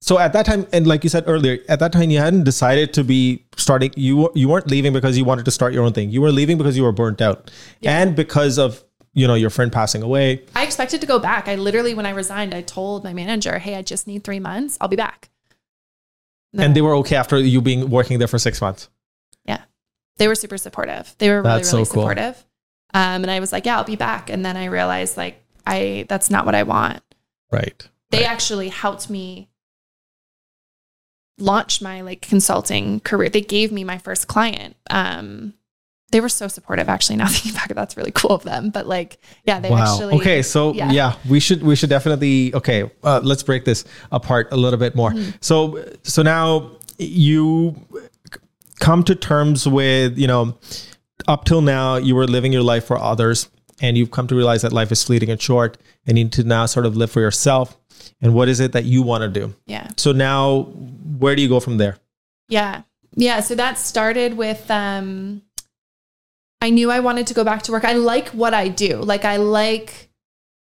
so at that time, and like you said earlier, at that time you hadn't decided to be starting. You you weren't leaving because you wanted to start your own thing. You were leaving because you were burnt out, Yeah. and because of you know your friend passing away. I expected to go back. I literally, when I resigned, I told my manager, "Hey, I just need three months. I'll be back." And they were okay after you being working there for six months. Yeah they were super supportive. They were really, really so cool. supportive. Um, and I was like, "Yeah, I'll be back." And then I realized, like, I that's not what I want. Right. They Right. actually helped me launch my like consulting career. They gave me my first client. Um, they were so supportive. Actually, *laughs* now thinking back, that's really cool of them. But like, yeah, they wow. actually. okay. So yeah. yeah. we should we should definitely okay. Uh, let's break this apart a little bit more. Mm-hmm. So so now you come to terms with you know up till now you were living your life for others and you've come to realize that life is fleeting and short and you need to now sort of live for yourself and what is it that you want to do Yeah. so now where do you go from there Yeah. Yeah. So that started with um I knew I wanted to go back to work. I like what I do. Like I like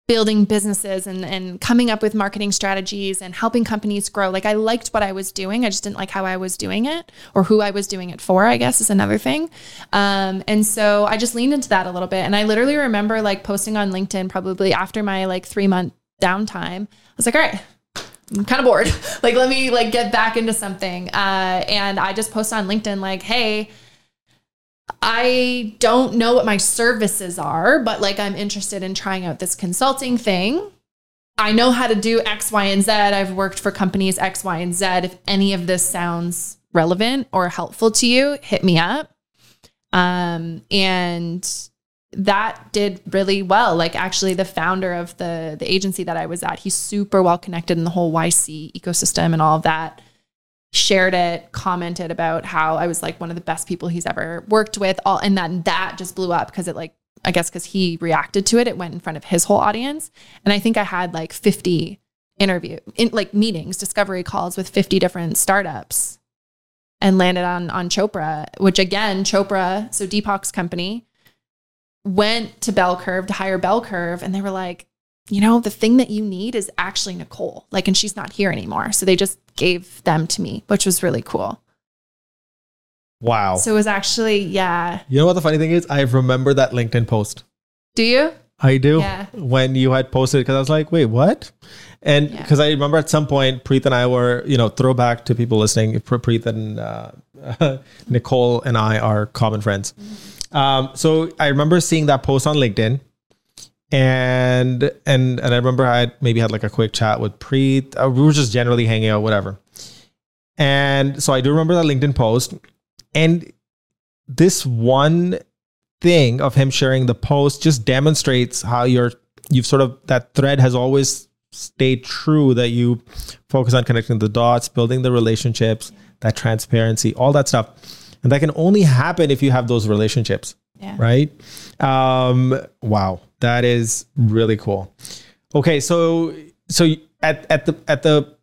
building businesses and and coming up with marketing strategies and helping companies grow. Like I liked what I was doing. I just didn't like how I was doing it or who I was doing it for, I guess is another thing. Um and so I just leaned into that a little bit. And I literally remember like posting on LinkedIn probably after my like 3 month downtime. I was like, "All right, I'm kind of bored. *laughs* like, let me like get back into something. Uh, and I just posted on LinkedIn, like, hey, I don't know what my services are, but like I'm interested in trying out this consulting thing. I know how to do X, Y, and Z. I've worked for companies X, Y, and Z. If any of this sounds relevant or helpful to you, hit me up. Um, and that did really well. Like actually the founder of the the agency that I was at, he's super well connected in the whole YC ecosystem and all of that. Shared it, commented about how I was like one of the best people he's ever worked with. All and then that just blew up because it like I guess because he reacted to it, it went in front of his whole audience. And I think I had like 50 interview in like meetings, discovery calls with 50 different startups and landed on on Chopra, which again, Chopra, so Deepak's company, went to Bell Curve to hire Bell Curve, and they were like, you know, the thing that you need is actually Nicole. Like, and she's not here anymore. So they just gave them to me, which was really cool. wow So it was actually, yeah. you know what the funny thing is i remember that linkedin post Do you? I do. Yeah. When you had posted, because I was like, wait, what? And Yeah. because I remember at some point, Preet and I were, you know, throwback to people listening. Pre- Preet and uh, *laughs* Nicole and I are common friends. Um, so I remember seeing that post on LinkedIn, and and and I remember I maybe had like a quick chat with Preet. Uh, we were just generally hanging out, whatever. And so I do remember that LinkedIn post, and this one thing of him sharing the post just demonstrates how you're you've sort of that thread has always stayed true that you focus on connecting the dots building the relationships that transparency all that stuff and that can only happen if you have those relationships Yeah. right um wow that is really cool okay so so at at the at the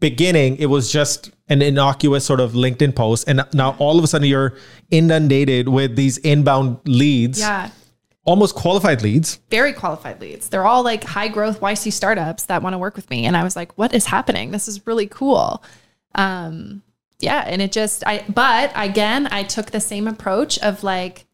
beginning it was just an innocuous sort of linkedin post and now all of a sudden you're inundated with these inbound leads Yeah. almost qualified leads Very qualified leads. They're all like high growth YC startups that want to work with me. And I was like, what is happening? This is really cool. Um, yeah. And it just, I, but again, I took the same approach of like,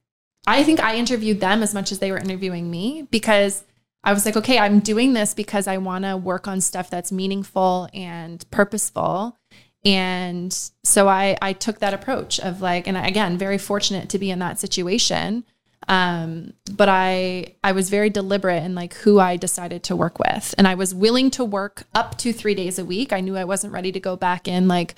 I think I interviewed them as much as they were interviewing me because I was like, okay, I'm doing this because I want to work on stuff that's meaningful and purposeful. And so I I took that approach of like, and again, very fortunate to be in that situation. Um, but I I was very deliberate in like who I decided to work with. And I was willing to work up to three days a week. I knew I wasn't ready to go back in like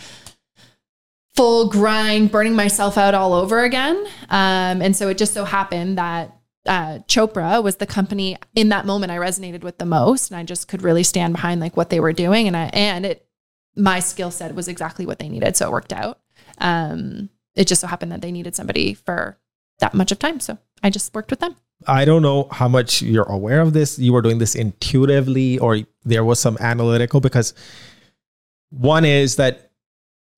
full grind, burning myself out all over again. Um, and so it just so happened that uh, Chopra was the company in that moment I resonated with the most, and I just could really stand behind like what they were doing, and I and it my skill set was exactly what they needed, so it worked out. Um, it just so happened that they needed somebody for that much of time, so I just worked with them. i don't know how much you're aware of this you were doing this intuitively or there was some analytical because one is that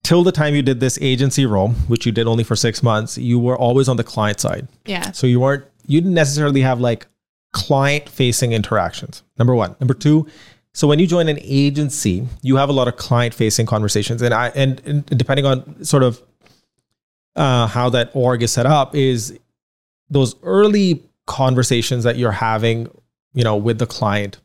till the time you did this agency role, which you did only for six months, you were always on the client side. Yeah. So you weren't, you didn't necessarily have like client facing interactions. Number one. Number two, so when you join an agency, you have a lot of client facing conversations. And I, and, and depending on sort of uh, how that org is set up, is those early conversations that you're having, you know, with the client,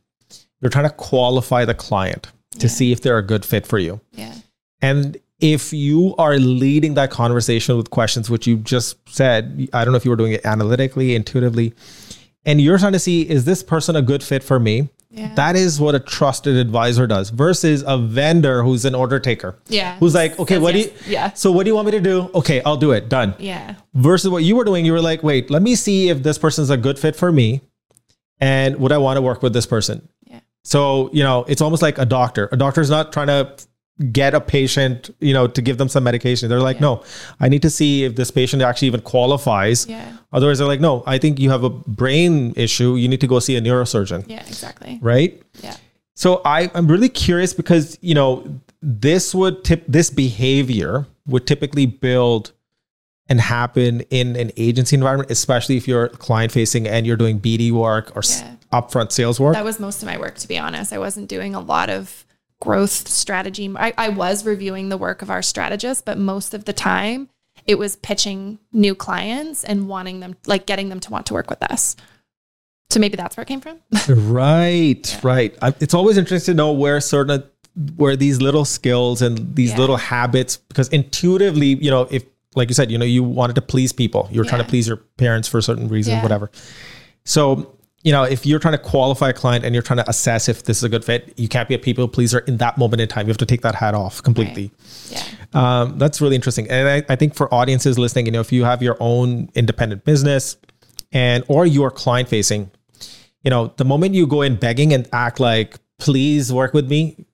you're trying to qualify the client to Yeah. see if they're a good fit for you. Yeah. And if you are leading that conversation with questions, which you just said, I don't know if you were doing it analytically, intuitively, and you're trying to see, is this person a good fit for me? Yeah. That is what a trusted advisor does versus a vendor who's an order taker. Yeah. Who's like, okay, Says what yes. do you, Yeah. so what do you want me to do? Okay, I'll do it. Done. Yeah. Versus what you were doing, you were like, wait, let me see if this person's a good fit for me and would I want to work with this person? Yeah. So, you know, it's almost like a doctor. A doctor's not trying to get a patient, you know, to give them some medication. They're like, Yeah. no, I need to see if this patient actually even qualifies. Yeah. Otherwise, they're like, no, I think you have a brain issue. You need to go see a neurosurgeon. Yeah. Exactly. Right. Yeah. So I, I'm really curious because, you know, this would tip this behavior would typically build and happen in an agency environment, especially if you're client facing and you're doing BD work or Yeah. upfront sales work. That was most of my work, to be honest. I wasn't doing a lot of growth strategy. I, I was reviewing the work of our strategists, but most of the time it was pitching new clients and wanting them, like getting them to want to work with us. So maybe that's where it came from. *laughs* Right, right. I, it's always interesting to know where certain where these little skills and these Yeah. little habits, because intuitively, you know, if like you said, you know, you wanted to please people, you were trying to please your parents for a certain reason, Yeah. whatever. So, you know, if you're trying to qualify a client and you're trying to assess if this is a good fit, you can't be a people pleaser in that moment in time. You have to take that hat off completely. yeah. Um, that's really interesting. And I, I think for audiences listening, you know, if you have your own independent business and or you are client facing, you know, the moment you go in begging and act like, please work with me,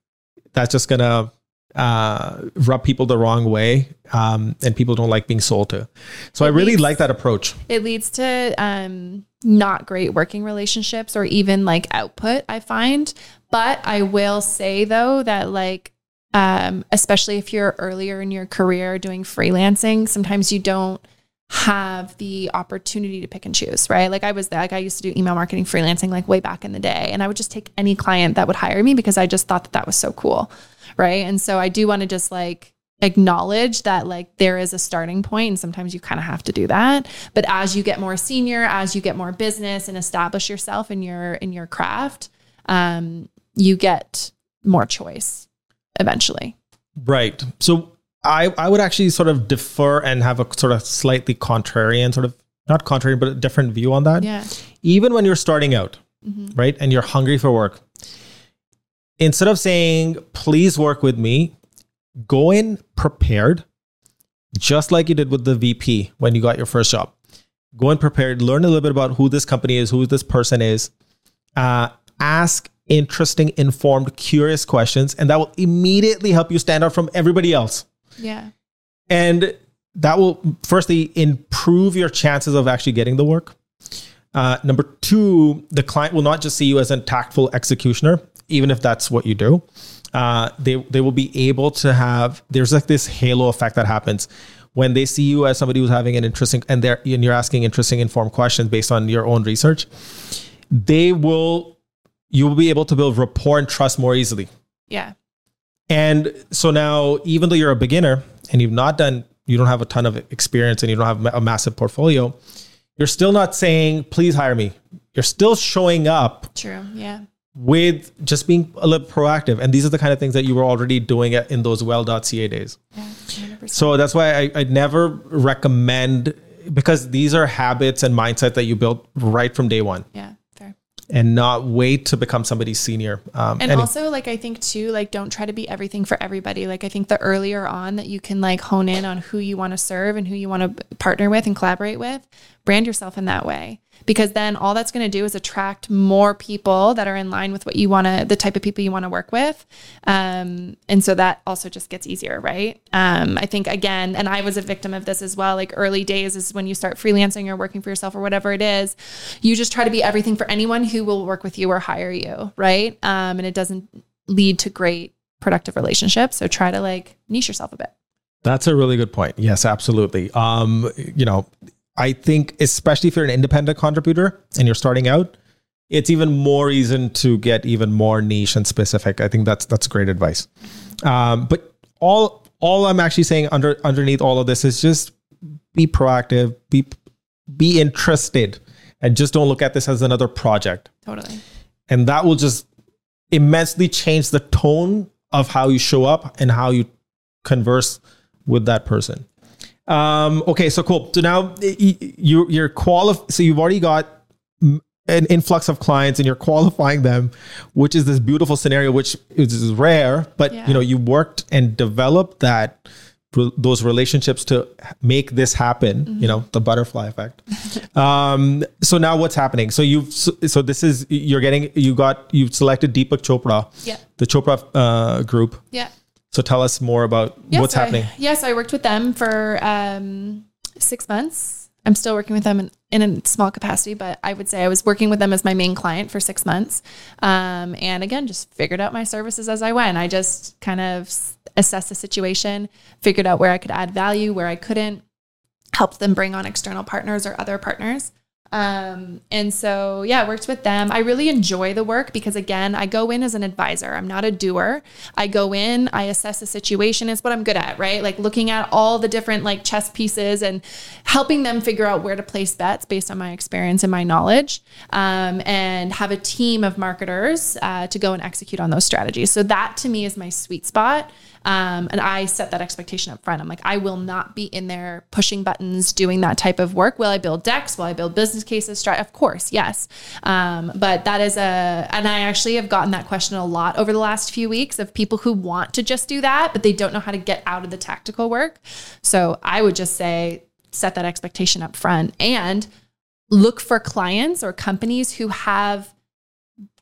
that's just gonna uh, rub people the wrong way. Um, and people don't like being sold to. So I really leads- like that approach. It leads to um, not great working relationships or even like output, I find. But I will say though that like, um, especially if you're earlier in your career doing freelancing, sometimes you don't have the opportunity to pick and choose, right? Like I was like I used to do email marketing freelancing like way back in the day, and I would just take any client that would hire me because I just thought that that was so cool, right? And so I do want to just like acknowledge that like there is a starting point and sometimes you kind of have to do that but as you get more senior as you get more business and establish yourself in your in your craft um you get more choice eventually Right. So I, I would actually sort of defer and have a sort of slightly contrarian, sort of not contrarian, but a different view on that. yeah Even when you're starting out, Mhm. right, and you're hungry for work, instead of saying, please work with me, go in prepared, just like you did with the VP when you got your first job. Go in prepared, learn a little bit about who this company is, who this person is, uh, ask interesting, informed, curious questions, and that will immediately help you stand out from everybody else. yeah And that will firstly improve your chances of actually getting the work. Uh, number two, the client will not just see you as a tactful executioner, even if that's what you do. Uh, they they will be able to have. There's like this halo effect that happens when they see you as somebody who's having an interesting and they're and you're asking interesting, informed questions based on your own research. They will you will be able to build rapport and trust more easily. yeah And so now, even though you're a beginner and you've not done, you don't have a ton of experience and you don't have a massive portfolio, you're still not saying, please hire me. You're still showing up true yeah with just being a little proactive. And these are the kind of things that you were already doing it in those well.ca days. yeah 100%. So that's why I, I never recommend, because these are habits and mindset that you build right from day one yeah and not wait to become somebody's senior. Um, And any- also, like, I think too, like, don't try to be everything for everybody. Like, I think the earlier on that you can like hone in on who you want to serve and who you want to partner with and collaborate with, brand yourself in that way. Because then all that's going to do is attract more people that are in line with what you want to, the type of people you want to work with. Um, and so that also just gets easier, right? Um, I think again, and I was a victim of this as well. Like early days is when you start freelancing or working for yourself or whatever it is, you just try to be everything for anyone who will work with you or hire you, right? Um, and it doesn't lead to great productive relationships. So try to like niche yourself a bit. That's a really good point. Yes, absolutely. Um, you know, I think especially if you're an independent contributor and you're starting out, it's even more reason to get even more niche and specific. I think that's that's great advice. Um, but all all I'm actually saying under underneath all of this is just be proactive, be be interested, and just don't look at this as another project. Totally. And that will just immensely change the tone of how you show up and how you converse with that person. Um, okay, so cool. So now you you're qualified. So you've already got an influx of clients and you're qualifying them, which is this beautiful scenario, which is rare. But yeah. you know, you worked and developed that those relationships to make this happen mm-hmm. you know the butterfly effect *laughs* um so now what's happening so you've so, so, this is you're getting you got you've selected deepak chopra yeah the chopra uh, group yeah so tell us more about yes, what's happening yes i worked with them for um six months I'm still working with them in, in, a small capacity, but I would say I was working with them as my main client for six months. Um, and again, just figured out my services as I went. I just kind of assessed the situation, figured out where I could add value, where I couldn't, helped them bring on external partners or other partners. Um, and so, yeah, worked with them. I really enjoy the work because, again, I go in as an advisor. I'm not a doer. I go in, I assess the situation, It's what I'm good at, right? Like looking at all the different like chess pieces and helping them figure out where to place bets based on my experience and my knowledge, um, and have a team of marketers uh, to go and execute on those strategies. So, that to me is my sweet spot. Um, and I set that expectation up front. I'm like, I will not be in there pushing buttons, doing that type of work. Will I build decks? Will I build business cases? Of course, yes. Um, but that is a, and I actually have gotten that question a lot over the last few weeks of people who want to just do that, but they don't know how to get out of the tactical work. So I would just say, set that expectation up front and look for clients or companies who have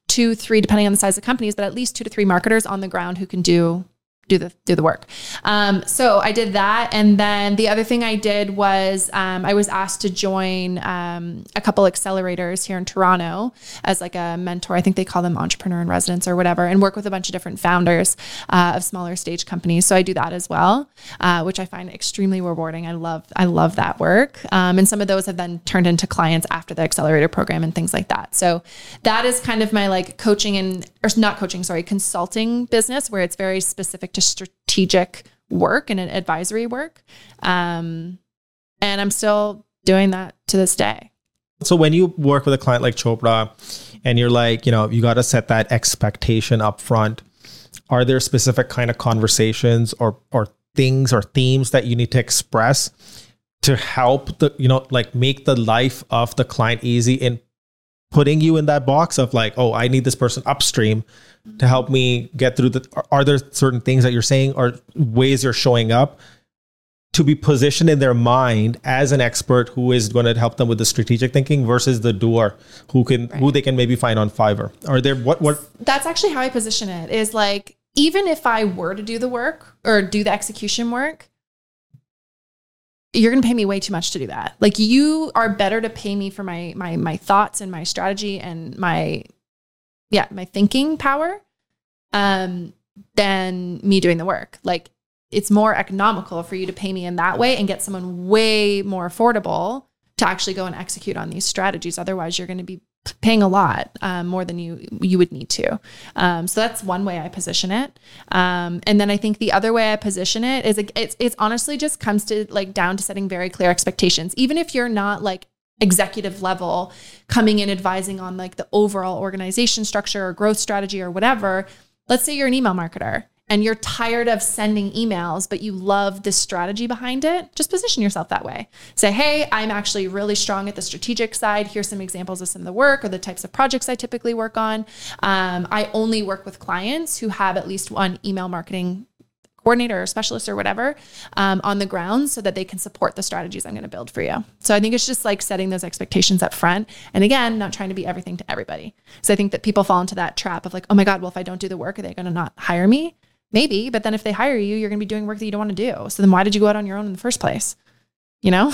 two, three, depending on the size of companies, but at least two to three marketers on the ground who can do do the do the work. Um, so I did that, and then the other thing I did was um, I was asked to join um, a couple accelerators here in Toronto as like a mentor. I think they call them entrepreneur in residence or whatever, and work with a bunch of different founders uh, of smaller stage companies. So I do that as well, uh, which I find extremely rewarding. I love I love that work, um, and some of those have then turned into clients after the accelerator program and things like that. So that is kind of my like coaching and or not coaching, sorry, consulting business where it's very specific strategic work and an advisory work. Um, and I'm still doing that to this day. So when you work with a client like Chopra and you're like, you know, you got to set that expectation up front, are there specific kind of conversations or or things or themes that you need to express to help the, you know, like make the life of the client easy in putting you in that box of like, oh, I need this person upstream to help me get through the. Are there certain things that you're saying or ways you're showing up to be positioned in their mind as an expert who is going to help them with the strategic thinking versus the doer who can right. who they can maybe find on Fiverr? Are there what what? That's actually how I position it. Is like even if I were to do the work or do the execution work, you're going to pay me way too much to do that. Like you are better to pay me for my my my thoughts and my strategy and my yeah, my thinking power um than me doing the work. Like it's more economical for you to pay me in that way and get someone way more affordable to actually go and execute on these strategies. Otherwise, you're going to be paying a lot um, more than you you would need to. Um, so that's one way I position it. Um, and then I think the other way I position it is like, it's it's honestly just comes to like down to setting very clear expectations. Even if you're not like executive level coming in advising on like the overall organization structure or growth strategy or whatever. Let's say you're an email marketer and you're tired of sending emails, but you love the strategy behind it, just position yourself that way. Say, hey, I'm actually really strong at the strategic side. Here's some examples of some of the work or the types of projects I typically work on. Um, I only work with clients who have at least one email marketing coordinator or specialist or whatever um, on the ground so that they can support the strategies I'm going to build for you. So I think it's just like setting those expectations up front. And again, not trying to be everything to everybody. So I think that people fall into that trap of like, oh my God, well, if I don't do the work, are they going to not hire me? Maybe, but then if they hire you, you're going to be doing work that you don't want to do. So then why did you go out on your own in the first place? You know?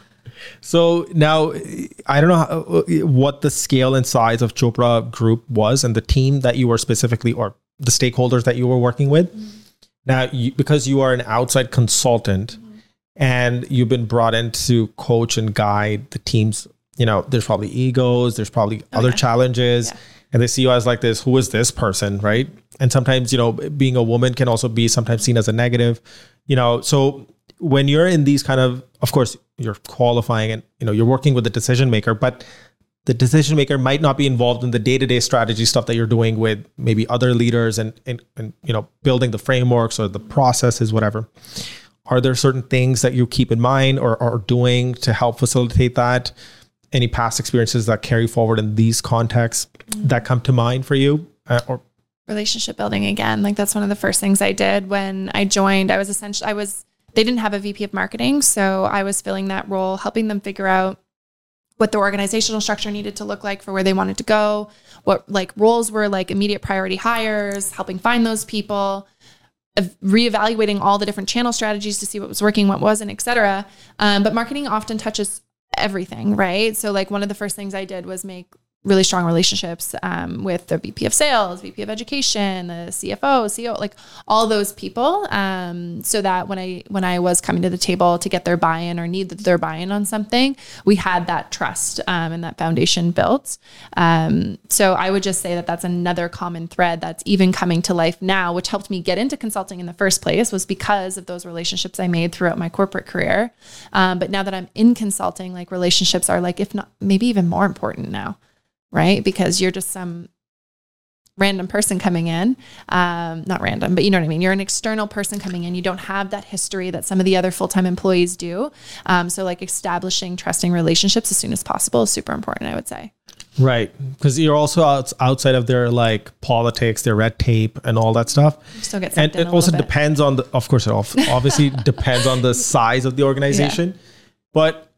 *laughs* so now I don't know how, what the scale and size of Chopra Group was and the team that you were specifically or the stakeholders that you were working with. Mm-hmm. Now, you, because you are an outside consultant Mm-hmm. and you've been brought in to coach and guide the teams, you know, there's probably egos, there's probably other Oh, yeah. challenges, Yeah. and they see you as like this, who is this person, right? And sometimes, you know, being a woman can also be sometimes seen as a negative, you know. So when you're in these kind of, of course, you're qualifying and, you know, you're working with the decision maker, but the decision maker might not be involved in the day-to-day strategy stuff that you're doing with maybe other leaders and, and, and you know building the frameworks or the processes whatever are there certain things that you keep in mind or are doing to help facilitate that any past experiences that carry forward in these contexts that come to mind for you uh, or relationship building again. Like that's one of the first things I did when I joined. I was essentially I was they didn't have a VP of marketing, so I was filling that role, helping them figure out what the organizational structure needed to look like for where they wanted to go, what like roles were like immediate priority hires, helping find those people, ev- reevaluating all the different channel strategies to see what was working, what wasn't, et cetera. Um, but marketing often touches everything, right? So like one of the first things I did was make really strong relationships um, with the VP of sales, VP of education, the CFO, CEO, like all those people, um, so that when I when I was coming to the table to get their buy-in or need their buy-in on something, we had that trust um, and that foundation built. Um, so I would just say that that's another common thread that's even coming to life now, which helped me get into consulting in the first place, was because of those relationships I made throughout my corporate career. Um, but now that I'm in consulting, like relationships are like, if not, maybe even more important now right? Because you're just some random person coming in. Um, not random, but you know what I mean? You're an external person coming in. You don't have that history that some of the other full time employees do. Um, so, like establishing trusting relationships as soon as possible is super important, I would say. right because you're also out, outside of their like politics their red tape and all that stuff Still get and it also depends on the of course it *laughs* obviously depends on the size of the organization but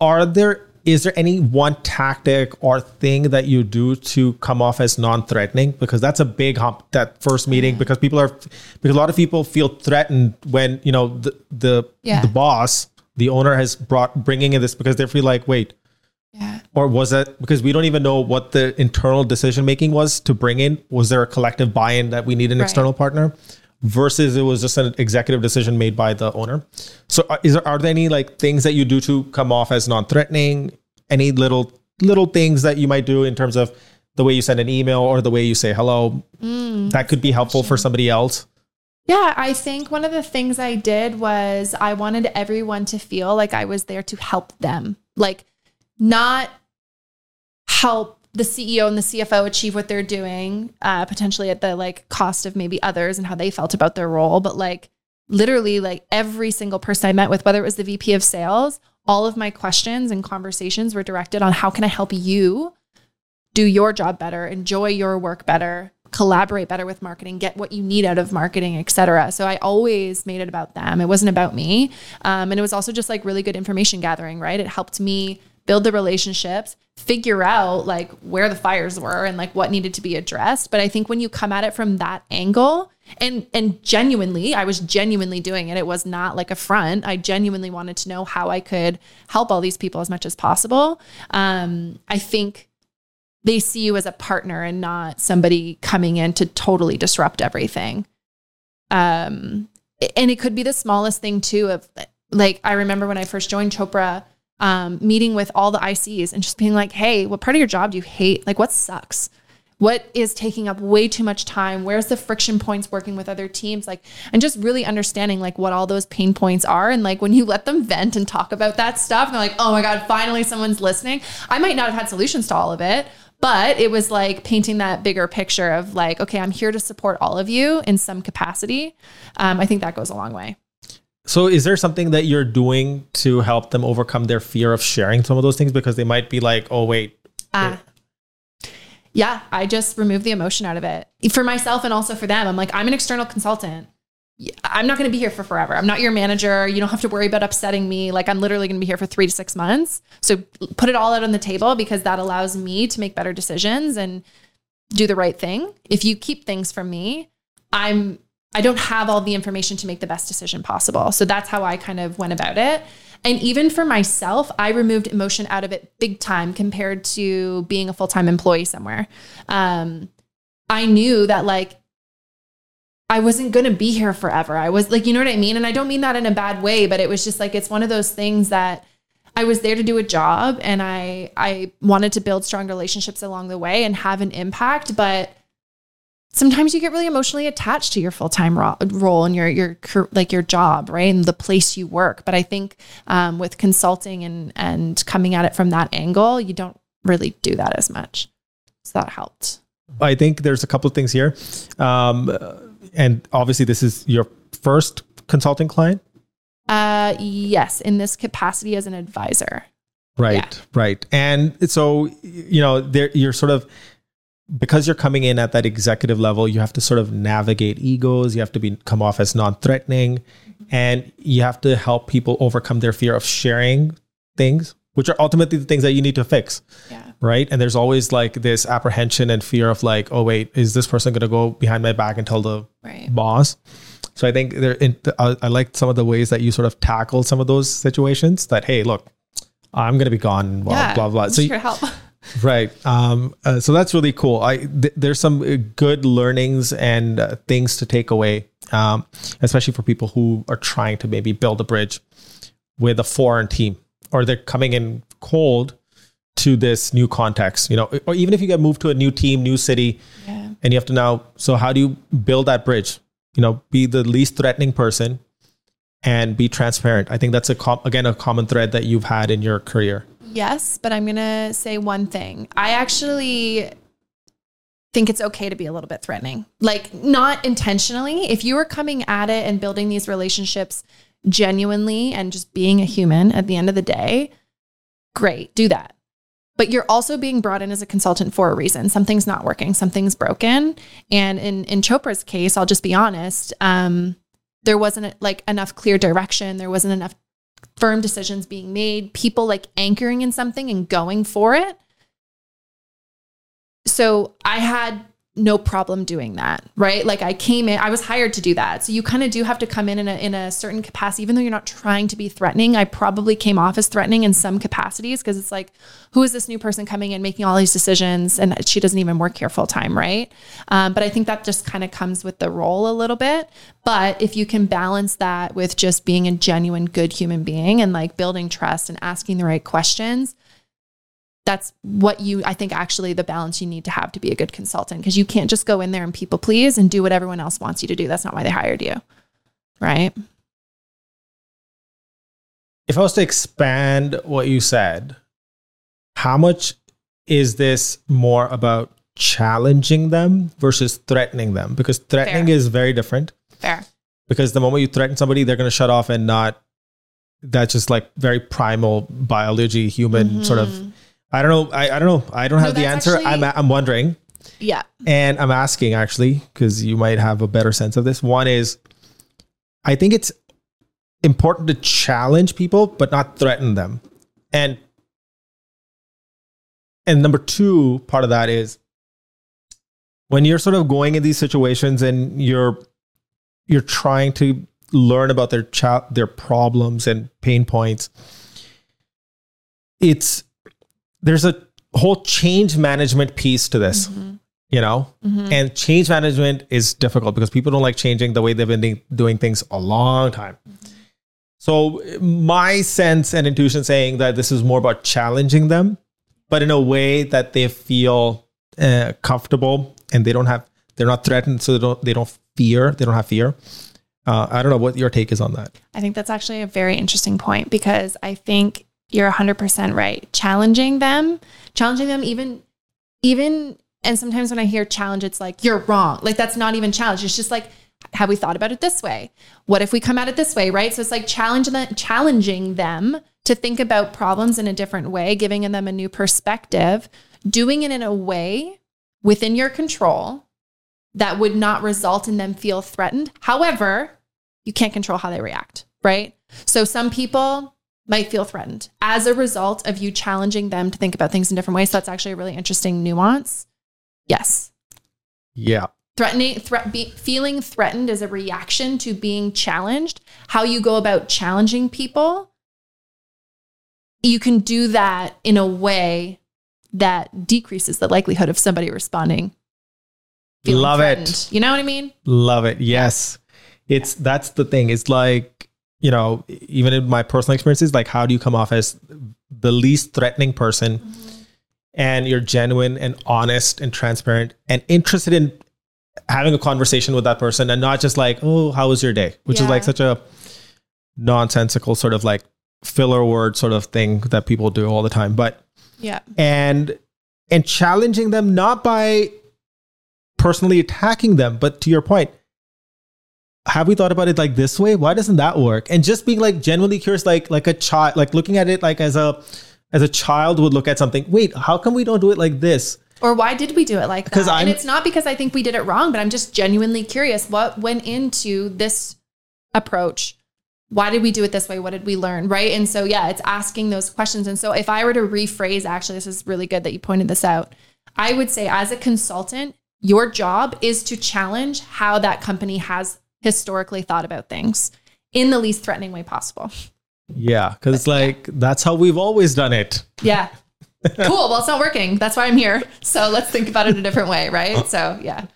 are there is there any one tactic or thing that you do to come off as non-threatening because that's a big hump that first meeting because people are because a lot of people feel threatened when you know the the, Yeah. the boss the owner has brought bringing in this because they feel like wait Yeah. or was that because we don't even know what the internal decision making was to bring in was there a collective buy-in that we need an Right. external partner versus it was just an executive decision made by the owner. So uh, is there are there any like things that you do to come off as non-threatening? Any little little things that you might do in terms of the way you send an email or the way you say hello? That could be helpful for somebody else. Yeah, I think one of the things I did was I wanted everyone to feel like I was there to help them, like not help the CEO and the CFO achieve what they're doing, uh, potentially at the like cost of maybe others and how they felt about their role, but like literally like every single person I met with, whether it was the VP of sales, all of my questions and conversations were directed on how can I help you do your job better, enjoy your work better, collaborate better with marketing, get what you need out of marketing, et cetera. So I always made it about them. It wasn't about me. Um, and it was also just like really good information gathering, right? It helped me build the relationships, figure out like where the fires were and like what needed to be addressed. But I think when you come at it from that angle, and and genuinely, I was genuinely doing it. It was not like a front. I genuinely wanted to know how I could help all these people as much as possible. Um, I think they see you as a partner and not somebody coming in to totally disrupt everything. Um, and it could be the smallest thing too. Of like, I remember when I first joined Chopra, um, meeting with all the ICs and just being like, "Hey, what part of your job do you hate? Like, what sucks? What is taking up way too much time? Where's the friction points working with other teams? Like, and just really understanding like what all those pain points are. And like when you let them vent and talk about that stuff, they're like, "Oh my god, finally someone's listening." I might not have had solutions to all of it, but it was like painting that bigger picture of like, okay, I'm here to support all of you in some capacity. Um, I think that goes a long way. So, is there something that you're doing to help them overcome their fear of sharing some of those things because they might be like, "Oh, wait, Uh, yeah, I just remove the emotion out of it for myself and also for them. I'm like, I'm an external consultant. I'm not going to be here for forever. I'm not your manager. You don't have to worry about upsetting me. Like, I'm literally going to be here for three to six months. So, put it all out on the table because that allows me to make better decisions and do the right thing. If you keep things from me, I'm I don't have all the information to make the best decision possible. So that's how I kind of went about it. And even for myself, I removed emotion out of it big time compared to being a full time employee somewhere. Um, I knew that like I wasn't going to be here forever. I was like, you know what I mean? And I don't mean that in a bad way, but it was just like, it's one of those things that I was there to do a job and I, I wanted to build strong relationships along the way and have an impact. But sometimes you get really emotionally attached to your full-time ro- role and your, your, like your job, right. And the place you work. But I think um, with consulting and, and coming at it from that angle, you don't really do that as much. So that helped. I think there's a couple of things here. Um, and obviously this is your first consulting client uh yes in this capacity as an advisor right yeah. right and so you know there you're sort of because you're coming in at that executive level you have to sort of navigate egos you have to be come off as non-threatening and you have to help people overcome their fear of sharing things which are ultimately the things that you need to fix. Yeah. Right. And there's always like this apprehension and fear of like, oh, wait, is this person going to go behind my back and tell the right. boss? So I think there, in, I, I like some of the ways that you sort of tackle some of those situations that, hey, look, I'm going to be gone, blah, yeah, blah, blah. So you, help. *laughs* right. Um, uh, so that's really cool. I, th- there's some uh, good learnings and uh, things to take away, um, especially for people who are trying to maybe build a bridge with a foreign team or they're coming in cold to this new context, you know, or even if you get moved to a new team, new city, yeah. and you have to now, so how do you build that bridge? You know, be the least threatening person and be transparent. I think that's a com- again a common thread that you've had in your career. Yes, but I'm going to say one thing. I actually think it's okay to be a little bit threatening. Like not intentionally. If you are coming at it and building these relationships genuinely and just being a human at the end of the day, great, do that. But you're also being brought in as a consultant for a reason. Something's not working, something's broken. And in, in Chopra's case, I'll just be honest, um, there wasn't like enough clear direction. There wasn't enough firm decisions being made, people like anchoring in something and going for it. So I had no problem doing that, right? Like I came in, I was hired to do that. So you kind of do have to come in in a, in a certain capacity, even though you're not trying to be threatening. I probably came off as threatening in some capacities because it's like, who is this new person coming in making all these decisions and she doesn't even work here full time, right? Um, but I think that just kind of comes with the role a little bit. But if you can balance that with just being a genuine good human being and like building trust and asking the right questions, that's what you i think actually the balance you need to have to be a good consultant because you can't just go in there and people please and do what everyone else wants you to do that's not why they hired you right if i was to expand what you said how much is this more about challenging them versus threatening them because threatening Fair. is very different Fair. because the moment you threaten somebody they're going to shut off and not that's just like very primal biology human mm-hmm. sort of I don't know. I, I don't know. I don't have the answer. Actually, I'm I'm wondering. Yeah. And I'm asking actually because you might have a better sense of this. One is, I think it's important to challenge people but not threaten them, and and number two part of that is when you're sort of going in these situations and you're you're trying to learn about their child their problems and pain points it's there's a whole change management piece to this. Mm-hmm. You know, mm-hmm. and change management is difficult because people don't like changing the way they've been doing things a long time. Mm-hmm. So, my sense and intuition saying that this is more about challenging them, but in a way that they feel uh, comfortable and they don't have, they're not threatened, so they don't, they don't fear, they don't have fear. Uh, I don't know what your take is on that. I think that's actually a very interesting point because I think you're 100% right. Challenging them, challenging them even even and sometimes when I hear challenge it's like you're wrong. Like that's not even challenge. It's just like have we thought about it this way? What if we come at it this way, right? So it's like challenge them, challenging them to think about problems in a different way, giving them a new perspective, doing it in a way within your control that would not result in them feel threatened. However, you can't control how they react, right? So some people might feel threatened as a result of you challenging them to think about things in different ways. So that's actually a really interesting nuance. Yes. Yeah. Threatening, threat, be, feeling threatened is a reaction to being challenged. How you go about challenging people, you can do that in a way that decreases the likelihood of somebody responding Love it. You know what I mean? Love it. Yes. It's that's the thing. It's like, you know, even in my personal experiences, like how do you come off as the least threatening person mm-hmm. and you're genuine and honest and transparent and interested in having a conversation with that person and not just like, oh, how was your day? Which is like such a nonsensical sort of like filler word sort of thing that people do all the time. But Yeah. and and challenging them not by personally attacking them but to your point have we thought about it like this way why doesn't that work and just being like genuinely curious like like a child like looking at it like as a as a child would look at something wait how come we don't do it like this Or why did we do it like that? I'm- and it's not because I think we did it wrong, but I'm just genuinely curious what went into this approach. Why did we do it this way? What did we learn? Right. And so, yeah, it's asking those questions. And so, if I were to rephrase, actually, this is really good that you pointed this out. I would say, as a consultant, your job is to challenge how that company has historically thought about things in the least threatening way possible. yeah because like that's how we've always done it Yeah. *laughs* cool. Well, it's not working. That's why I'm here. So let's think about it a different way. Right. So, yeah.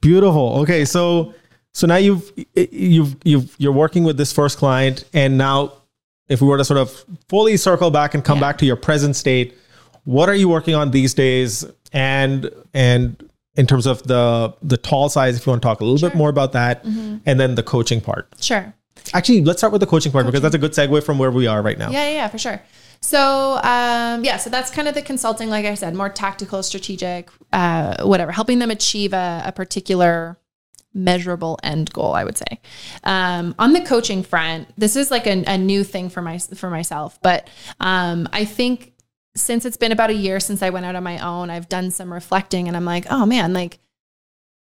Beautiful. Okay, so so now you've you've you've you're working with this first client, and now if we were to sort of fully circle back and come Yeah. back to your present state, what are you working on these days? And and in terms of the the tall size, if you want to talk a little bit more about that, and then the coaching part. Sure. Actually, let's start with the coaching part because that's a good segue from where we are right now. Yeah, yeah, yeah, for sure. So, um, yeah, so that's kind of the consulting, like I said, more tactical, strategic, uh, whatever, helping them achieve a, a particular measurable end goal, I would say. Um, on the coaching front, this is like a, a new thing for my for myself, but um, I think since it's been about a year since I went out on my own, I've done some reflecting, and I'm like, oh man, like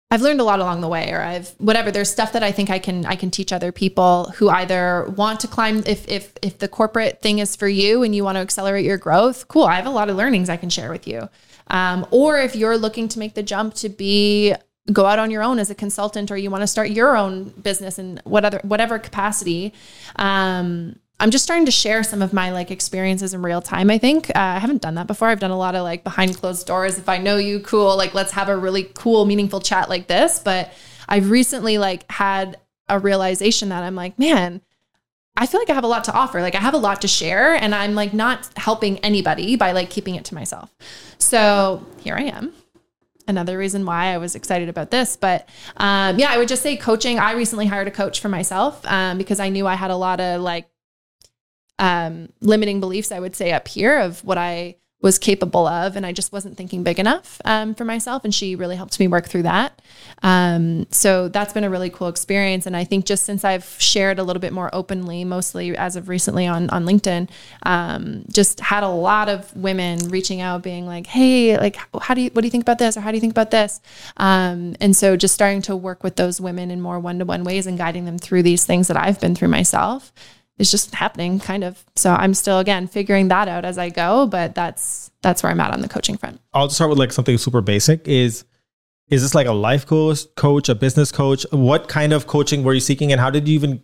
I've learned a lot along the way, or I've whatever. There's stuff that I think I can I can teach other people who either want to climb. If if if the corporate thing is for you and you want to accelerate your growth, cool. I have a lot of learnings I can share with you. Um, or if you're looking to make the jump to be go out on your own as a consultant, or you want to start your own business in what other whatever capacity. Um, I'm just starting to share some of my like experiences in real time. I think uh, I haven't done that before. I've done a lot of like behind closed doors. If I know you, cool. Like let's have a really cool, meaningful chat like this. But I've recently like had a realization that I'm like, man, I feel like I have a lot to offer. Like I have a lot to share, and I'm like not helping anybody by like keeping it to myself. So here I am another reason why I was excited about this. But um, yeah, I would just say coaching. I recently hired a coach for myself um, because I knew I had a lot of like um, limiting beliefs, I would say, up here of what I was capable of. And I just wasn't thinking big enough um, for myself. And she really helped me work through that. Um, so that's been a really cool experience. And I think just since I've shared a little bit more openly, mostly as of recently on, on LinkedIn, um, just had a lot of women reaching out being like, Hey, like, how do you, what do you think about this? Or how do you think about this? Um, and so just starting to work with those women in more one-to-one ways and guiding them through these things that I've been through myself is just happening kind of. So I'm still again figuring that out as I go, but that's that's where I'm at on the coaching front. I'll just start with like something super basic. Is is this like a life coach, coach, a business coach? What kind of coaching were you seeking, and how did you even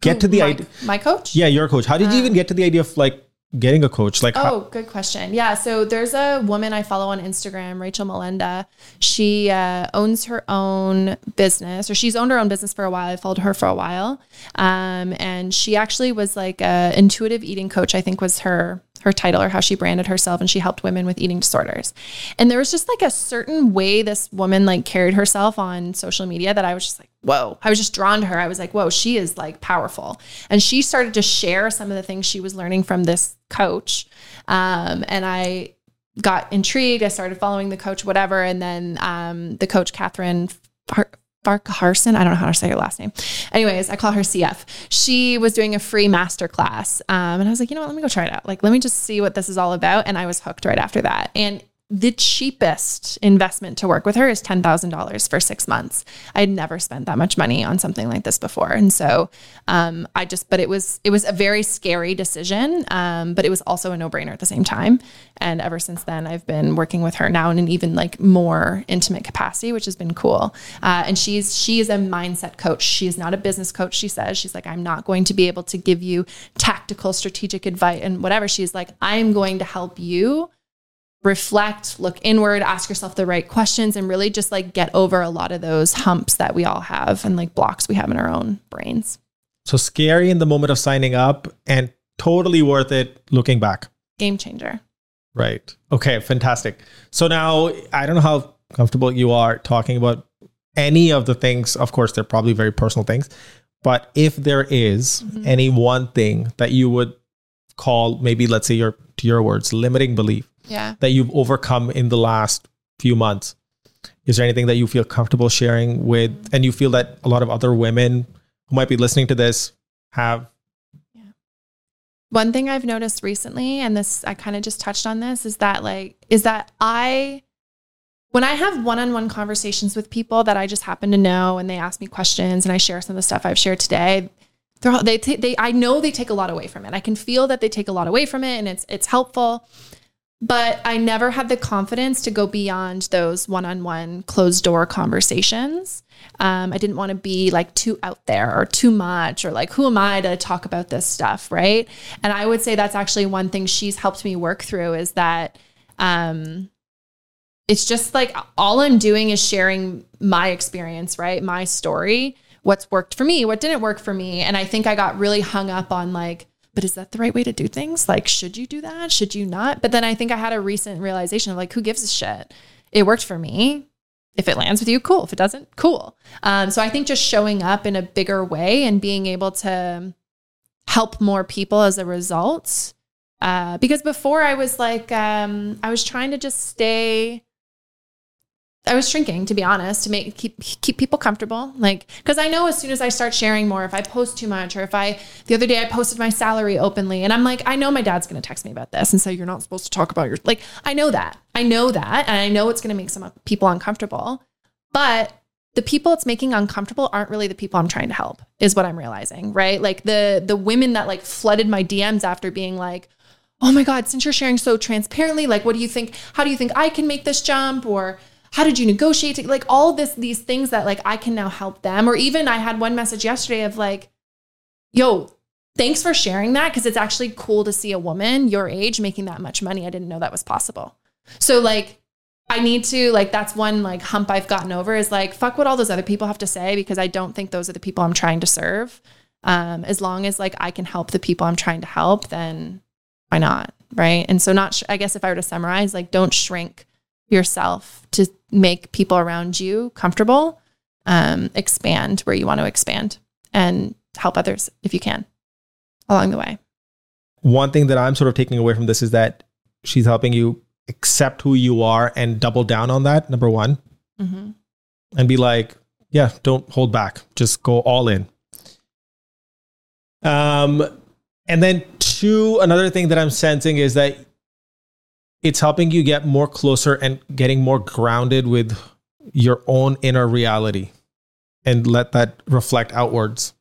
get to the my, idea? My coach? Yeah, your coach. How did you uh, even get to the idea of like getting a coach? Like, how, Oh, good question. Yeah. So there's a woman I follow on Instagram, Rachel Melenda. She uh, owns her own business, or she's owned her own business for a while. I followed her for a while. Um, and she actually was like a intuitive eating coach, I think was her her title or how she branded herself and she helped women with eating disorders. And there was just like a certain way this woman like carried herself on social media that I was just like, whoa. I was just drawn to her. I was like, whoa, she is like powerful. And she started to share some of the things she was learning from this coach. Um, and I got intrigued. I started following the coach, whatever. And then um, the coach, Catherine Farkaharson, I don't know how to say her last name. Anyways, I call her CF. She was doing a free master class. Um, and I was like, you know what, let me go try it out. Like, let me just see what this is all about. And I was hooked right after that. And the cheapest investment to work with her is $10,000 for six months. I had never spent that much money on something like this before. And so um, I just, but it was, it was a very scary decision, um, but it was also a no brainer at the same time. And ever since then, I've been working with her now in an even like more intimate capacity, which has been cool. Uh, and she's, she is a mindset coach. She is not a business coach. She says, she's like, I'm not going to be able to give you tactical, strategic advice and whatever. She's like, I'm going to help you reflect, look inward, ask yourself the right questions, and really just like get over a lot of those humps that we all have and like blocks we have in our own brains. So scary in the moment of signing up and totally worth it looking back. Game changer. Right. Okay, fantastic. So now I don't know how comfortable you are talking about any of the things. Of course, they're probably very personal things. But if there is Mhm. any one thing that you would call maybe let's say your to your words limiting belief Yeah. that you've overcome in the last few months is there anything that you feel comfortable sharing with and you feel that a lot of other women who might be listening to this have Yeah. One thing I've noticed recently, and this I kind of just touched on this, is that like is that I when I have one-on-one conversations with people that I just happen to know and they ask me questions and I share some of the stuff I've shared today, all, they ta- they I know they take a lot away from it. I can feel that they take a lot away from it and it's it's helpful. But I never had the confidence to go beyond those one-on-one closed door conversations. Um, I didn't want to be like too out there or too much or like who am I to talk about this stuff, right? And I would say that's actually one thing she's helped me work through is that um, it's just like all I'm doing is sharing my experience, right? My story, what's worked for me, what didn't work for me. And I think I got really hung up on like, but is that the right way to do things? Like, should you do that? Should you not? But then I think I had a recent realization of like, who gives a shit? It worked for me. If it lands with you, cool. If it doesn't, cool. Um, so I think just showing up in a bigger way and being able to help more people as a result. Uh, because before I was like, um, I was trying to just stay. I was shrinking, to be honest, to make keep keep people comfortable. Like, because I know as soon as I start sharing more, if I post too much, or if I the other day I posted my salary openly, and I'm like, I know my dad's going to text me about this and say you're not supposed to talk about your like. I know that, I know that, and I know it's going to make some people uncomfortable. But the people it's making uncomfortable aren't really the people I'm trying to help. Is what I'm realizing, right? Like the the women that like flooded my DMs after being like, oh my god, since you're sharing so transparently, like, what do you think? How do you think I can make this jump? Or how did you negotiate like all this these things that like i can now help them? Or even i had one message yesterday of like yo thanks for sharing that because it's actually cool to see a woman your age making that much money. I didn't know that was possible. So like i need to like that's one like hump i've gotten over is like fuck what all those other people have to say because i don't think those are the people i'm trying to serve. Um, as long as like i can help the people i'm trying to help then why not right? And so not sh- i guess if i were to summarize like don't shrink yourself to make people around you comfortable um, expand where you want to expand and help others if you can along the way one thing that I'm sort of taking away from this is that she's helping you accept who you are and double down on that. Number one, mm-hmm. and be like, yeah, don't hold back, just go all in. Um, and then two, another thing that I'm sensing is that it's helping you get more closer and getting more grounded with your own inner reality and let that reflect outwards.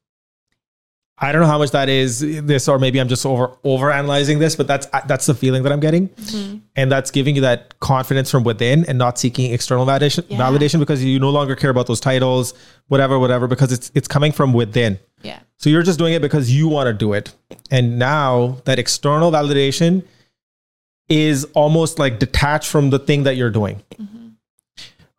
I don't know how much that is this, or maybe I'm just over over analyzing this, but that's that's the feeling that I'm getting, Mm-hmm. and that's giving you that confidence from within and not seeking external validation Yeah. validation because you no longer care about those titles, whatever, whatever, because it's it's coming from within. yeah So you're just doing it because you want to do it, and now that external validation is almost like detached from the thing that you're doing. Mm-hmm.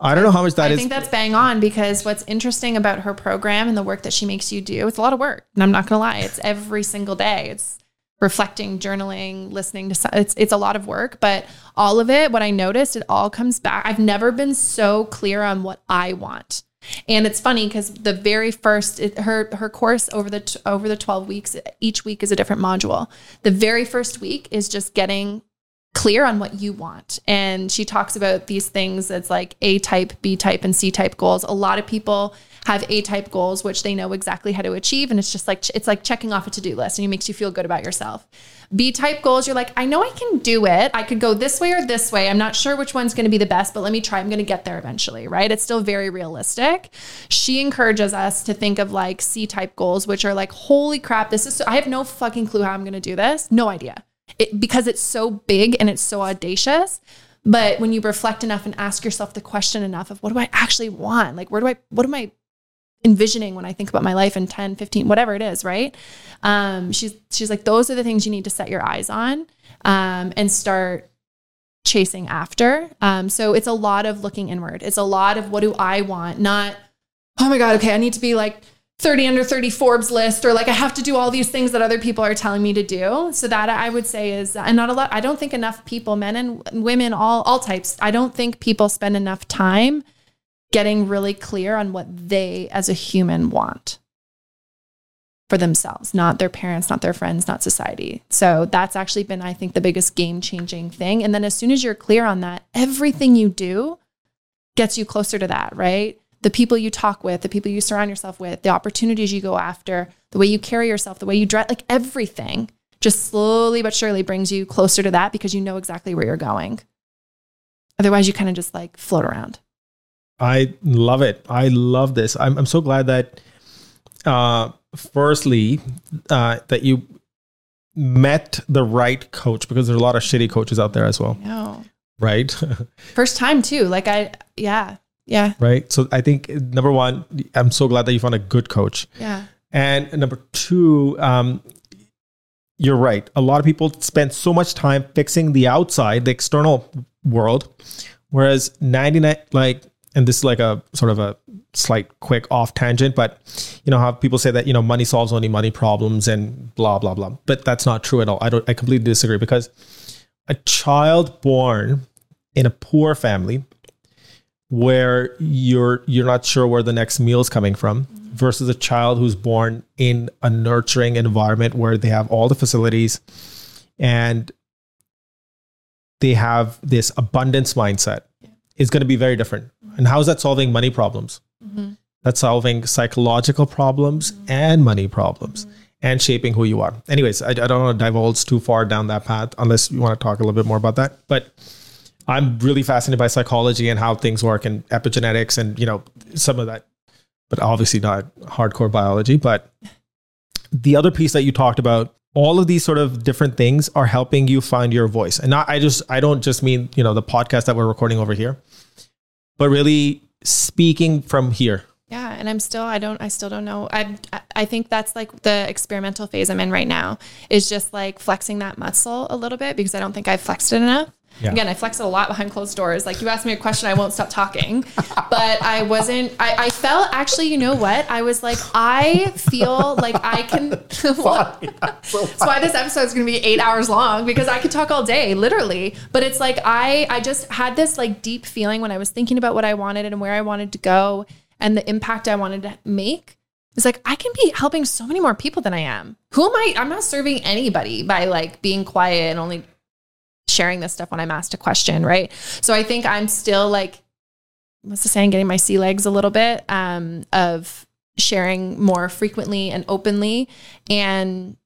I don't know how much that I is. think that's bang on because what's interesting about her program and the work that she makes you do, it's a lot of work. And I'm not going to lie, it's every single day. It's reflecting, journaling, listening to it's it's a lot of work, but all of it, what I noticed, it all comes back. I've never been so clear on what I want. And it's funny because the very first it, her her course over the t- over the 12 weeks each week is a different module. The very first week is just getting clear on what you want. And she talks about these things that's like A type, B type, and C type goals. A lot of people have A type goals, which they know exactly how to achieve. And it's just like, it's like checking off a to do list and it makes you feel good about yourself. B type goals, you're like, I know I can do it. I could go this way or this way. I'm not sure which one's going to be the best, but let me try. I'm going to get there eventually, right? It's still very realistic. She encourages us to think of like C type goals, which are like, holy crap, this is so, I have no fucking clue how I'm going to do this. No idea it, because it's so big and it's so audacious. But when you reflect enough and ask yourself the question enough of what do I actually want? Like, where do I, what am I envisioning when I think about my life in 10, 15, whatever it is, right? Um, she's, she's like, those are the things you need to set your eyes on um, and start chasing after. Um, so it's a lot of looking inward. It's a lot of what do I want, not, oh my God, okay, I need to be like 30 under 30 Forbes list, or like I have to do all these things that other people are telling me to do. So that I would say is, and not a lot, I don't think enough people, men and women, all, all types, I don't think people spend enough time getting really clear on what they as a human want for themselves, not their parents, not their friends, not society. So that's actually been, I think, the biggest game changing thing. And then as soon as you're clear on that, everything you do gets you closer to that, right? The people you talk with, the people you surround yourself with, the opportunities you go after, the way you carry yourself, the way you dress, like everything just slowly but surely brings you closer to that because you know exactly where you're going. Otherwise, you kind of just like float around. I love it. I love this. I'm, I'm so glad that uh, firstly uh, that you met the right coach because there's a lot of shitty coaches out there as well. No. Right. *laughs* First time too. Like I, yeah, yeah, right. So I think number one, I'm so glad that you found a good coach. yeah, And number two, um, you're right. A lot of people spend so much time fixing the outside, the external world, whereas 99, like, and this is like a sort of a slight quick off tangent, but you know how people say that you know money solves only money problems and blah blah blah. But that's not true at all. I don't. I completely disagree because a child born in a poor family where you're you're not sure where the next meal is coming from versus a child who's born in a nurturing environment where they have all the facilities and they have this abundance mindset is going to be very different. And how is that solving money problems? Mhm. That's solving psychological problems and money problems and shaping who you are. Anyways, I, I don't want to divulge too far down that path unless you want to talk a little bit more about that. But I'm really fascinated by psychology and how things work and epigenetics and, you know, some of that, but obviously not hardcore biology. But the other piece that you talked about, all of these sort of different things are helping you find your voice. And not, I just, I don't just mean, you know, the podcast that we're recording over here, but really speaking from here. yeah. And I'm still, I don't, I still don't know. I, I think that's like the experimental phase I'm in right now is just like flexing that muscle a little bit because I don't think I've flexed it enough. Yeah. Again, I flex it a lot behind closed doors. Like you asked me a question, I won't stop talking. *laughs* But I wasn't. I, I felt actually. You know what? I was like, I feel like I can. *laughs* *laughs* That's why this episode is going to be eight hours long because I could talk all day, literally. But it's like I. I just had this like deep feeling when I was thinking about what I wanted and where I wanted to go and the impact I wanted to make. It's like I can be helping so many more people than I am. Who am I? I'm not serving anybody by like being quiet and only sharing this stuff when I'm asked a question, right? So I think I'm still like, what's the saying, getting my sea legs a little bit um, of sharing more frequently and openly. And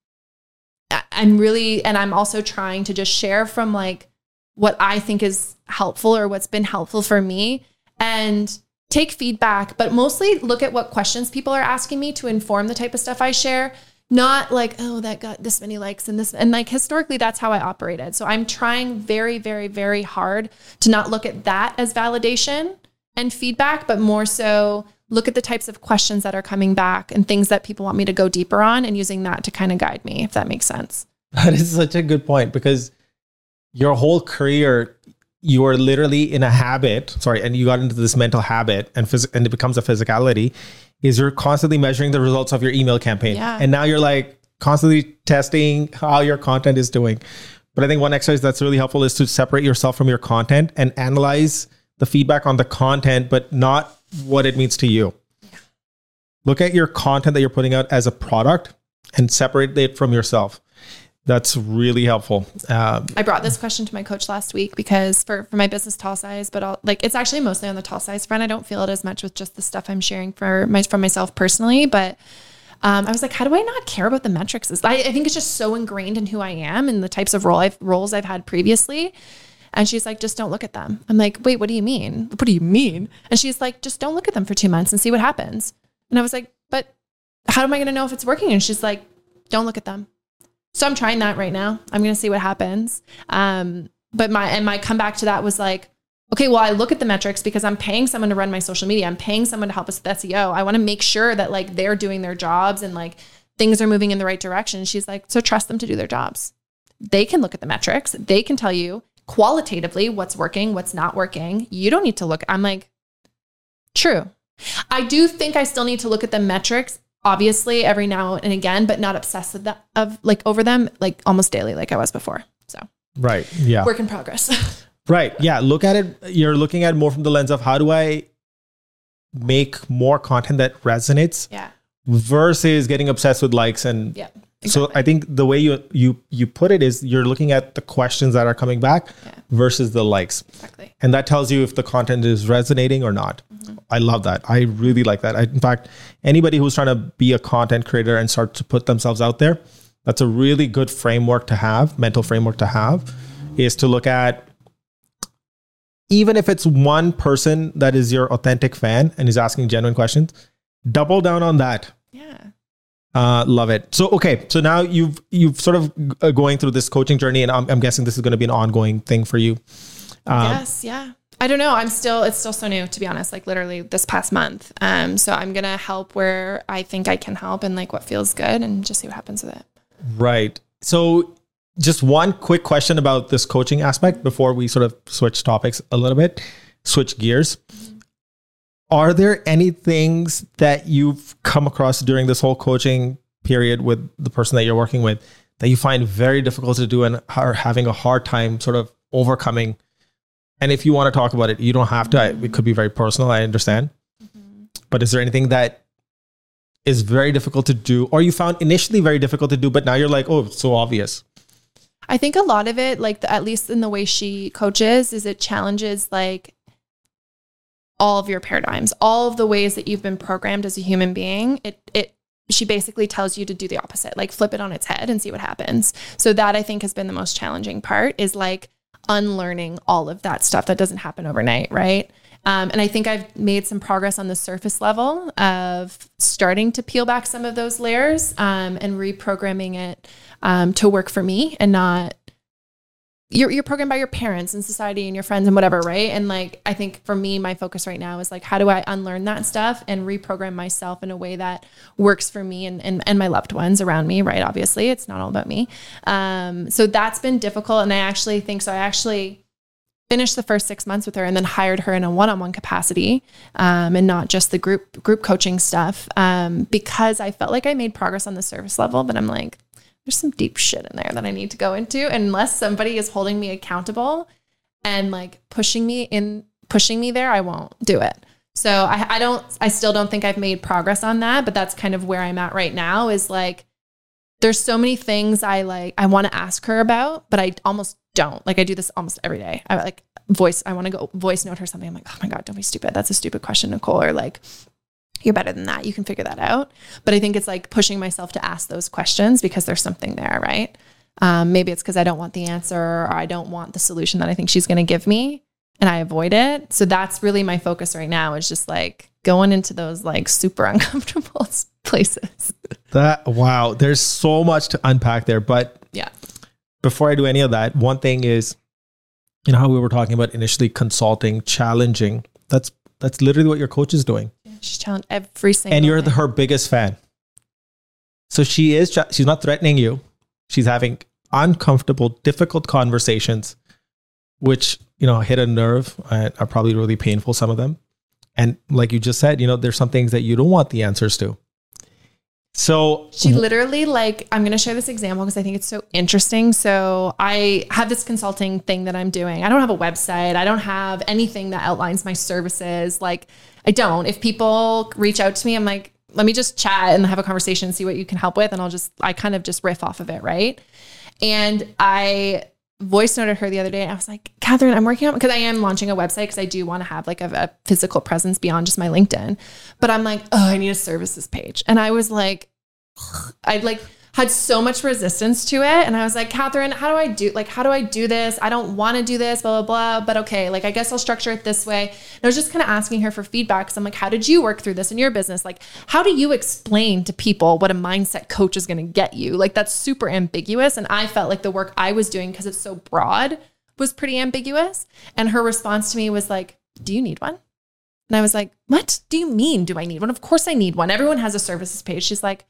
I'm really, and I'm also trying to just share from like what I think is helpful or what's been helpful for me and take feedback, but mostly look at what questions people are asking me to inform the type of stuff I share not like oh that got this many likes and this and like historically that's how i operated so i'm trying very very very hard to not look at that as validation and feedback but more so look at the types of questions that are coming back and things that people want me to go deeper on and using that to kind of guide me if that makes sense That is such a good point because your whole career, you are literally in a habit. Sorry, and you got into this mental habit, and phys- and it becomes a physicality. Is you're constantly measuring the results of your email campaign, Yeah. and now you're like constantly testing how your content is doing. But I think one exercise that's really helpful is to separate yourself from your content and analyze the feedback on the content, but not what it means to you. Look at your content that you're putting out as a product and separate it from yourself. That's really helpful. Um, I brought this question to my coach last week because for, for my business tall size, but I'll, like it's actually mostly on the tall size front. I don't feel it as much with just the stuff I'm sharing for my from myself personally, but um, I was like, how do I not care about the metrics? I, I think it's just so ingrained in who I am and the types of role I've, roles I've had previously. And she's like, just don't look at them. I'm like, wait, what do you mean? What do you mean? And she's like, just don't look at them for two months and see what happens. And I was like, but how am I going to know if it's working? And she's like, don't look at them. So I'm trying that right now. I'm going to see what happens. Um, but my and my comeback to that was like, okay, well, I look at the metrics because I'm paying someone to run my social media. I'm paying someone to help us with SEO. I want to make sure that like they're doing their jobs and like things are moving in the right direction. She's like, so trust them to do their jobs. They can look at the metrics. They can tell you qualitatively what's working, what's not working. You don't need to look. I'm like, true. I do think I still need to look at the metrics, obviously, every now and again, but not obsessed with that of like over them like almost daily, like I was before. So Right. Yeah. work in progress. *laughs* Right. Yeah. Look at it. You're looking at more from the lens of how do I make more content that resonates yeah. versus getting obsessed with likes and Yeah. So. I think the way you you you put it is you're looking at the questions that are coming back Yeah. versus the likes. exactly. And that tells you if the content is resonating or not. Mm-hmm. I love that. I really like that. I, in fact, anybody who's trying to be a content creator and start to put themselves out there, that's a really good framework to have, mental framework to have, is to look at even if it's one person that is your authentic fan and is asking genuine questions, double down on that. Yeah. Uh, love it. So okay, so now you've you've sort of uh, going through this coaching journey, and I'm, I'm guessing this is going to be an ongoing thing for you. Um, yes. Yeah. I don't know. I'm still, it's still so new to be honest, like literally this past month. Um, so I'm going to help where I think I can help and like what feels good and just see what happens with it. Right. So, just one quick question about this coaching aspect before we sort of switch topics a little bit, switch gears. Are there any things that you've come across during this whole coaching period with the person that you're working with that you find very difficult to do and are having a hard time sort of overcoming? And if you want to talk about it, you don't have to. I- It could be very personal. I understand. Mm-hmm. But is there anything that is very difficult to do, or you found initially very difficult to do, but now you're like, oh, it's so obvious? I think a lot of it, like the, at least in the way she coaches, is it challenges like all of your paradigms, all of the ways that you've been programmed as a human being. It it she basically tells you to do the opposite, like flip it on its head and see what happens. So that I think has been the most challenging part is like unlearning all of that stuff that doesn't happen overnight, right? Um, and I think I've made some progress on the surface level of starting to peel back some of those layers um, and reprogramming it um, to work for me and not you're you're programmed by your parents and society and your friends and whatever, right? And like I think for me, my focus right now is like how do I unlearn that stuff and reprogram myself in a way that works for me and and, and my loved ones around me, right? Obviously, it's not all about me. Um, so that's been difficult, and I actually think so. I actually finished the first six months with her and then hired her in a one-on-one capacity um, and not just the group group coaching stuff um, because I felt like I made progress on the surface level, but I'm like there's some deep shit in there that I need to go into. Unless somebody is holding me accountable and like pushing me in, pushing me there, I won't do it. So I, I don't, I still don't think I've made progress on that, but that's kind of where I'm at right now is like, there's so many things I like, I want to ask her about, but I almost don't. Like I do this almost every day. I like voice, I want to go voice note her something. I'm like, oh my God, don't be stupid. That's a stupid question, Nicole. Or like, you're better than that. You can figure that out. But I think it's like pushing myself to ask those questions because there's something there, right? Um, maybe it's because I don't want the answer or I don't want the solution that I think she's going to give me and I avoid it. So that's really my focus right now is just like going into those like super *laughs* uncomfortable places. That wow, there's so much to unpack there. But Yeah. before I do any of that, one thing is, you know how we were talking about initially consulting, challenging. That's that's literally what your coach is doing, She's challenged every single and you're the, her biggest fan. So she is. She's not threatening you. She's having uncomfortable, difficult conversations, which you know hit a nerve and are probably really painful. Some of them, and like you just said, you know, there's some things that you don't want the answers to. So She literally like I'm going to share this example because I think it's so interesting. So I have this consulting thing that I'm doing. I don't have a website. I don't have anything that outlines my services. Like I don't. If people reach out to me, I'm like, let me just chat and have a conversation and see what you can help with and I'll just I kind of just riff off of it, right? And I voice noted her the other day and I was like, Catherine, I'm working on because I am launching a website because I do want to have like a, a physical presence beyond just my LinkedIn. But I'm like, oh, I need a services page. And I was like, I like had so much resistance to it. And I was like, Catherine, how do I do like how do I do this? I don't want to do this, blah, blah, blah. But okay, like I guess I'll structure it this way. And I was just kind of asking her for feedback. Cause I'm like, how did you work through this in your business? Like, how do you explain to people what a mindset coach is gonna get you? Like that's super ambiguous. And I felt like the work I was doing, because it's so broad, was pretty ambiguous. And her response to me was like, Do you need one? And I was like, What do you mean? Do I need one? Of course I need one. Everyone has a services page. She's like,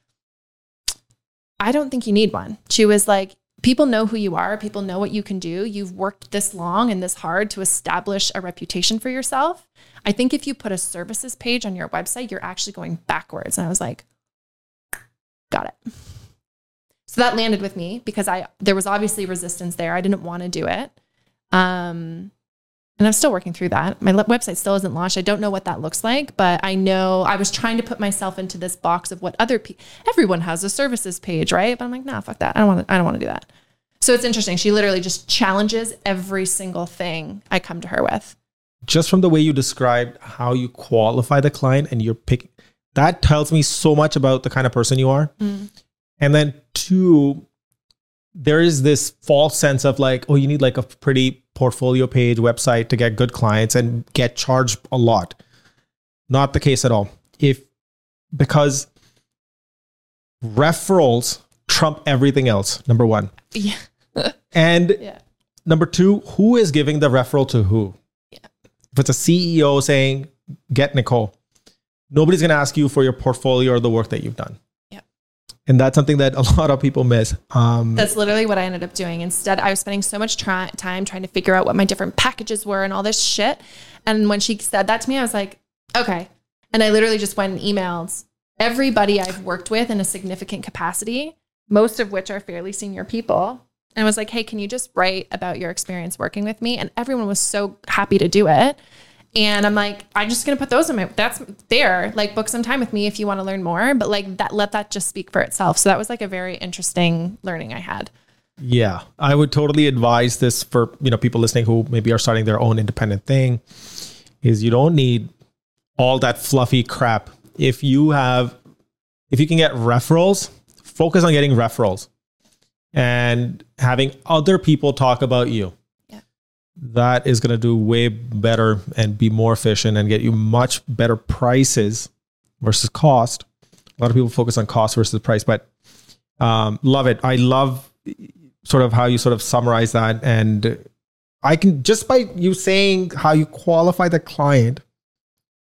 I don't think you need one. She was like, people know who you are, people know what you can do. You've worked this long and this hard to establish a reputation for yourself. I think if you put a services page on your website, you're actually going backwards. And I was like, got it. So that landed with me because I there was obviously resistance there. I didn't want to do it. Um and I'm still working through that. My website still isn't launched. I don't know what that looks like, but I know I was trying to put myself into this box of what other people. Everyone has a services page, right? But I'm like, nah, fuck that. I don't want to. I don't want to do that. So it's interesting. She literally just challenges every single thing I come to her with. Just from the way you described how you qualify the client and you're picking, that tells me so much about the kind of person you are. Mm. And then two, there is this false sense of like, oh, you need like a pretty portfolio page website to get good clients and get charged a lot. Not the case at all. If because referrals trump everything else, number one. Yeah. *laughs* And Yeah. number two, who is giving the referral to who? Yeah. If it's a CEO saying, get Nicole, nobody's going to ask you for your portfolio or the work that you've done. And that's something that a *laughs* lot of people miss. Um, That's literally what I ended up doing. Instead, I was spending so much try- time trying to figure out what my different packages were and all this shit. And when she said that to me, I was like, okay. And I literally just went and emailed everybody I've worked with in a significant capacity, most of which are fairly senior people. And I was like, hey, can you just write about your experience working with me? And everyone was so happy to do it. And I'm like, I'm just gonna put those in my that's there. Like book some time with me if you want to learn more. But like that let that just speak for itself. So that was like a very interesting learning I had. Yeah, I would totally advise this for you know people listening who maybe are starting their own independent thing. Is you don't need all that fluffy crap. If you have, if you can get referrals, focus on getting referrals, and having other people talk about you. That is going to do way better and be more efficient and get you much better prices versus cost. A lot of people focus on cost versus price, but um, love it. I love sort of how you sort of summarize that and i can just by you saying how you qualify the client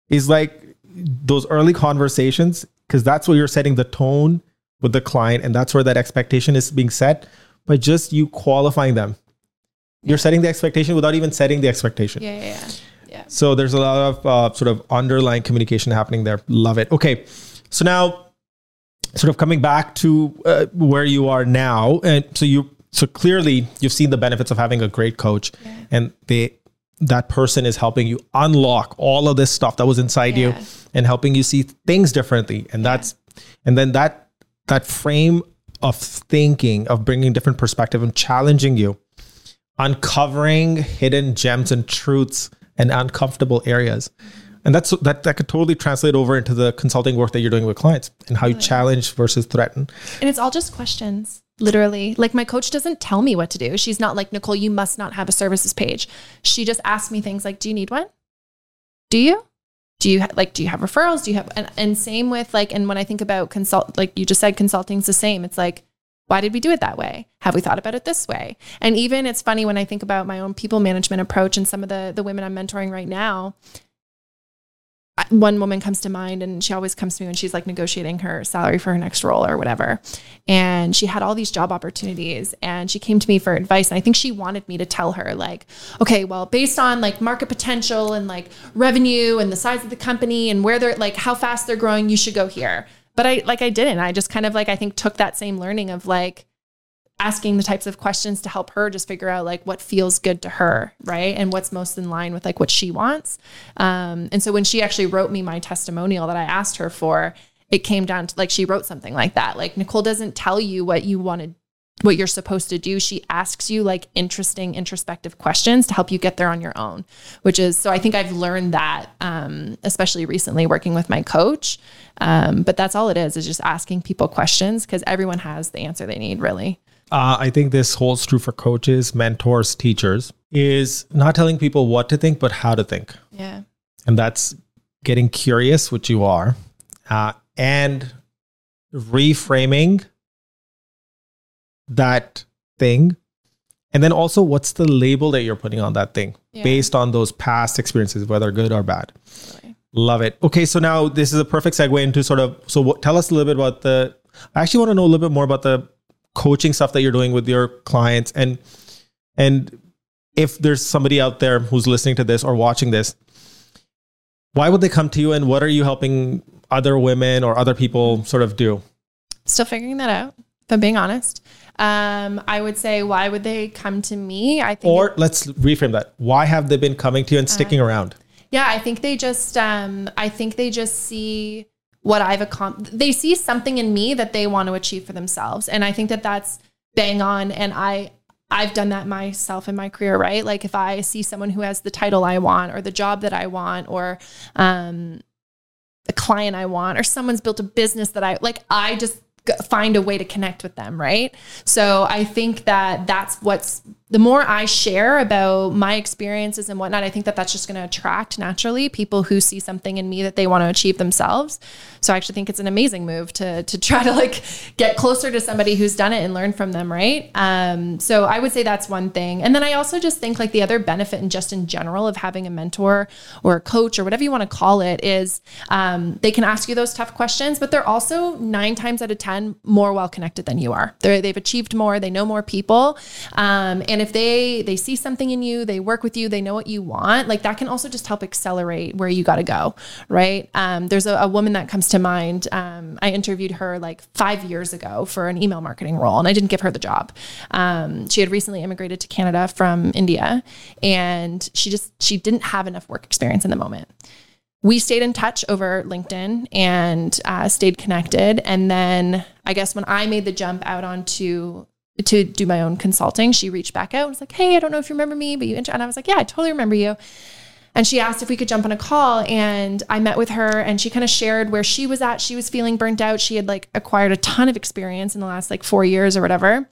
is like those early conversations because that's where you're setting the tone with the client and that's where that expectation is being set by just you qualifying them you're setting the expectation without even setting the expectation Yeah, yeah, yeah. so there's a lot of uh, sort of underlying communication happening there. Love it. Okay, so now sort of coming back to uh, where you are now, and so you so clearly you've seen the benefits of having a great coach, Yeah. and they that person is helping you unlock all of this stuff that was inside you and helping you see things differently and that's and then that that frame of thinking of bringing different perspective and challenging you uncovering hidden gems and truths and uncomfortable areas and that's that that could totally translate over into the consulting work that you're doing with clients and how you challenge versus threaten And it's all just questions, literally. Like my coach doesn't tell me what to do. She's not like, Nicole, you must not have a services page. She just asks me things like, do you need one? Do you? Do you ha- like, do you have referrals? Do you have, and, and same with like, and when I think about consult, like you just said, consulting's the same. It's like, why did we do it that way? Have we thought about it this way? And even it's funny when I think about my own people management approach and some of the the women I'm mentoring right now. One woman comes to mind, and she always comes to me when she's like negotiating her salary for her next role or whatever. And she had all these job opportunities, and she came to me for advice. And I think she wanted me to tell her, like, okay, well, based on like market potential and like revenue and the size of the company and where they're like how fast they're growing, you should go here but I like I didn't. I just kind of like I think took that same learning of like asking the types of questions to help her just figure out like what feels good to her, right? And what's most in line with like what she wants. Um, and so when she actually wrote me my testimonial that I asked her for, it came down to like she wrote something like that. Like Nicole doesn't tell you what you wanted what you're supposed to do. She asks you like interesting introspective questions to help you get there on your own, which is so I think I've learned that, um, especially recently working with my coach. Um, but that's all it is, is just asking people questions because everyone has the answer they need, really. uh, i think this holds true for coaches mentors teachers is not telling people what to think but how to think Yeah. and that's getting curious, which you are, uh, and reframing that thing. And then also, what's the label that you're putting on that thing Yeah. based on those past experiences, whether good or bad? Love it. Okay, so now this is a perfect segue into sort of. So, what, tell us a little bit about the. I actually want to know a little bit more about the coaching stuff that you're doing with your clients and and if there's somebody out there who's listening to this or watching this why would they come to you and what are you helping other women or other people sort of do Still figuring that out, if I'm being honest. Um, I would say, why would they come to me? I think or let's reframe that why have they been coming to you and sticking around Yeah, I think they just um I think they just see what I've accomplished. They see something in me that they want to achieve for themselves. And I think that that's bang on and I I've done that myself in my career, right? Like if I see someone who has the title I want or the job that I want or um the client I want or someone's built a business that I like I just find a way to connect with them, right? So I think that that's what's the more I share about my experiences and whatnot, I think that that's just going to attract naturally people who see something in me that they want to achieve themselves. So I actually think it's an amazing move to to try to like get closer to somebody who's done it and learn from them, right? Um, so I would say that's one thing, and then I also just think like the other benefit and just in general of having a mentor or a coach or whatever you want to call it is um, they can ask you those tough questions, but they're also nine times out of ten more well connected than you are. They're, they've achieved more, they know more people, um, and if they they see something in you, they work with you, they know what you want, like that can also just help accelerate where you got to go, right? Um, there's a, a woman that comes to mind. Um, I interviewed her like five years ago for an email marketing role, and I didn't give her the job. Um, she had recently immigrated to Canada from India, and she just she didn't have enough work experience in the moment we stayed in touch over LinkedIn and uh, stayed connected. And then I guess when I made the jump out onto to do my own consulting, she reached back out and was like, "Hey, I don't know if you remember me, but you," int-" and I was like, "Yeah, I totally remember you." And she asked if we could jump on a call, and I met with her, and she kind of shared where she was at. She was feeling burnt out. She had like acquired a ton of experience in the last like four years or whatever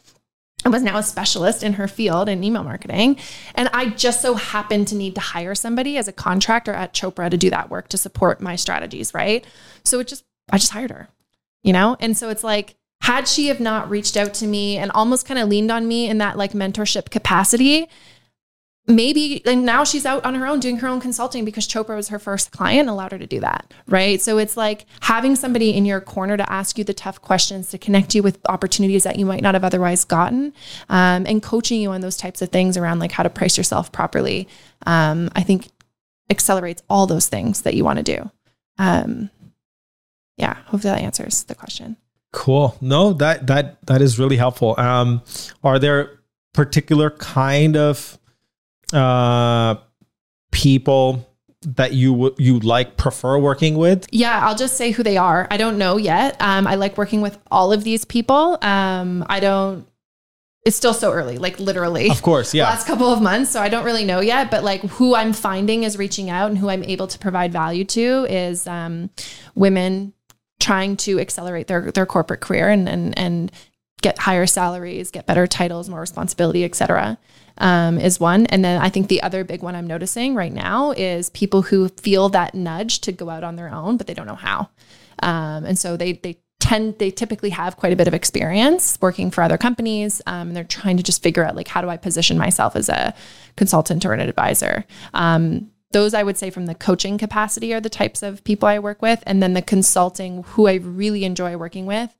and was now a specialist in her field in email marketing. And I just so happened to need to hire somebody as a contractor at Chopra to do that work to support my strategies, right? So it just, I just hired her, you know? And so it's like, had she have not reached out to me and almost kind of leaned on me in that like mentorship capacity, maybe and now she's out on her own doing her own consulting because Chopra was her first client allowed her to do that. Right. So it's like having somebody in your corner to ask you the tough questions, to connect you with opportunities that you might not have otherwise gotten, um, and coaching you on those types of things around like how to price yourself properly. Um, I think accelerates all those things that you want to do. Um, yeah, hopefully that answers the question. Cool. No, that that that is really helpful. Um, are there particular kind of uh, people that you would you like prefer working with? Yeah, I'll just say who they are. I don't know yet. Um, I like working with all of these people. Um, I don't. It's still so early, like literally. Of course, yeah. Last couple of months, so I don't really know yet. But like who I'm finding is reaching out, and who I'm able to provide value to is um, women trying to accelerate their their corporate career and and and get higher salaries, get better titles, more responsibility, et cetera, um, is one. And then I think the other big one I'm noticing right now is people who feel that nudge to go out on their own, but they don't know how. Um, and so they they tend they typically have quite a bit of experience working for other companies, um, and they're trying to just figure out like how do I position myself as a consultant or an advisor. Those I would say from the coaching capacity are the types of people I work with, and then the consulting who I really enjoy working with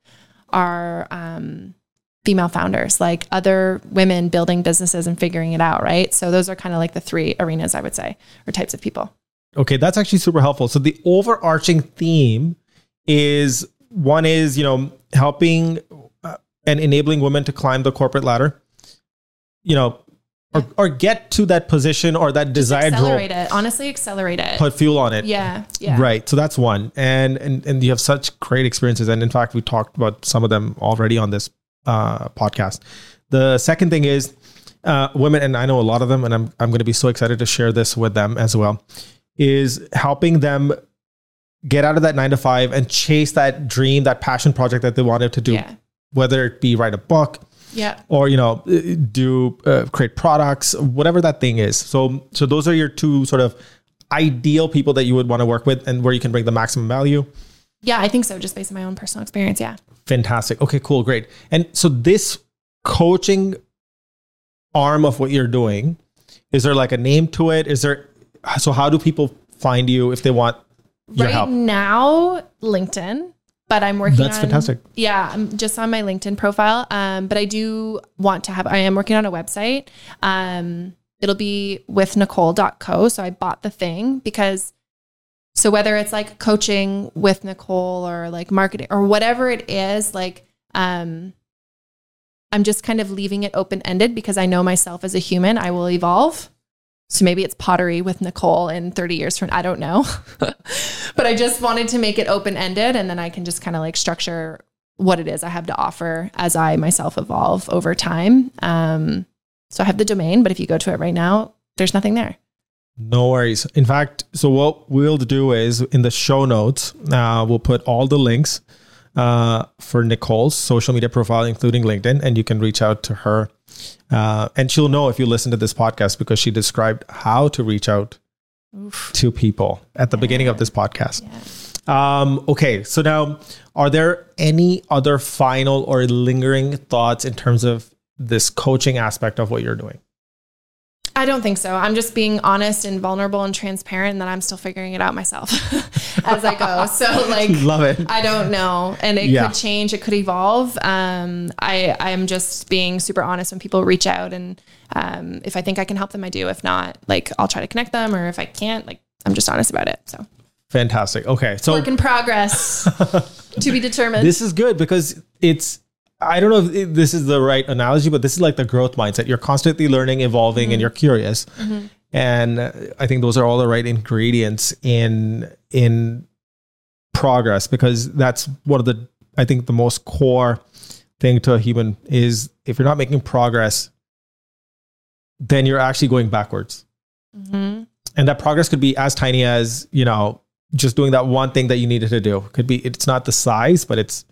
are um, female founders, like other women building businesses and figuring it out, right? So those are kind of like the three arenas I would say, or types of people. Okay, that's actually super helpful. So the overarching theme is one is you know helping uh, and enabling women to climb the corporate ladder. You know. Or, or get to that position or that desired role. Accelerate it. Honestly, accelerate it. Put fuel on it. yeah, yeah. Right. So that's one. And, and and you have such great experiences. And in fact, we talked about some of them already on this uh, podcast. The second thing is uh, women, and I know a lot of them, and I'm I'm going to be so excited to share this with them as well. Is helping them get out of that nine to five and chase that dream, that passion project that they wanted to do, Yeah. whether it be write a book, Yeah. or you know do uh, create products whatever that thing is so so those are your two sort of ideal people that you would want to work with and where you can bring the maximum value Yeah, I think so, just based on my own personal experience. Yeah. fantastic okay cool great and so this coaching arm of what you're doing is there like a name to it is there so how do people find you if they want your right help now, LinkedIn but I'm working That's on, fantastic. Yeah, I'm just on my LinkedIn profile. Um, but I do want to have I am working on a website. Um, it'll be with Nicole.co. So I bought the thing because so whether it's like coaching with Nicole or like marketing or whatever it is, like um I'm just kind of leaving it open ended because I know myself as a human, I will evolve. So maybe it's pottery with Nicole in 30 years from I don't know. *laughs* but I just wanted to make it open ended and then I can just kind of like structure what it is I have to offer as I myself evolve over time. Um, so I have the domain, but if you go to it right now, there's nothing there. No worries. In fact, so what we'll do is in the show notes, uh, we'll put all the links uh, for Nicole's social media profile, including LinkedIn, and you can reach out to her. Uh, and she'll know if you listen to this podcast because she described how to reach out Oof. to people at the beginning of this podcast. Yeah. Um, okay, so now, are there any other final or lingering thoughts in terms of this coaching aspect of what you're doing? I don't think so. I'm just being honest and vulnerable and transparent, and that I'm still figuring it out myself *laughs* as I go. So, *laughs* like, Love it. I don't know, and it Yeah. could change. It could evolve. Um, I I'm just being super honest when people reach out, and um, if I think I can help them, I do. If not, like, I'll try to connect them, or if I can't, like, I'm just honest about it. So, Fantastic. Okay, so work in progress *laughs* to be determined. this is good because it's i don't know if this is the right analogy but this is like the growth mindset. You're constantly learning evolving and you're curious. And uh, i think those are all the right ingredients in in progress because that's one of the i think the most core thing to a human is if you're not making progress then you're actually going backwards. Mhm. and that progress could be as tiny as you know just doing that one thing that you needed to do. Could be it's not the size but it's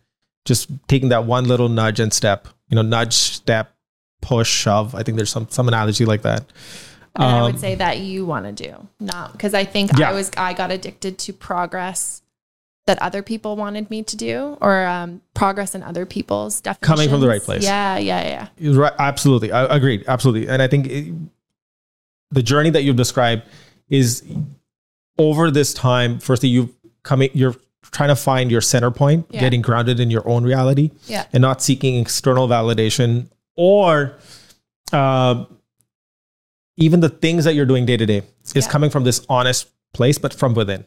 just taking that one little nudge and step you know nudge step push shove i think there's some some analogy like that And I Um, would say that you want to do, not because I think Yeah. I was I got addicted to progress that other people wanted me to do, or um, progress in other people's definitions. Coming from the right place. Yeah, yeah, yeah. Right absolutely i agreed absolutely and i think it, the journey that you've described is over this time firstly you've coming you're trying to find your center point Yeah. getting grounded in your own reality Yeah. and not seeking external validation or uh, even the things that you're doing day to day is Yeah. coming from this honest place but from within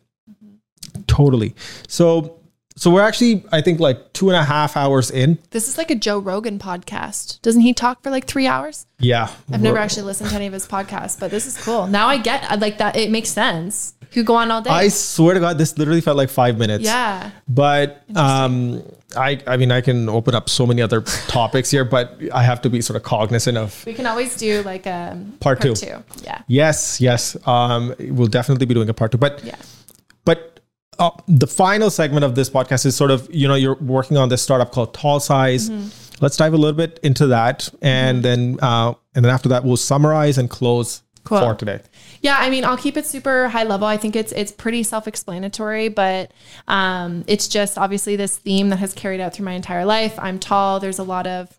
totally so so we're actually i think like two and a half hours in This is like a Joe Rogan podcast. Doesn't he talk for like three hours? yeah I've never actually listened to any of his podcasts, but this is cool. Now I get like that. It makes sense. Could go on all day. i swear to god this literally felt like five minutes yeah. but um i i mean i can open up so many other topics here but i have to be sort of cognizant of We can always do like a Part two. Yeah. yes yes um we'll definitely be doing a part two but Yeah. but uh, the final segment of this podcast is sort of you know you're working on this startup called tall size Mm-hmm. let's dive a little bit into that and then uh and then after that we'll summarize and close Cool. for today Yeah, I mean, I'll keep it super high level. I think it's it's pretty self-explanatory, but um, it's just obviously this theme that has carried out through my entire life. I'm tall. There's a lot of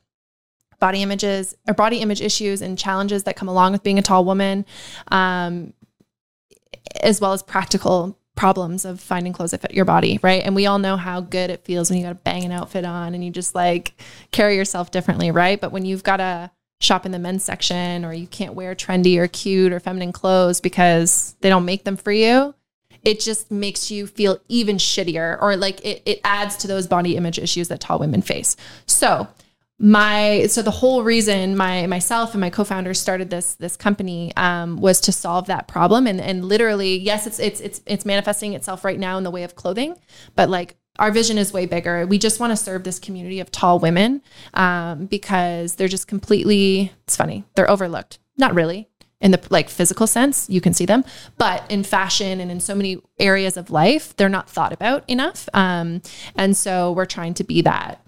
body images or body image issues and challenges that come along with being a tall woman, um, as well as practical problems of finding clothes that fit your body, right? And we all know how good it feels when you got a banging outfit on and you just like carry yourself differently, right? But when you've got to shop in the men's section or you can't wear trendy or cute or feminine clothes because they don't make them for you, it just makes you feel even shittier or like it, it adds to those body image issues that tall women face. So my so the whole reason my myself and my co-founders started this this company um, was to solve that problem and and literally yes it's it's it's it's manifesting itself right now in the way of clothing but like our vision is way bigger we just want to serve this community of tall women um, because they're just completely it's funny they're overlooked not really in the like physical sense you can see them but in fashion and in so many areas of life they're not thought about enough um, and so we're trying to be that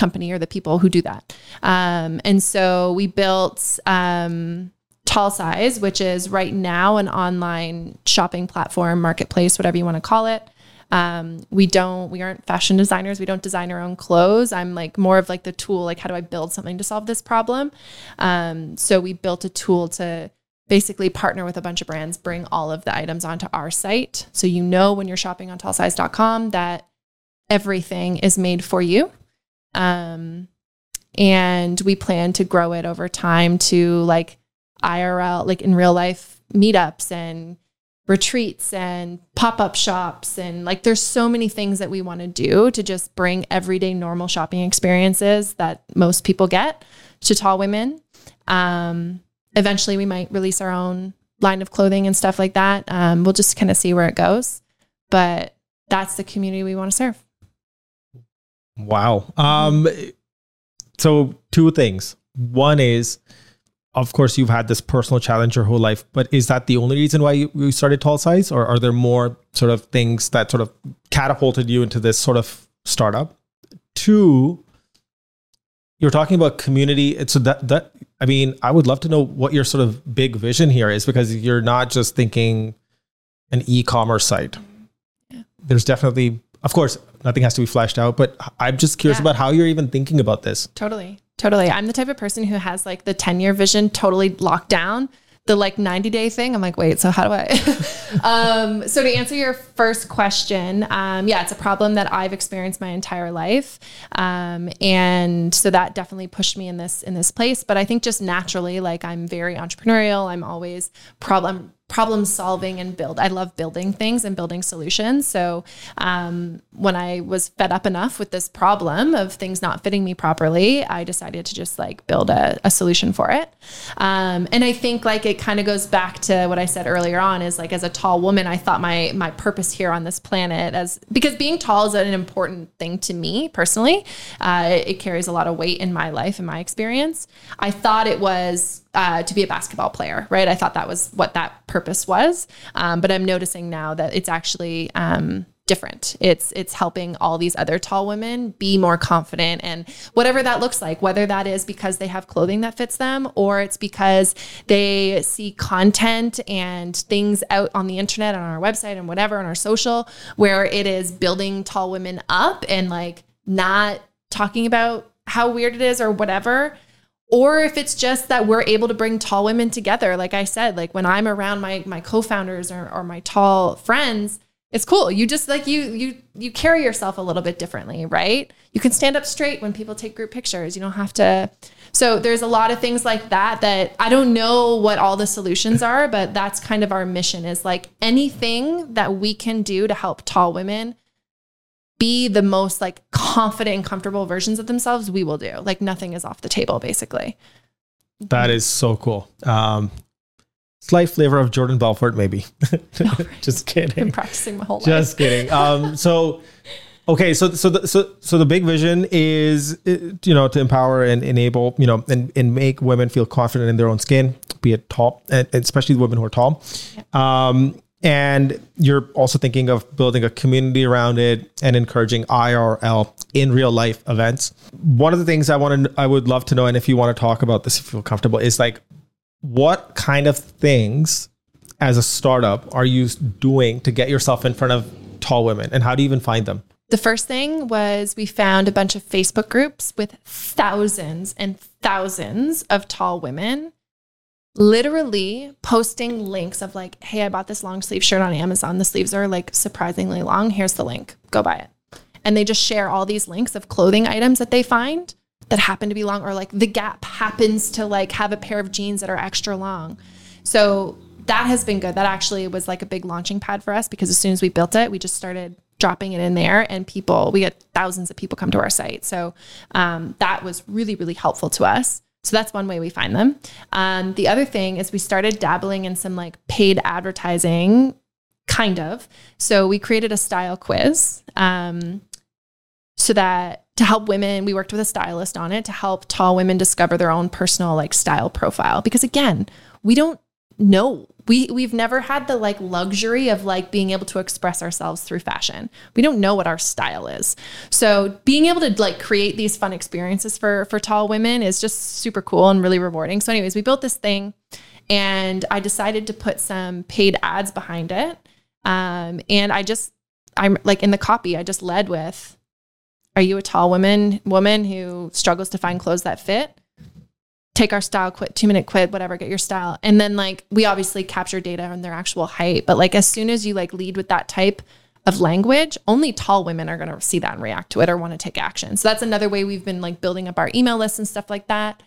company or the people who do that. Um, and so we built um, Tall Size, which is right now an online shopping platform, marketplace, whatever you want to call it. Um, we don't, we aren't fashion designers. We don't design our own clothes. I'm like more of like the tool, like how do I build something to solve this problem? Um, so we built a tool to basically partner with a bunch of brands, bring all of the items onto our site. So you know when you're shopping on tallsize.com that everything is made for you. Um, and we plan to grow it over time to like IRL, like in real life meetups and retreats and pop-up shops and like there's so many things that we want to do to just bring everyday normal shopping experiences that most people get to tall women. Um, eventually we might release our own line of clothing and stuff like that. Um, we'll just kind of see where it goes but that's the community we want to serve. Wow. Um so two things. One is of course you've had this personal challenge your whole life but is that the only reason why you, you started tall size or are there more sort of things that sort of catapulted you into this sort of startup? Two you're talking about community. So that that i mean i would love to know what your sort of big vision here is because you're not just thinking an e-commerce site. Yeah. there's definitely of course nothing has to be fleshed out but i'm just curious yeah. about how you're even thinking about this. Totally Totally. I'm the type of person who has like the 10 year vision totally locked down. The like 90 day thing, I'm like, wait, so how do I? *laughs* um, so, to answer your first question, um, yeah, it's a problem that I've experienced my entire life. Um, and so that definitely pushed me in this in this place. But I think just naturally, like I'm very entrepreneurial. I'm always problem problem solving and build. I love building things and building solutions. So um, when I was fed up enough with this problem of things not fitting me properly, I decided to just like build a, a solution for it. Um, and I think like it kind of goes back to what I said earlier on is like as a tall woman, I thought my my purpose here on this planet as because being tall is an important thing to me personally. Uh, it, it carries a lot of weight in my life and my experience. I thought it was uh, to be a basketball player, right? I thought that was what that purpose was, um, but I'm noticing now that it's actually um, different. It's it's helping all these other tall women be more confident and whatever that looks like, whether that is because they have clothing that fits them or it's because they see content and things out on the internet on our website and whatever on our social where it is building tall women up and like not talking about how weird it is or whatever or if it's just that we're able to bring tall women together like i said like when i'm around my my co-founders or, or my tall friends it's cool. You just like you you you carry yourself a little bit differently right? You can stand up straight when people take group pictures. You don't have to so there's a lot of things like that that i don't know what all the solutions are but that's kind of our mission is like anything that we can do to help tall women be the most like confident and comfortable versions of themselves, we will do. Like nothing is off the table, basically. That is so cool. Um, slight flavor of Jordan Belfort, maybe. *laughs* *laughs* Just kidding. Been practicing my whole life. Just kidding. Um, *laughs* so, okay, so so the, so so the big vision is you know to empower and enable you know and and make women feel confident in their own skin, be it tall, and especially the women who are tall. Um, and you're also thinking of building a community around it and encouraging IRL in real life events. One of the things I want to, I would love to know, and if you want to talk about this, if you feel comfortable, is like, what kind of things as a startup are you doing to get yourself in front of tall women, and how do you even find them? The first thing was we found a bunch of Facebook groups with thousands and thousands of tall women literally posting links of like, hey, I bought this long sleeve shirt on Amazon. The sleeves are like surprisingly long. Here's the link. Go buy it. And they just share all these links of clothing items that they find that happen to be long, or like the Gap happens to like have a pair of jeans that are extra long. So that has been good. That actually was like a big launching pad for us because as soon as we built it, we just started dropping it in there and people, we get thousands of people come to our site. So um, that was really, really helpful to us. So that's one way we find them. Um, the other thing is we started dabbling in some like paid advertising, kind of. So we created a style quiz um, so that to help women, we worked with a stylist on it to help tall women discover their own personal like style profile. Because again, we don't know we we've never had the like luxury of like being able to express ourselves through fashion. We don't know what our style is. So being able to like create these fun experiences for for tall women is just super cool and really rewarding. So anyways, we built this thing and I decided to put some paid ads behind it. Um, and I just I'm like in the copy, I just led with are you a tall woman woman who struggles to find clothes that fit? Take our style quit two minute quit whatever get your style and then like we obviously capture data on their actual height but like as soon as you like lead with that type of language, only tall women are going to see that and react to it or want to take action. So that's another way we've been like building up our email list and stuff like that.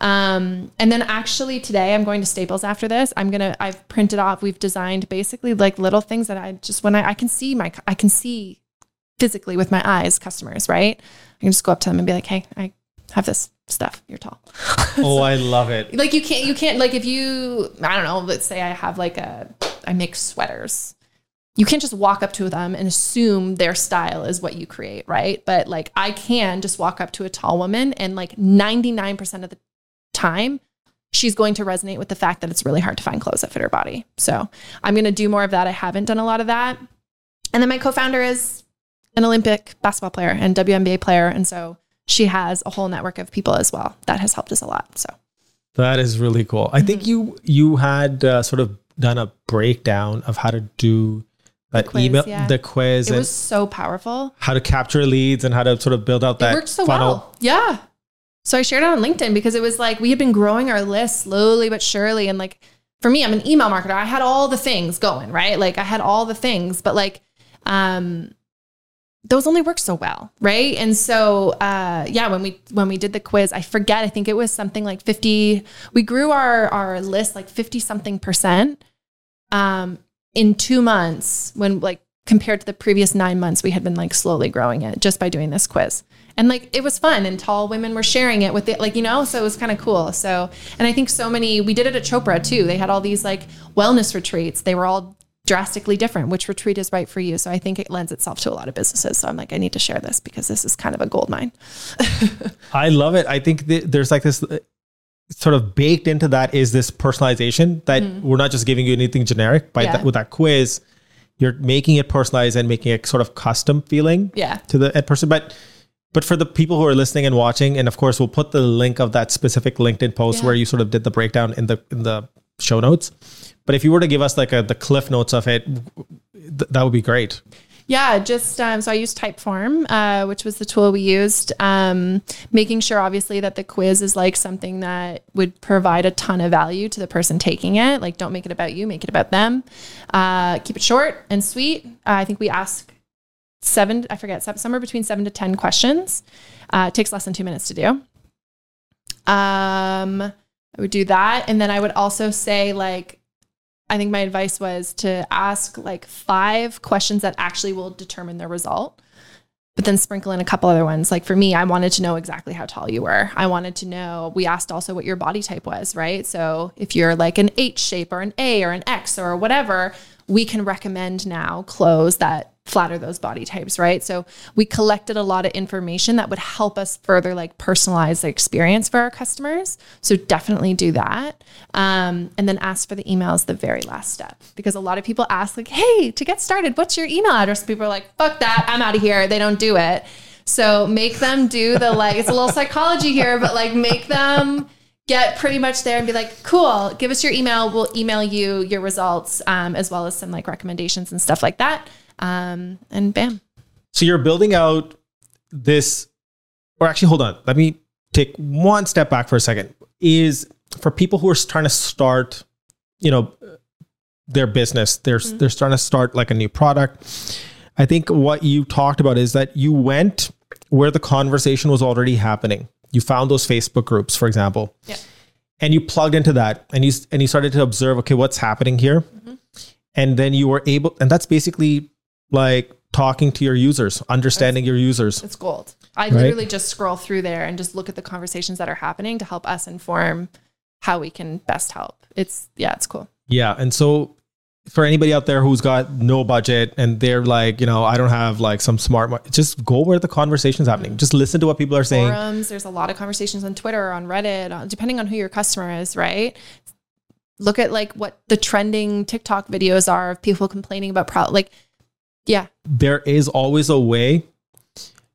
Um, and then actually today I'm going to Staples after this. I'm gonna I've printed off. We've designed basically like little things that I just when I, I can see my I can see physically with my eyes customers right. I can just go up to them and be like, hey, I have this stuff. You're tall. *laughs* oh, I love it. Like you can't you can't like if you I don't know. Let's say I have like a I make sweaters you can't just walk up to them and assume their style is what you create, right? But like I can just walk up to a tall woman and like 99% of the time, she's going to resonate with the fact that it's really hard to find clothes that fit her body. So I'm going to do more of that. I haven't done a lot of that. And then my co founder is an Olympic basketball player and WNBA player. And so she has a whole network of people as well that has helped us a lot. So that is really cool. I think mm-hmm. you you had uh, sort of done a breakdown of how to do that quiz, email yeah. the quiz. It was so powerful. How to capture leads and how to sort of build out that it worked so funnel. well. Yeah. So I shared it on LinkedIn because it was like we had been growing our list slowly but surely. And like for me, I'm an email marketer. I had all the things going, right? Like I had all the things, but like um those only work so well, right? And so uh yeah, when we when we did the quiz, I forget, I think it was something like 50 we grew our our list like 50 something percent um in 2 months when like compared to the previous 9 months we had been like slowly growing it just by doing this quiz. And like it was fun and tall women were sharing it with it like you know so it was kind of cool. So and i think so many we did it at chopra too. They had all these like wellness retreats. They were all drastically different which retreat is right for you so i think it lends itself to a lot of businesses so i'm like i need to share this because this is kind of a gold mine *laughs* i love it i think there's like this uh, sort of baked into that is this personalization that mm. we're not just giving you anything generic by yeah. that, with that quiz you're making it personalized and making it sort of custom feeling yeah. to the person but but for the people who are listening and watching, and of course, we'll put the link of that specific LinkedIn post yeah. where you sort of did the breakdown in the in the show notes. But if you were to give us like a, the cliff notes of it, th- that would be great. Yeah, just um, so I used Typeform, uh, which was the tool we used. Um, making sure, obviously, that the quiz is like something that would provide a ton of value to the person taking it. Like, don't make it about you, make it about them. Uh, keep it short and sweet. Uh, I think we ask seven, I forget, somewhere between seven to 10 questions. Uh, it takes less than two minutes to do. Um, I would do that. And then I would also say, like, I think my advice was to ask like five questions that actually will determine the result, but then sprinkle in a couple other ones. Like for me, I wanted to know exactly how tall you were. I wanted to know, we asked also what your body type was, right? So if you're like an H shape or an A or an X or whatever, we can recommend now clothes that flatter those body types, right? So we collected a lot of information that would help us further like personalize the experience for our customers. So definitely do that. Um, and then ask for the emails the very last step because a lot of people ask like, hey, to get started, what's your email address? People are like, fuck that, I'm out of here. They don't do it. So make them do the like, it's a little psychology here, but like make them get pretty much there and be like, cool, give us your email. We'll email you your results um, as well as some like recommendations and stuff like that um, and bam. So you're building out this, or actually, hold on. Let me take one step back for a second. Is for people who are trying to start, you know, their business, they're mm-hmm. they're starting to start like a new product. I think what you talked about is that you went where the conversation was already happening. You found those Facebook groups, for example. Yeah. And you plugged into that and you and you started to observe, okay, what's happening here? Mm-hmm. And then you were able, and that's basically like talking to your users, understanding your users. It's gold. I right? literally just scroll through there and just look at the conversations that are happening to help us inform how we can best help. It's yeah, it's cool. Yeah, and so for anybody out there who's got no budget and they're like, you know, I don't have like some smart, just go where the conversation's happening. Mm-hmm. Just listen to what people are saying. Forums, there's a lot of conversations on Twitter, on Reddit, uh, depending on who your customer is, right? Look at like what the trending TikTok videos are of people complaining about pro- like yeah. There is always a way.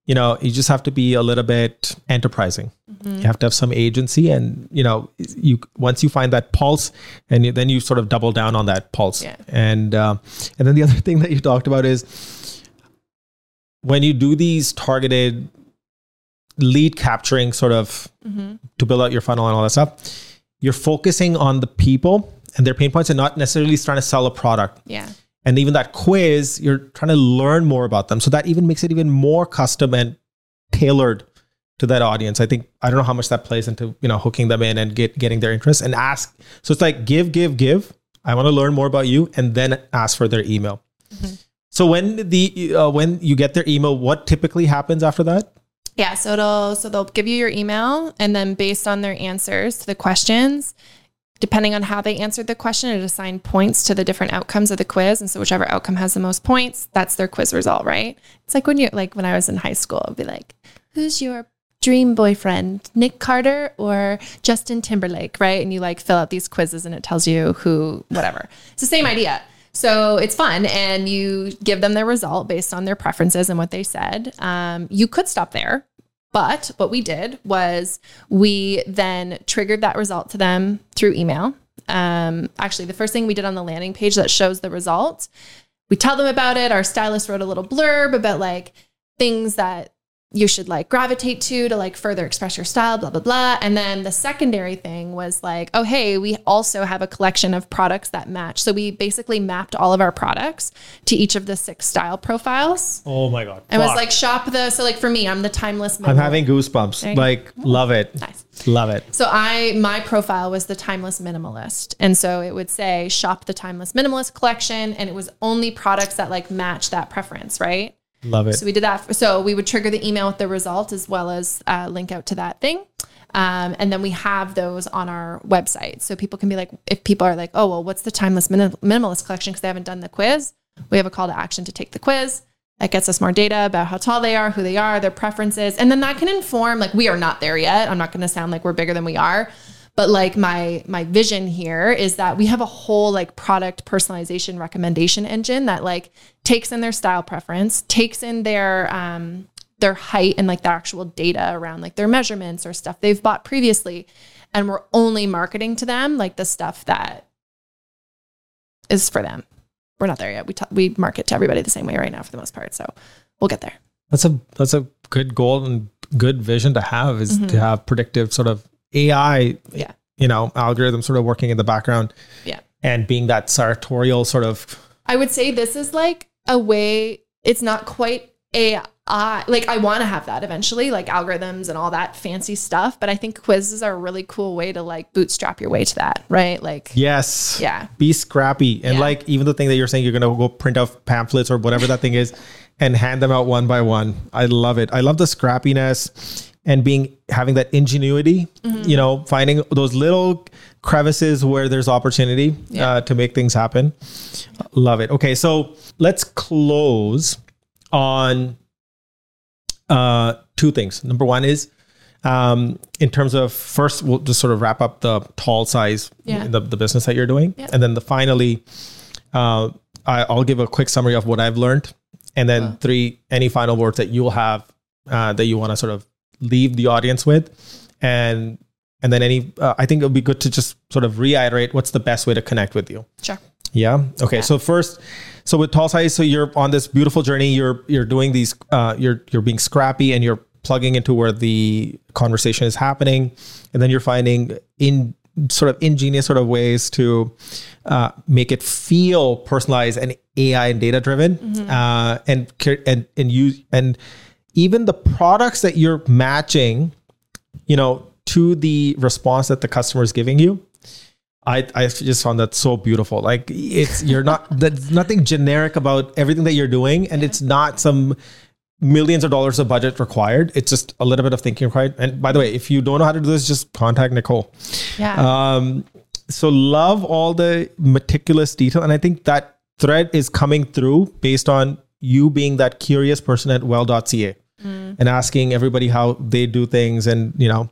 You know, you just have to be a little bit enterprising. Mm-hmm. You have to have some agency, and you know, you once you find that pulse, and you, then you sort of double down on that pulse. Yeah. And uh, and then the *laughs* other thing that you talked about is when you do these targeted lead capturing, sort of mm-hmm. to build out your funnel and all that stuff, you're focusing on the people and their pain points, and not necessarily trying to sell a product. Yeah and even that quiz, you're trying to learn more about them. So that even makes it even more custom and tailored to that audience. I think I don't know how much that plays into you know hooking them in and get getting their interest and ask. So it's like give, give, give. I want to learn more about you, and then ask for their email. Mm-hmm. So when the uh, when you get their email, what typically happens after that? Yeah, so it'll so they'll give you your email, and then based on their answers to the questions, depending on how they answered the question, it assign points to the different outcomes of the quiz. And so whichever outcome has the most points, that's their quiz result, right? It's like when you like when I was in high school, it'd be like, who's your dream boyfriend, Nick Carter or Justin Timberlake, right? And you like fill out these quizzes and it tells you who, whatever. It's the same idea. So it's fun, and you give them their result based on their preferences and what they said. Um, you could stop there, but what we did was we then triggered that result to them through email. Um, actually, the first thing we did on the landing page that shows the result, we tell them about it. Our stylist wrote a little blurb about like things that you should like gravitate to to like further express your style, blah, blah, blah. And then the secondary thing was like, oh, hey, we also have a collection of products that match. So we basically mapped all of our products to each of the six style profiles. Oh my God. And was like, shop the, so like for me, I'm the timeless. I'm having goosebumps. Like, love it. Nice. Love it. So I, my profile was the timeless minimalist. And so it would say shop the timeless minimalist collection. And it was only products that like match that preference, right? Love it. So we did that. So we would trigger the email with the result as well as uh, link out to that thing. Um, and then we have those on our website. So people can be like, if people are like, oh, well, what's the timeless minim- minimalist collection because they haven't done the quiz? We have a call to action to take the quiz. That gets us more data about how tall they are, who they are, their preferences. And then that can inform, like, we are not there yet. I'm not going to sound like we're bigger than we are but like my my vision here is that we have a whole like product personalization recommendation engine that like takes in their style preference takes in their um their height and like the actual data around like their measurements or stuff they've bought previously and we're only marketing to them like the stuff that is for them. We're not there yet. We t- we market to everybody the same way right now for the most part so we'll get there. That's a that's a good goal and good vision to have is mm-hmm. to have predictive sort of AI, yeah. you know, algorithm sort of working in the background. Yeah. And being that sartorial sort of. I would say this is like a way, it's not quite AI. Like I want to have that eventually, like algorithms and all that fancy stuff. But I think quizzes are a really cool way to like bootstrap your way to that, right? Like, yes. Yeah. Be scrappy. And yeah. like, even the thing that you're saying, you're going to go print out pamphlets or whatever that thing is and hand them out one by one. I love it. I love the scrappiness and being having that ingenuity mm-hmm. you know finding those little crevices where there's opportunity yeah. uh, to make things happen love it okay so let's close on uh, two things number one is um, in terms of first we'll just sort of wrap up the tall size yeah. the, the business that you're doing yeah. and then the finally uh, I, will give a quick summary of what i've learned and then wow. three any final words that you'll have uh, that you want to sort of leave the audience with. And and then any uh, i think it would be good to just sort of reiterate what's the best way to connect with you. Sure. Yeah? Okay yeah. so first so with tall size so you're on this beautiful journey. You're you're doing these uh, you're you're being scrappy and you're plugging into where the conversation is happening. And then you're finding in sort of ingenious sort of ways to uh, make it feel personalized and AI and data driven, mm-hmm. uh, and and and use and even the products that you're matching, you know, to the response that the customer is giving you. I, I just found that so beautiful. Like it's you're not *laughs* there's nothing generic about everything that you're doing, and it's not some millions of dollars of budget required. It's just a little bit of thinking required. And by the way, if you don't know how to do this, just contact Nicole. Yeah. Um, so love all the meticulous detail, and I think that thread is coming through based on you being that curious person at well.ca mm. and asking everybody how they do things and you know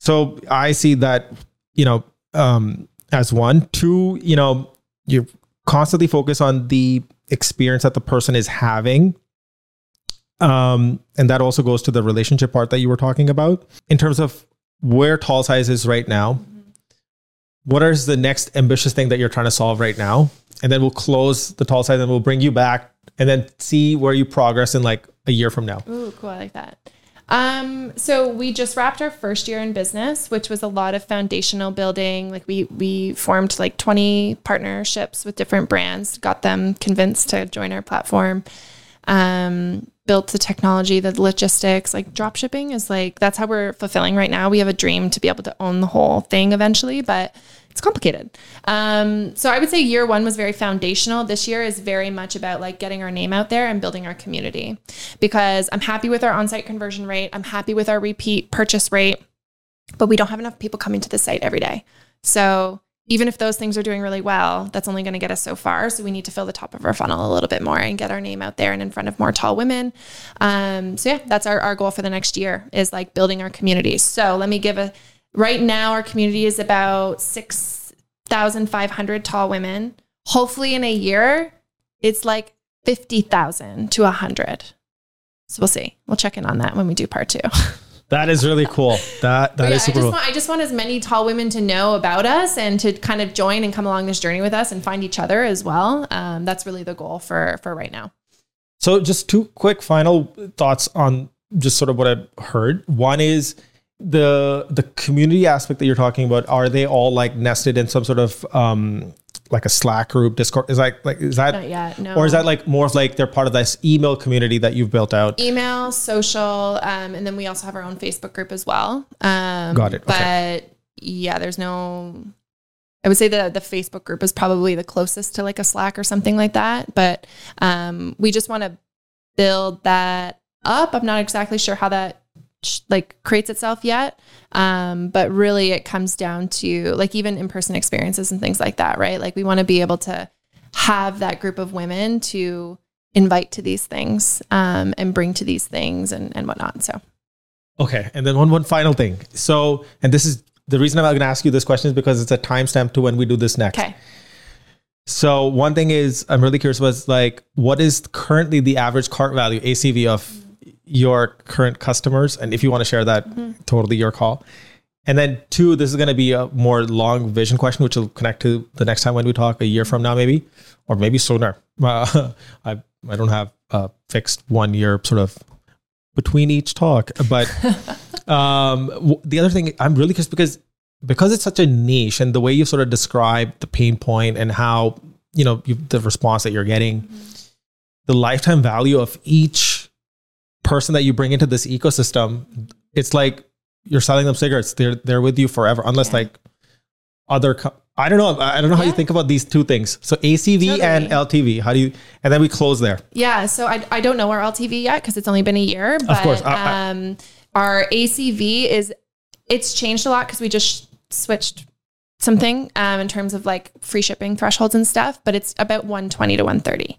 so i see that you know um as one two you know you constantly focus on the experience that the person is having um and that also goes to the relationship part that you were talking about in terms of where tall size is right now. What is the next ambitious thing that you're trying to solve right now and then we'll close the tall size and we'll bring you back and then see where you progress in like a year from now. Ooh, cool. I like that. Um, so we just wrapped our first year in business, which was a lot of foundational building. Like we we formed like 20 partnerships with different brands, got them convinced to join our platform. Um, built the technology, the logistics, like drop shipping is like that's how we're fulfilling right now. We have a dream to be able to own the whole thing eventually, but it's complicated. Um, so I would say year one was very foundational. This year is very much about like getting our name out there and building our community because I'm happy with our on-site conversion rate. I'm happy with our repeat purchase rate, but we don't have enough people coming to the site every day. So even if those things are doing really well, that's only going to get us so far. So we need to fill the top of our funnel a little bit more and get our name out there and in front of more tall women. Um, so yeah, that's our, our goal for the next year is like building our community. So let me give a Right now, our community is about 6,500 tall women. Hopefully, in a year, it's like 50,000 to 100. So we'll see. We'll check in on that when we do part two. *laughs* That is really cool. That that yeah, is super I just, cool. want, I just want as many tall women to know about us and to kind of join and come along this journey with us and find each other as well. Um, that's really the goal for for right now. So, just two quick final thoughts on just sort of what I've heard. One is the the community aspect that you're talking about. Are they all like nested in some sort of um like a Slack group, Discord? Is that like is that Not yet, no. or is that like more of like they're part of this email community that you've built out? email, social, um, and then we also have our own Facebook group as well. Um, Got it, But okay. yeah, there's no. I would say that the Facebook group is probably the closest to like a Slack or something like that. But um, we just want to build that up. I'm not exactly sure how that like creates itself yet. Um, but really, it comes down to like even in person experiences and things like that, right? Like we want to be able to have that group of women to invite to these things um, and bring to these things and, and whatnot. So Okay, and then one one final thing. So, and this is the reason I'm going to ask you this question is because it's a timestamp to when we do this next. okay, So one thing is I'm really curious was like what is currently the average cart value ACV of your current customers and if you want to share that totally your call. And then two this is going to be a more long vision question which will connect to the next time when we talk a year from now maybe or maybe sooner. *laughs* Uh, I I don't have a fixed one year sort of between each talk but *laughs* um w- the other thing I'm really curious because because it's such a niche and the way you sort of describe the pain point and how you know you, the response that you're getting the lifetime value of each person that you bring into this ecosystem it's like you're selling them cigarettes they're they're with you forever unless Yeah. like other co- I don't know I don't know how you think about these two things so ACV and LTV how do you and then we close there yeah. So I, I don't know our LTV yet because it's only been a year. But course, I- I- um, our ACV is it's changed a lot because we just switched something um, in terms of like free shipping thresholds and stuff. But it's about 120 to 130.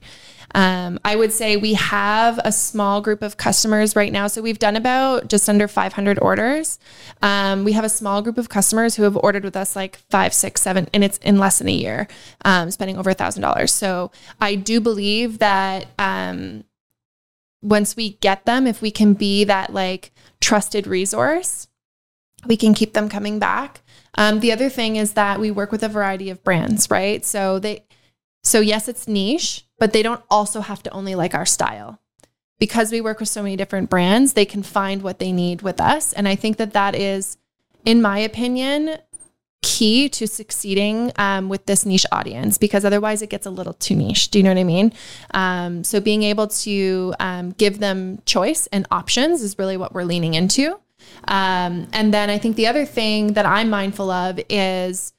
Um, I would say we have a small group of customers right now. So we've done about just under 500 orders. Um, we have a small group of customers who have ordered with us like five, six, seven, and it's in less than a year, um, spending over a thousand dollars. So I do believe that um, once we get them, if we can be that like trusted resource, we can keep them coming back. Um, the other thing is that we work with a variety of brands, right? So they, so yes, it's niche, but they don't also have to only like our style. Because we work with so many different brands, they can find what they need with us. And I think that that is, in my opinion, key to succeeding um, with this niche audience because otherwise it gets a little too niche. Do you know what I mean? Um, so being able to um, give them choice and options is really what we're leaning into. Um, and then I think the other thing that I'm mindful of is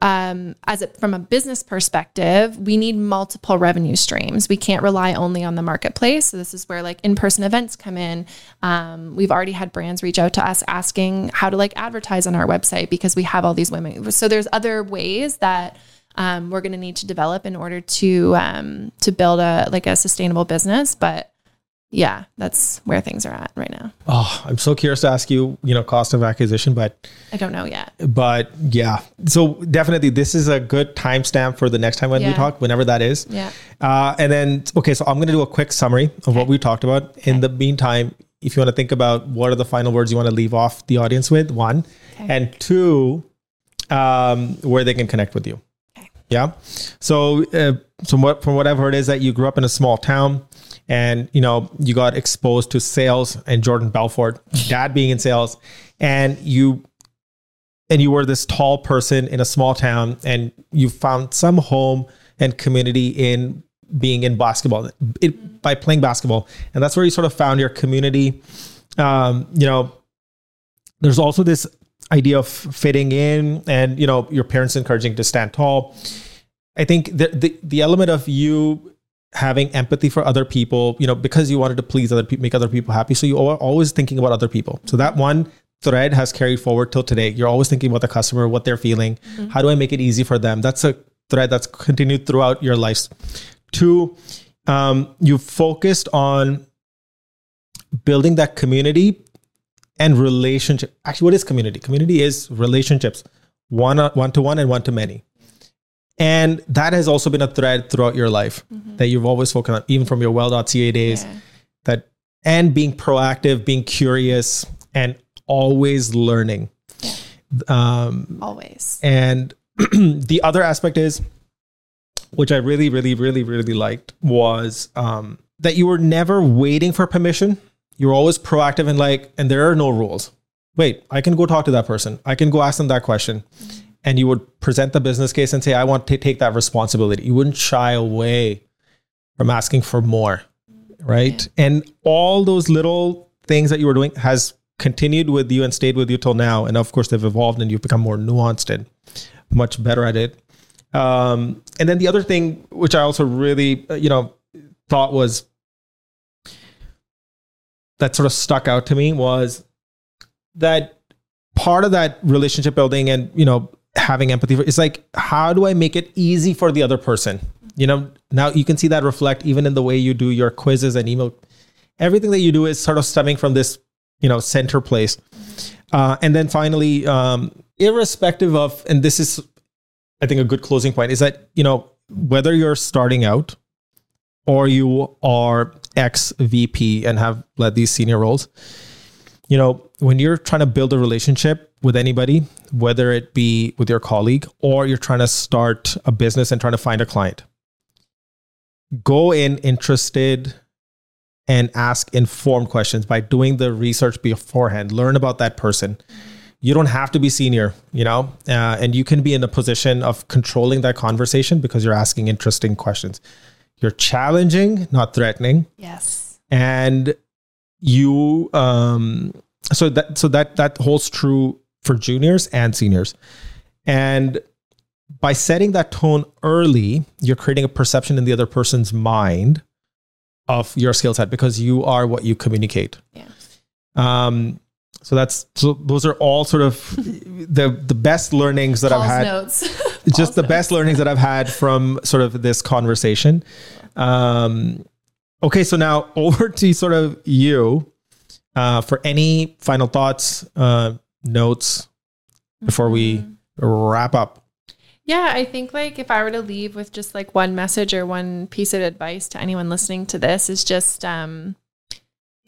um, as a, from a business perspective, we need multiple revenue streams. We can't rely only on the marketplace. So this is where like in-person events come in. Um, we've already had brands reach out to us asking how to like advertise on our website because we have all these women. So there's other ways that um, we're going to need to develop in order to um, to build a like a sustainable business. But yeah, that's where things are at right now. oh I'm so curious to ask you you know cost of acquisition but I don't know yet. but yeah so definitely this is a good timestamp for the next time when we talk whenever that is Yeah. uh, and then okay so i'm going to do a quick summary of what we talked about in the meantime if you want to think about what are the final words you want to leave off the audience with one Okay. and two um, where they can connect with you Okay. yeah so uh, so what from what i've heard is that you grew up in a small town and you know you got exposed to sales and Jordan Belfort, dad being in sales, and you and you were this tall person in a small town, and you found some home and community in being in basketball it, by playing basketball, and that's where you sort of found your community. Um, you know, there's also this idea of fitting in, and you know your parents encouraging to stand tall. I think the, the the element of you having empathy for other people, you know, because you wanted to please other people, make other people happy. So you are always thinking about other people. So that one thread has carried forward till today. You're always thinking about the customer, what they're feeling. Mm-hmm. How do I make it easy for them? That's a thread that's continued throughout your life. Two, um, you focused on building that community and relationship. Actually, what is community? Community is relationships, one one to one and one to many. And that has also been a thread throughout your life mm-hmm. that you've always focused on, even from your well.ca days. Yeah. That and being proactive, being curious, and always learning. Yeah. Um, always. And *clears throat* the other aspect is, which I really, really, really, really liked, was um, that you were never waiting for permission. You were always proactive and like, and there are no rules. Wait, I can go talk to that person. I can go ask them that question. Mm-hmm and you would present the business case and say, I want to take that responsibility. You wouldn't shy away from asking for more. Right. And all those little things that you were doing has continued with you and stayed with you till now. And of course, they've evolved and you've become more nuanced and much better at it. Um, and then the other thing, which I also really, uh, you know, thought was that sort of stuck out to me was that part of that relationship building and, you know, having empathy for it's like how do i make it easy for the other person? You know now you can see that reflect even in the way you do your quizzes and email. Everything that you do is sort of stemming from this you know center place. Uh, and then finally um, irrespective of and this is i think a good closing point is that you know whether you're starting out or you are ex vp and have led these senior roles you know when you're trying to build a relationship with anybody, whether it be with your colleague or you're trying to start a business and trying to find a client, go in interested and ask informed questions by doing the research beforehand. Learn about that person. You don't have to be senior, you know, uh, and you can be in a position of controlling that conversation because you're asking interesting questions. You're challenging, not threatening. Yes. And you um so that so that that holds true for juniors and seniors and by setting that tone early you're creating a perception in the other person's mind of your skill set because you are what you communicate yeah um so that's so those are all sort of *laughs* the the best learnings that Paul's I've had. Notes. *laughs* just the notes. best learnings that I've had from sort of this conversation. Um, okay, so now *laughs* over to sort of you uh, for any final thoughts, uh, notes before we mm-hmm. wrap up. Yeah, I think like if I were to leave with just like one message or one piece of advice to anyone listening to this is just um,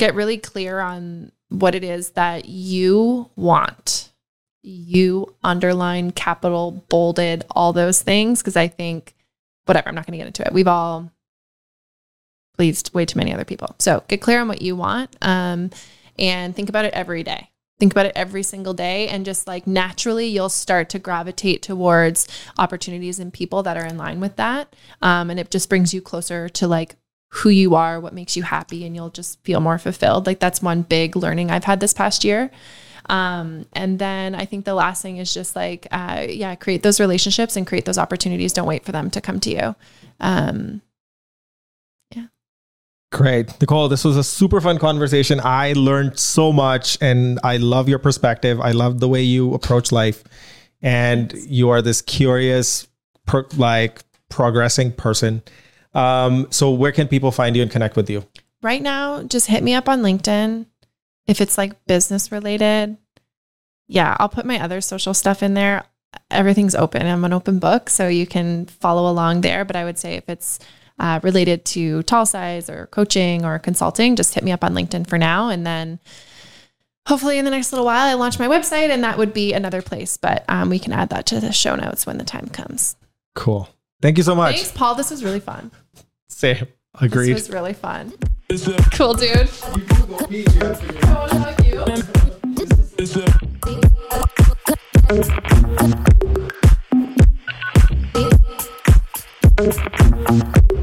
get really clear on what it is that you want. You underline, capital, bolded, all those things. Cause I think, whatever, I'm not going to get into it. We've all pleased way too many other people. So get clear on what you want. Um, and think about it every day. Think about it every single day, and just like naturally, you'll start to gravitate towards opportunities and people that are in line with that. Um, and it just brings you closer to like who you are, what makes you happy, and you'll just feel more fulfilled. Like that's one big learning I've had this past year. Um, and then I think the last thing is just like, uh, yeah, create those relationships and create those opportunities. Don't wait for them to come to you. Um, Great. Nicole, this was a super fun conversation. I learned so much and I love your perspective. I love the way you approach life. And you are this curious, per, like progressing person. Um, so, where can people find you and connect with you? Right now, just hit me up on LinkedIn if it's like business related. Yeah, I'll put my other social stuff in there. Everything's open. I'm an open book, so you can follow along there. But I would say if it's uh, related to tall size or coaching or consulting, just hit me up on LinkedIn for now. And then hopefully in the next little while, I launch my website and that would be another place. But um, we can add that to the show notes when the time comes. Cool. Thank you so much. Thanks, Paul. This was really fun. Same. Agreed. This was really fun. *laughs* Cool, dude. Oh, love you.